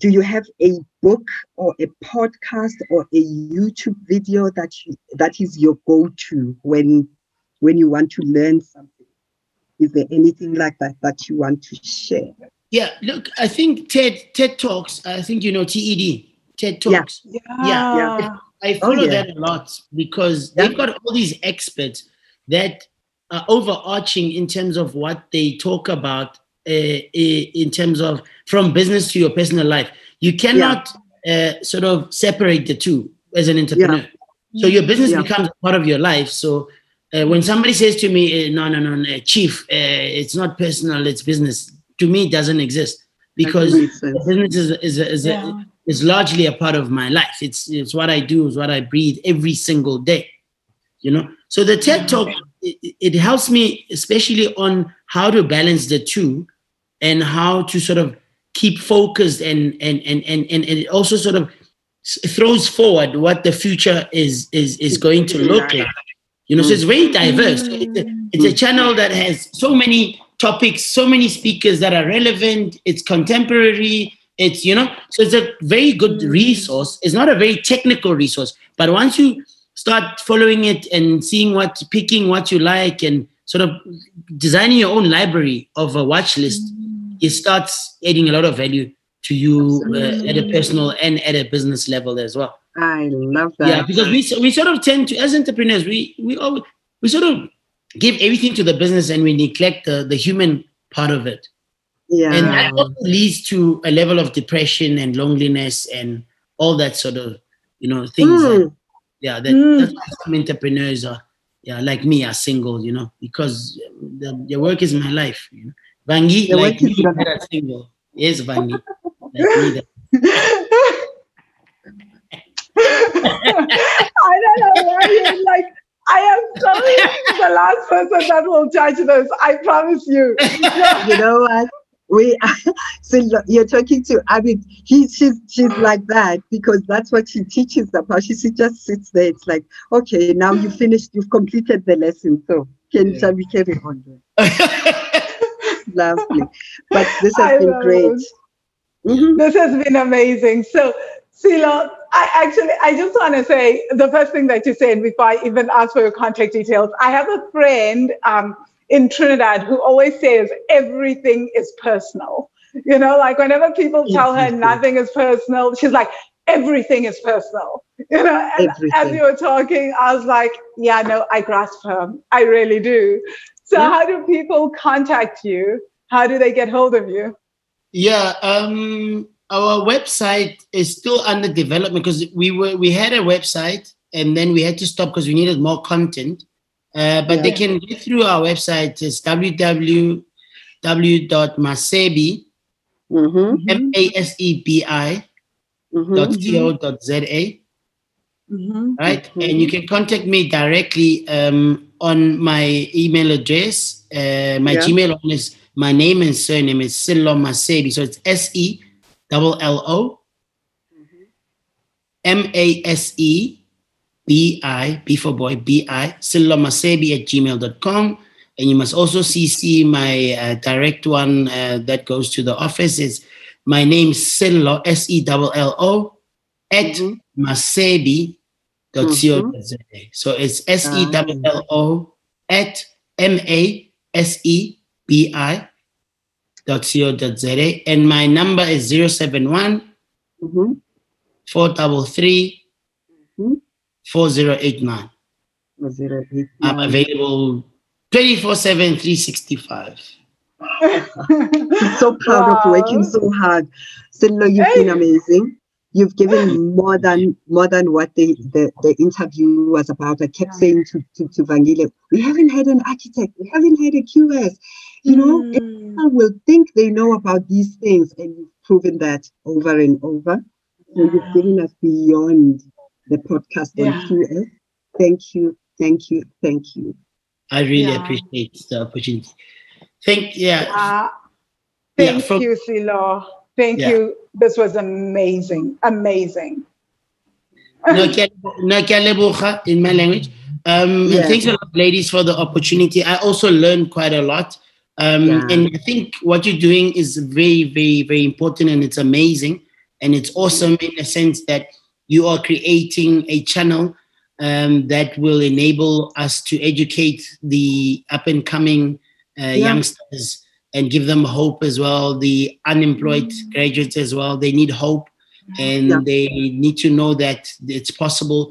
Speaker 3: Do you have a book or a podcast or a YouTube video that you, that is your go-to when when you want to learn something? Is there anything like that that you want to share?
Speaker 4: Yeah, look, I think TED TED Talks. I think you know TED TED
Speaker 3: Yeah.
Speaker 4: Talks.
Speaker 2: Yeah.
Speaker 3: yeah.
Speaker 4: I
Speaker 3: Oh,
Speaker 4: follow
Speaker 3: yeah.
Speaker 4: that a lot because
Speaker 3: Yeah.
Speaker 4: they've got all these experts that are overarching in terms of what they talk about uh, in terms of from business to your personal life. You cannot uh, sort of separate the two as an entrepreneur. So your business
Speaker 3: Yeah.
Speaker 4: becomes part of your life. So uh, when somebody says to me, uh, "No, no, no, no, chief, uh, it's not personal, it's business," to me, it doesn't exist because business is is is,
Speaker 2: Yeah.
Speaker 4: is largely a part of my life. It's it's what I do, it's what I breathe every single day. You know, so the TED Talk it, it helps me especially on how to balance the two, and how to sort of keep focused and and and and and, and it also sort of throws forward what the future is is is going to look like. You know, so it's very diverse. It's a, it's a channel that has so many topics, so many speakers that are relevant. It's contemporary. It's you know, so it's a very good resource. It's not a very technical resource, but once you start following it and seeing what, picking what you like, and sort of designing your own library of a watch list, it starts adding a lot of value to you uh, at a personal and at a business level as well.
Speaker 3: I love that.
Speaker 4: Yeah, because we we sort of tend to, as entrepreneurs, we we always, we sort of give everything to the business and we neglect the the human part of it,
Speaker 3: yeah.
Speaker 4: and that also leads to a level of depression and loneliness and all that sort of you know things.
Speaker 3: Mm,
Speaker 4: yeah, that,
Speaker 2: Mm.
Speaker 4: that's why some entrepreneurs are yeah like me are single, you know, because the, your work is my life. You know, Vangi
Speaker 3: Your
Speaker 4: like me that are single. Yes, Vangi. like *laughs*
Speaker 2: I don't know why you're like, I am so the last person that will judge this. I promise you. *laughs*
Speaker 3: you know what? We *laughs* so you're talking to Abid. He she's she's like that because that's what she teaches about. She, she just sits there. It's like, okay, now you *laughs* finished, you've completed the lesson. So can
Speaker 4: Yeah.
Speaker 3: shall we carry on? *laughs* Lovely. But this
Speaker 2: I
Speaker 3: has been great. Mhm.
Speaker 2: This has been amazing. So, Sello, I actually, I just want to say the first thing that you said before I even ask for your contact details. I have a friend um, in Trinidad who always says everything is personal. You know, like whenever people tell her nothing is personal, she's like, everything is personal. You know, and as you were talking, I was like, yeah, no, I grasp her. I really do. So,
Speaker 3: Yeah.
Speaker 2: how do people contact you? How do they get hold of you?
Speaker 4: Yeah, um, our website is still under development because we were we had a website and then we had to stop because we needed more content. Uh, but they can get through our website. It's www.masebi
Speaker 3: Mhm.
Speaker 4: m a s e b i
Speaker 3: Mhm.
Speaker 4: dot co dot za
Speaker 2: Mhm.
Speaker 4: right
Speaker 3: Mhm.
Speaker 4: and you can contact me directly um, on my email address uh, my
Speaker 3: Yeah.
Speaker 4: gmail is my name and surname is Sello Masebi so it's S-E double L-O M-A-S-E B-I B for boy B-I Sello Masebi at gmail.com and you must also CC my uh, direct one uh, that goes to the office is my name Sello S-E double L-O at
Speaker 3: Mhm.
Speaker 4: masebi.co.za. Sello.co.za. So it's S E L L O at M A S E B I dot co.za. And my number is 071
Speaker 3: Mhm.
Speaker 4: 433
Speaker 3: Mhm.
Speaker 4: 4089. I'm available 24 7, 365.
Speaker 3: I'm *laughs* so proud of working so hard. Sello, you've been amazing. You've given more than more than what the, the, the interview was about. I kept saying to, to, to Vangile, we haven't had an architect, we haven't had a QS. You know,
Speaker 2: Mm.
Speaker 3: people will think they know about these things, and you've proven that over and over. So you've given us beyond the podcast on
Speaker 2: Yeah.
Speaker 3: QS. Thank you, thank you, thank you.
Speaker 4: I really
Speaker 2: Yeah.
Speaker 4: appreciate the opportunity. Thank yeah.
Speaker 2: Ah,
Speaker 4: Yeah,
Speaker 2: thank
Speaker 4: from-
Speaker 2: you, Sello. Thank
Speaker 4: Yeah.
Speaker 2: you. This was amazing. Amazing.
Speaker 4: no, ke- no ke a leboga in my language. Um,
Speaker 3: Yeah.
Speaker 4: and thanks a lot, ladies, for the opportunity. I also learned quite a lot. Um,
Speaker 3: Yeah.
Speaker 4: And I think what you're doing is very, very, very important and it's amazing. And it's awesome in the sense that you are creating a channel um, that will enable us to educate the up and coming uh,
Speaker 3: Yeah.
Speaker 4: youngsters and give them hope as well. The unemployed graduates as well, they need hope and
Speaker 3: Yeah.
Speaker 4: they need to know that it's possible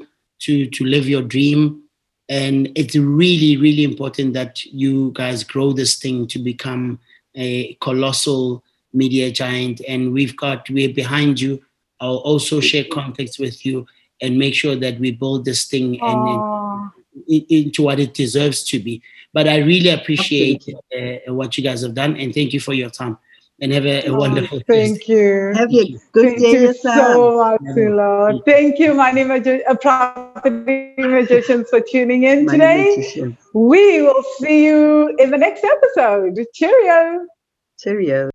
Speaker 4: to to live your dream and it's really really important that you guys grow this thing to become a colossal media giant and we've got we're behind you i'll also share contacts with you and make sure that we build this thing and, and into what it deserves to be but i really appreciate uh, what you guys have done and thank you for your time and have a, a
Speaker 2: Oh,
Speaker 4: wonderful
Speaker 2: Thank you.
Speaker 3: Have a good
Speaker 2: Thank
Speaker 3: day
Speaker 2: you
Speaker 3: yourself.
Speaker 2: so much,
Speaker 4: Yeah.
Speaker 2: Sello. Thank you, Money Magi- uh, Property Magicians, for tuning in today.
Speaker 3: magician.
Speaker 2: We will see you in the next episode. Cheerio.
Speaker 3: Cheerio.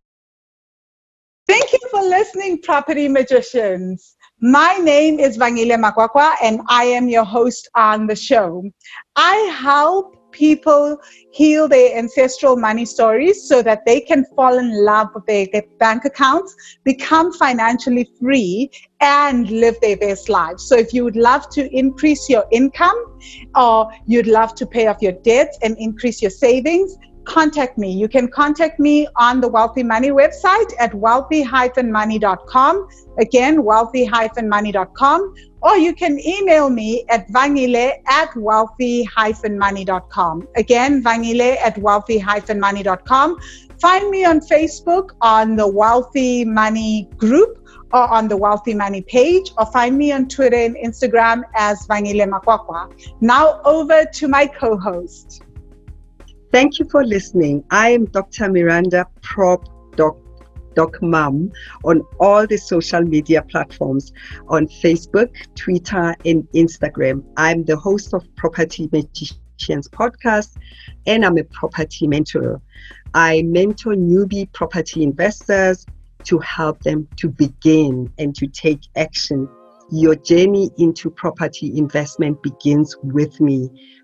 Speaker 2: Thank you for listening, Property Magicians. My name is Vangile Makwakwa, and I am your host on the show. I help people heal their ancestral money stories so that they can fall in love with their bank accounts, become financially free, and live their best lives. So, if you would love to increase your income or you'd love to pay off your debts and increase your savings, contact me. You can contact me on the Wealthy Money website at wealthy-money.com. Again, wealthy-money.com. Or you can email me at vangile at wealthy-money.com. Again, vangile at wealthy-money.com. Find me on Facebook on the Wealthy Money group or on the Wealthy Money page, or find me on Twitter and Instagram as Vangile Makwakwa. Now over to my co-host.
Speaker 3: Thank you for listening. I am Dr. Miranda Prop Doc, Doc Mum on all the social media platforms on Facebook, Twitter, and Instagram. I'm the host of Property Magicians podcast and I'm a property mentor. I mentor newbie property investors to help them to begin and to take action. Your journey into property investment begins with me